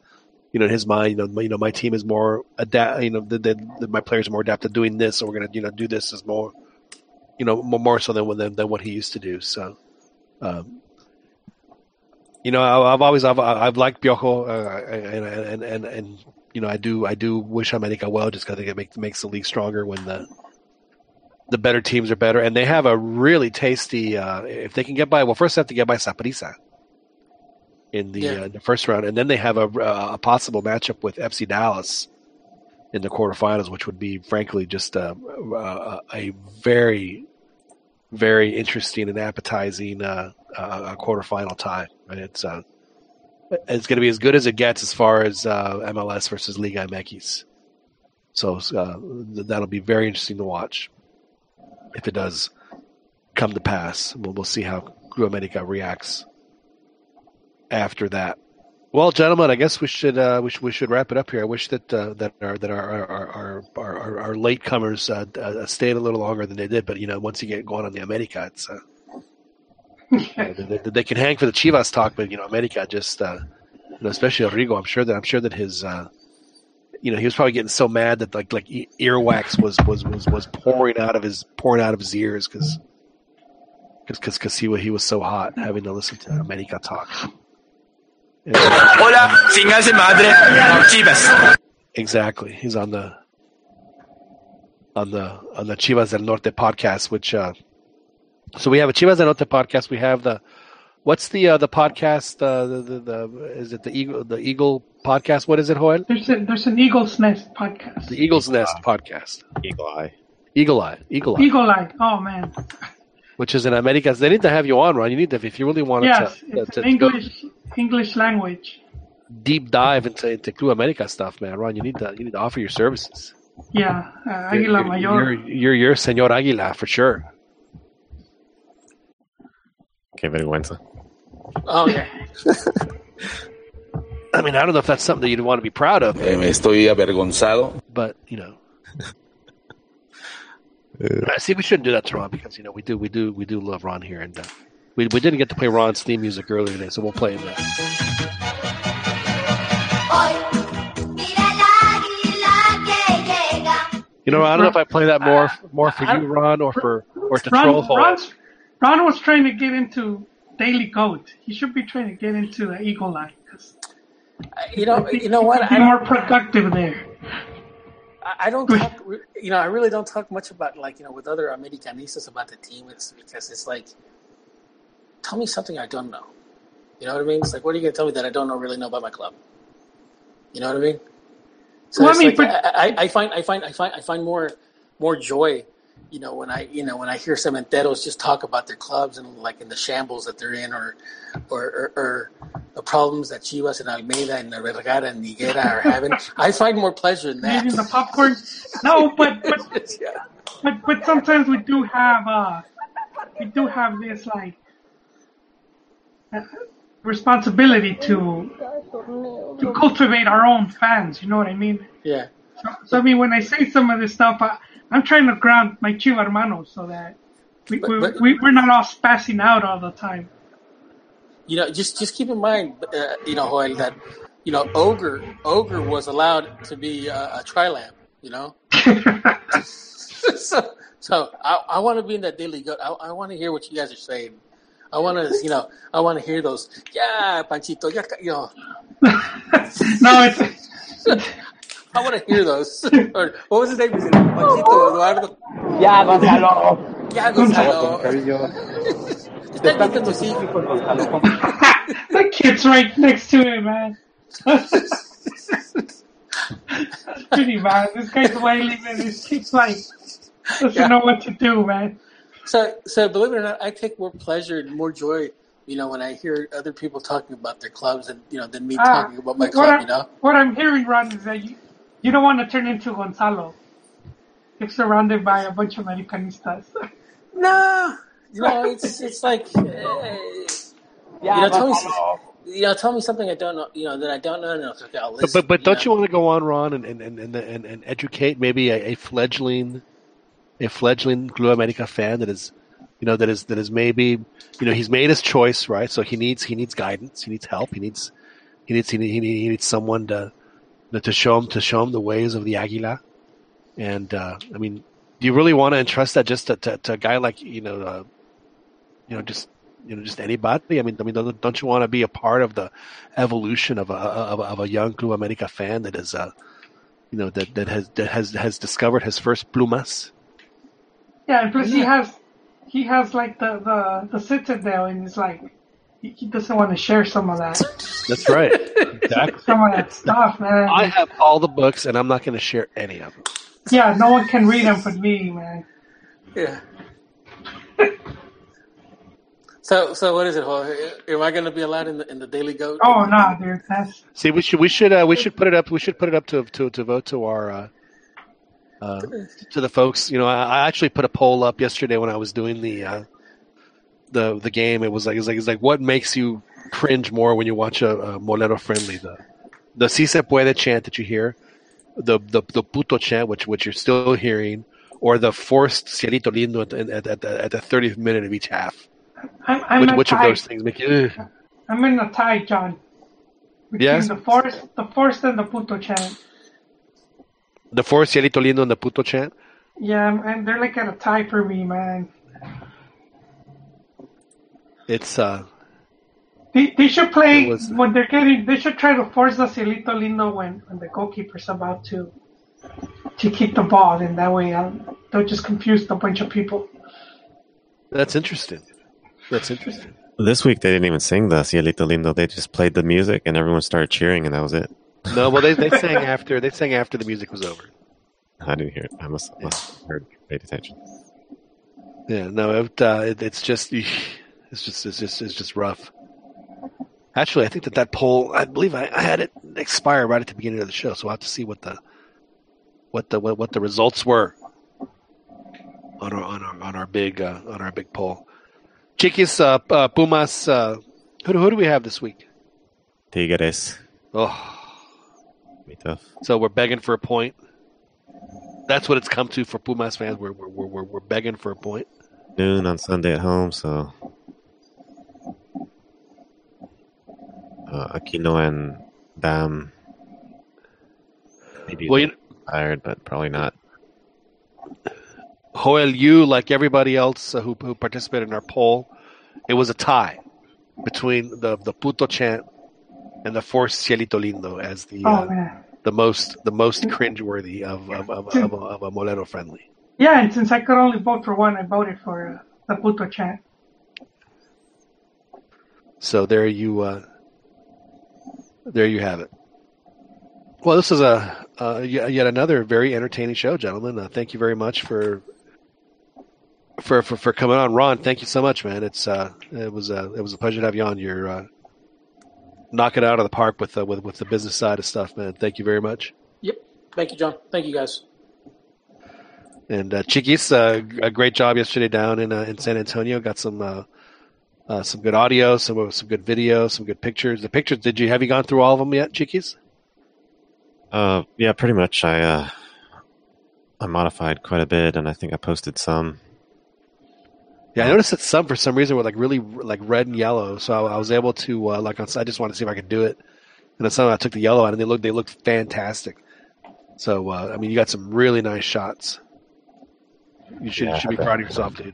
you know, in his mind, you know, my, you know, my team is more adapt, you know, the, the, my players are more adapted to doing this, so we're gonna, you know, do this is more, you know, more, more so than, than than what he used to do. So, um, you know, I, I've always I've I've liked Piojo, uh, and, and and and you know, I do I do wish America well, just because I think it makes makes the league stronger when the the better teams are better, and they have a really tasty. Uh, if they can get by, well, first they have to get by Saprissa in the, Yeah. uh, the first round, and then they have a, a possible matchup with FC Dallas in the quarterfinals, which would be frankly just a, a, a very, very interesting and appetizing uh, uh, a quarterfinal tie. And it's uh, it's going to be as good as it gets as far as uh, MLS versus Liga MX. So uh, th- that'll be very interesting to watch if it does come to pass. We'll, we'll see how America reacts after that. Well, gentlemen, I guess we should uh, we should we should wrap it up here. I wish that uh, that our that our our our, our, our, our latecomers uh, uh, stayed a little longer than they did. But you know, once you get going on the America, it's uh, [laughs] they, they, they can hang for the Chivas talk, but you know, America just uh, you know, especially Rodrigo. I'm sure that I'm sure that his uh, you know he was probably getting so mad that like like earwax was was was was pouring out of his pouring out of his ears because because because he he was so hot having to listen to America talk. [laughs] Hola, chingas madre, Chivas. Exactly. He's on the on the on the Chivas del Norte podcast, which uh so we have a Chivas del Norte podcast. We have the what's the uh, the podcast uh, the, the the is it the Eagle the Eagle podcast? What is it, Joel? There's a, there's an Eagle's Nest podcast. The Eagle's Nest podcast. Eagle Eye. Eagle Eye. Eagle Eye. Eagle Eye. Oh man. Which is in Americas. They need to have you on, Ron. You need to if you really want Yes, to, it's to, an to go English English language. deep dive into into Club America stuff, man. Ron, you need to you need to offer your services. Yeah, uh, Aguila You're, Mayor. you're, you're, you're Senor Aguila for sure. Qué vergüenza. Oh [laughs] yeah. I mean, I don't know if that's something that you'd want to be proud of, Eh, me estoy avergonzado. but you know, I see we shouldn't do that to Ron because you know we do we do we do love Ron here, and uh, we we didn't get to play Ron's theme music earlier today, so we'll play it now. You know, I don't know if I play that more more for you, Ron, or for or to troll Ron, Hole. Ron's, Ron was trying to get into Daily Goat. He should be trying to get into the Eagle Eye. 'cause You know, you know what? be more productive there. I don't talk, you know, I really don't talk much about like, you know, with other Americanistas about the team. It's because it's like, tell me something I don't know. You know what I mean? It's like, what are you going to tell me that I don't know, really know about my club? You know what I mean? So Well, I mean, like, but- I, I, I find I find I find I find more more joy, you know, when I you know when I hear cementeros just talk about their clubs and like in the shambles that they're in, or or or, or the problems that Chivas and Almeyda and Vergara and Higuera are having. [laughs] I find more pleasure in that. Eating the popcorn. No, but but [laughs] but but sometimes we do have uh we do have this like uh, responsibility to to cultivate our own fans. You know what I mean? Yeah. So, so I mean, when I say some of this stuff, I, I'm trying to ground my Chiva hermanos so that we, we, but- we we're not all spazzing out all the time. You know, just just keep in mind, uh, you know, Joel, that you know, Ogre Ogre was allowed to be uh, a tri-lamp. You know, [laughs] [laughs] so so I, I want to be in that daily goat. I, I want to hear what you guys are saying. I want to, you know, I want to hear those. Yeah, Panchito. Yeah, you know. [laughs] no, it's. I want to hear those. [laughs] what was his name? Was it Panchito Eduardo? Ya, Gonzalo. Yeah, Gonzalo. Está aquí con [laughs] the kid's right next to him, man. That's [laughs] pretty bad. This guy's wailing and his kid's like doesn't Yeah. know what to do, man. So, so believe it or not, I take more pleasure and more joy, you know, when I hear other people talking about their clubs and you know than me Ah, talking about my club. I, You know. what I'm hearing, Ron, is that you, you don't want to turn into Gonzalo. You're surrounded by a bunch of Americanistas. [laughs] No, you know, it's it's like, [laughs] uh, you know, tell me, you know, tell me something I don't know, you know, that I don't know, and I'll, I'll But but, but don't you want to go on, Ron, and and and and, and, and educate maybe a, a fledgling, a fledgling Blue America fan that is, you know, that is that is maybe, you know, he's made his choice, right? So he needs he needs guidance, he needs help, he needs he needs he, need, he need- he needs someone to to show him to show him the ways of the Aguila, and uh, I mean, do you really want to entrust that just to, to, to a guy like you know, uh, you know, just you know, just anybody? I mean, I mean, don't, don't you want to be a part of the evolution of a of, a- of a young Club America fan that is, uh, you know, that, that has that has has discovered his first plumas? Yeah, and plus he has he has like the the the citadel, and he's like he, he doesn't want to share some of that That's right. [laughs] exactly. some of that stuff, man. I have all the books, and I'm not going to share any of them. Yeah, no one can read them but me, man. Yeah. [laughs] So, so what is it? Jorge? Am I going to be allowed in the in the Daily Goat? Oh no, dude, that's See, we should we should uh, we should put it up. We should put it up to to, to vote to our uh, uh, to the folks. You know, I, I actually put a poll up yesterday when I was doing the uh, the the game. It was like it's like it's like what makes you cringe more when you watch a, a Molero friendly the the si se puede chant that you hear, the the the puto chant which which you're still hearing, or the forced cielito lindo at the, at, at, at the 30th minute of each half. I'm, I'm which which of those things make you? ugh? I'm in a tie, John. Between Yes? the forest, the forest, and the puto chant. The forced cielito lindo and the puto chant. Yeah, and they're like at a tie for me, man. It's uh They, they should play was- when they're getting. They should try to force the cielito lindo when, when the goalkeeper's about to to kick the ball, and that way um, they'll just confuse a bunch of people. that's interesting. That's interesting. This week they didn't even sing the Cielito Lindo. They just played the music and everyone started cheering, and that was it. No, well they, they [laughs] sang after they sang after the music was over. I didn't hear it. I must, must have heard, paid attention. Yeah, no, it, uh, it, it's just [laughs] it's just it's just it's just rough. Actually, I think that that poll, I believe I, I had it expire right at the beginning of the show, so we'll have to see what the what the what, what the results were on our on our on our big uh, on our big poll. Chiquis, uh, uh, Pumas, uh, who do, who do we have this week? Tigres. Oh, Be tough. so we're begging for a point. That's what it's come to for Pumas fans. We're we're we're, we're begging for a point. Noon on Sunday at home, so uh, Aquino and Bam. Maybe Well, you- tired, but probably not. Joel, you like everybody else uh, who, who participated in our poll, it was a tie between the the puto chant and the forced cielito lindo as the Oh uh, the most the most cringeworthy of of, of, of, a, of a Molero friendly. Yeah, and since I could only vote for one, I voted for uh, the puto chant. So there you uh, there you have it. Well, this is a uh, yet another very entertaining show, gentlemen. Uh, thank you very much for, for for for coming on, Ron. Thank you so much, man. It's uh, it was uh, it was a pleasure to have you on. You're uh, knocking it out of the park with uh, with with the business side of stuff, man. Thank you very much. Yep. Thank you, John. Thank you, guys. And uh, Chiquis, uh, a great job yesterday down in uh, in San Antonio. Got some uh, some good audio, some some good video, some good pictures. The pictures. Did you have you gone through all of them yet, Chiquis? Uh, yeah, pretty much. I uh, I modified quite a bit, and I think I posted some. Yeah, I noticed that some for some reason were like really like red and yellow. So I, I was able to uh, like on, I just wanted to see if I could do it, and then some I took the yellow out, and they looked they looked fantastic. So uh, I mean, you got some really nice shots. You should Yeah, should be proud of yourself, dude.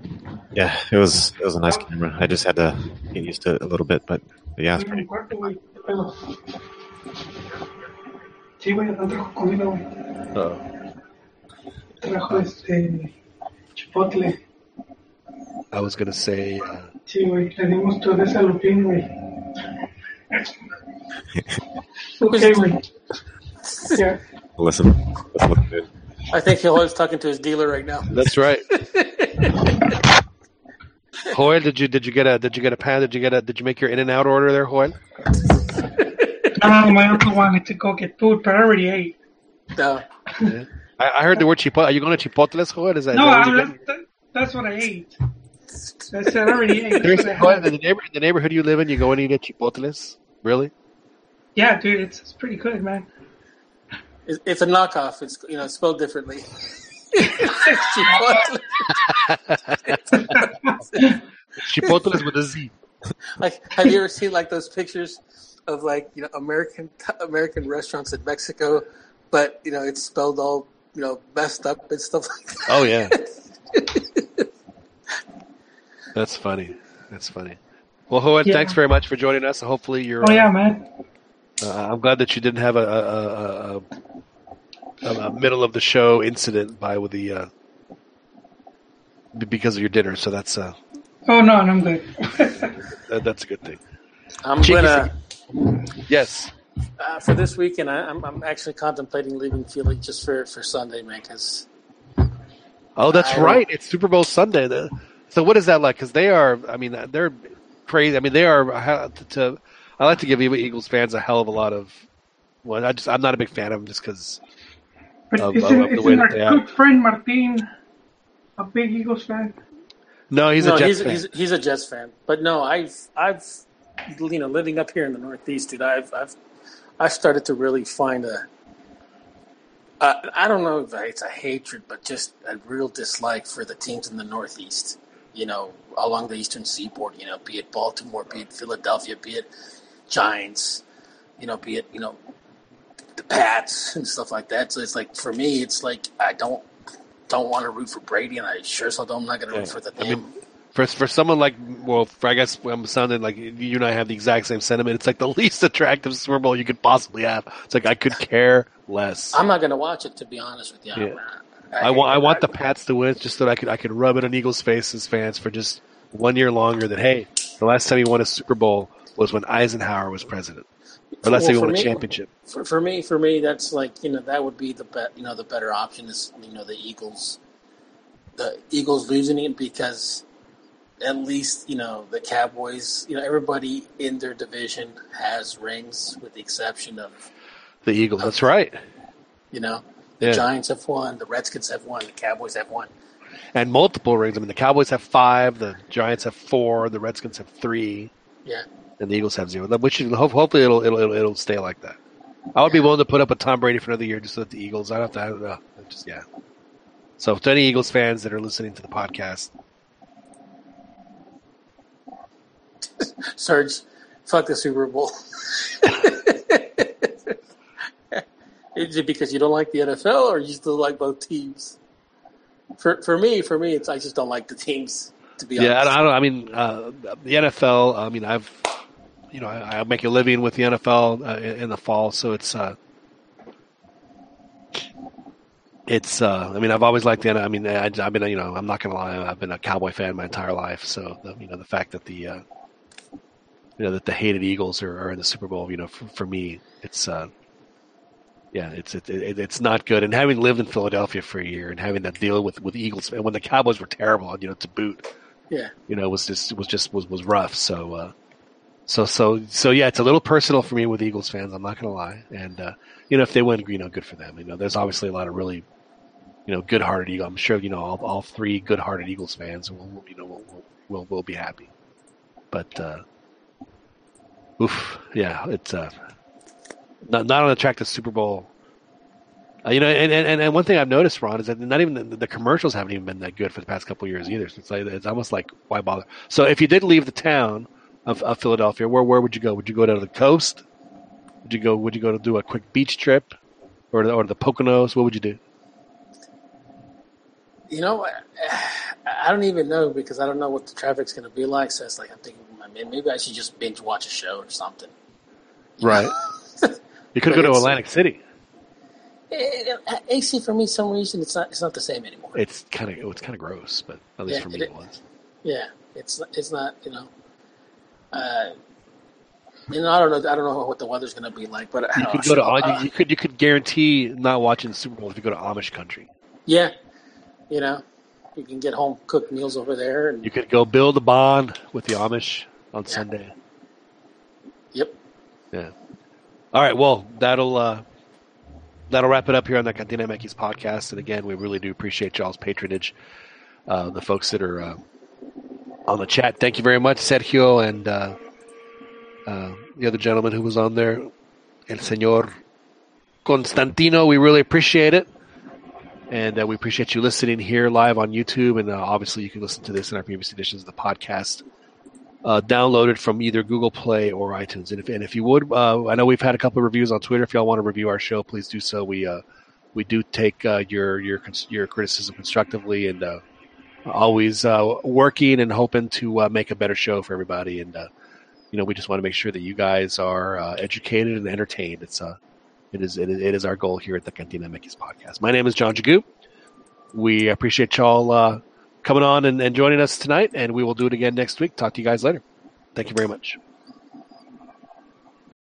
Yeah, it was it was a nice camera. I just had to get used to it a little bit, but, but yeah, it's pretty. cuarto, güey. ¿Qué pedo? Sí, güey, no trajo comida, güey. Trajo este. Chipotle. I was gonna say, uh, Sí, güey, le dimos todo ese a Lupín, güey. ok, güey. Yeah. Listen, listen what they did. I think Joel's talking to his dealer right now. that's right. [laughs] Joel, did you did you get a did you get a pan? Did you get a did you make your in and out order there, Joel? No, my uncle wanted to go get food, but I already ate. No. I, I heard the word chipotle. Are you going to Chipotles, Joel? Is that, No, is that I, you that, that, that's what I ate. I said I already ate. That's Seriously, what Joel, in the, neighbor, the neighborhood you live in, you go in and you get Chipotles? Really? Yeah, dude, it's, it's pretty good, man. It's, it's a knockoff. It's you know spelled differently. [laughs] Chipotle. Chipotles with a Z. like, have you ever seen like those pictures of like you know American American restaurants in Mexico, but you know it's spelled all you know messed up and stuff like that. Oh yeah, [laughs] that's funny. That's funny. Well, Joel, Yeah. thanks very much for joining us. Hopefully, you're. Oh, yeah, man. Uh, I'm glad that you didn't have a, a, a, a, a, a middle of the show incident by with the uh, because of your dinner. So that's uh, Oh, no, no, I'm good. [laughs] that, that's a good thing. I'm Chiquis- gonna Yes. uh, for this weekend. I, I'm I'm actually contemplating leaving Philly just for for Sunday, man. Because Oh, that's I right. It's Super Bowl Sunday. The- So what is that like? Because they are. I mean, they're crazy. I mean, they are. To I like to give Eagles fans a hell of a lot of. Well, I just I'm not a big fan of them just because. But Of- isn't, of the isn't way our they good friend Martin a big Eagles fan? No, he's no, a Jets he's, fan. he's he's a Jets fan. But no, I've I've you know living up here in the Northeast, dude. I've I've I've started to really find a. Uh, I don't know if it's a hatred, but just a real dislike for the teams in the Northeast. You know, along the Eastern Seaboard. You know, be it Baltimore, be it Philadelphia, be it Giants. You know, be it you know the Pats [laughs] and stuff like that. So it's like for me, it's like I don't don't want to root for Brady, and I sure as so don't. I'm not going to root for the I damn. mean, for for someone like well, for, I guess I'm sounding like you and I have the exact same sentiment. It's like the [laughs] least attractive Super Bowl you could possibly have. It's like I could care less. I'm not going to watch it to be honest with you. Yeah. I want I want the Pats to win just so that I could I could rub it on Eagles' faces, fans, for just one year longer. That hey, the last time he won a Super Bowl was when Eisenhower was president, last Well, he won a me- championship. For, for me, for me, that's like you know that would be the bet. You know the better option is you know the Eagles, the Eagles losing it because at least you know the Cowboys. You know everybody in their division has rings, with the exception of The Eagles. That's right. you know the Yeah. Giants have won, the Redskins have won, the Cowboys have won. And multiple rings. I mean, the Cowboys have five, the Giants have four, the Redskins have three. Yeah. And the Eagles have zero. Which hopefully it'll, it'll it'll it'll stay like that. I would be willing to put up a Tom Brady for another year just so that the Eagles. I don't have to. I don't know. Just yeah. So to any Eagles fans that are listening to the podcast, Serge, fuck the Super Bowl. [laughs] Is it because you don't like the NFL, or you still like both teams? For for me, for me, it's I just don't like the teams. To be yeah, I honest, don't, I don't. I mean, uh, the NFL. I mean, I've you know I, I make a living with the NFL uh, in, in the fall, so it's. Uh, it's. Uh, I mean, I've always liked the. I mean, I, I've been. You know, I'm not gonna lie. I've been a Cowboy fan my entire life. So, the, you know, the fact that the uh, you know that the hated Eagles are, are in the Super Bowl. You know, for, for me, it's uh, yeah, it's it, it, it's not good. And having lived in Philadelphia for a year and having that deal with with Eagles, and when the Cowboys were terrible, you know, to boot, Yeah. you know, was just was just was was rough. So uh, so so so yeah, it's a little personal for me with Eagles fans. I'm not gonna lie, and uh, you know, if they win, you know, good for them. You know, there's obviously a lot of really you know good-hearted Eagle. I'm sure you know all, all three good-hearted Eagles fans will you know will will, will, will be happy. But uh, oof, yeah, it's uh, not not on the track to Super Bowl. Uh, you know, and, and and one thing I've noticed, Ron, is that not even the, the commercials haven't even been that good for the past couple years either. So it's like it's almost like why bother? So if you did leave the town of, of Philadelphia, where where would you go? Would you go down to the coast? Would you go? Would you go to do a quick beach trip, or the, or the Poconos? What would you do? You know, I, I don't even know because I don't know what the traffic's going to be like. So it's like I'm thinking, I maybe I should just binge watch a show or something. Right. [laughs] you could go to Atlantic City. AC for me, some reason it's not it's not the same anymore. It's kind of oh, it's kind of gross, but at least Yeah, for me it- it was. Yeah, it's it's not you know. Uh, you know, I don't know. I don't know what the weather's going to be like, but You uh, could go to uh, you, could you could guarantee not watching the Super Bowl if you go to Amish country. yeah, you know, you can get home cooked meals over there, and You could go build a bond with the Amish on Sunday. Yep. Yeah. All right. Well, that'll uh, that'll wrap it up here on the CantinaMX podcast. And again, we really do appreciate y'all's patronage. Uh, the folks that are uh, on the chat, thank you very much, Sergio and uh, uh, the other gentleman who was on there, El Señor Constantino. We really appreciate it. And uh, we appreciate you listening here live on YouTube. And uh, obviously, you can listen to this in our previous editions of the podcast uh, downloaded from either Google Play or iTunes. And if, and if you would, uh, I know we've had a couple of reviews on Twitter. If y'all want to review our show, please do so. We we do take your your your criticism constructively and always uh, working and hoping to uh, make a better show for everybody. And uh, you know, we just want to make sure that you guys are uh, educated and entertained. It's uh, it is, it is it is our goal here at the CantinaMX podcast. My name is John Jagu. We appreciate y'all uh, coming on and, and joining us tonight, and we will do it again next week. Talk to you guys later. Thank you very much.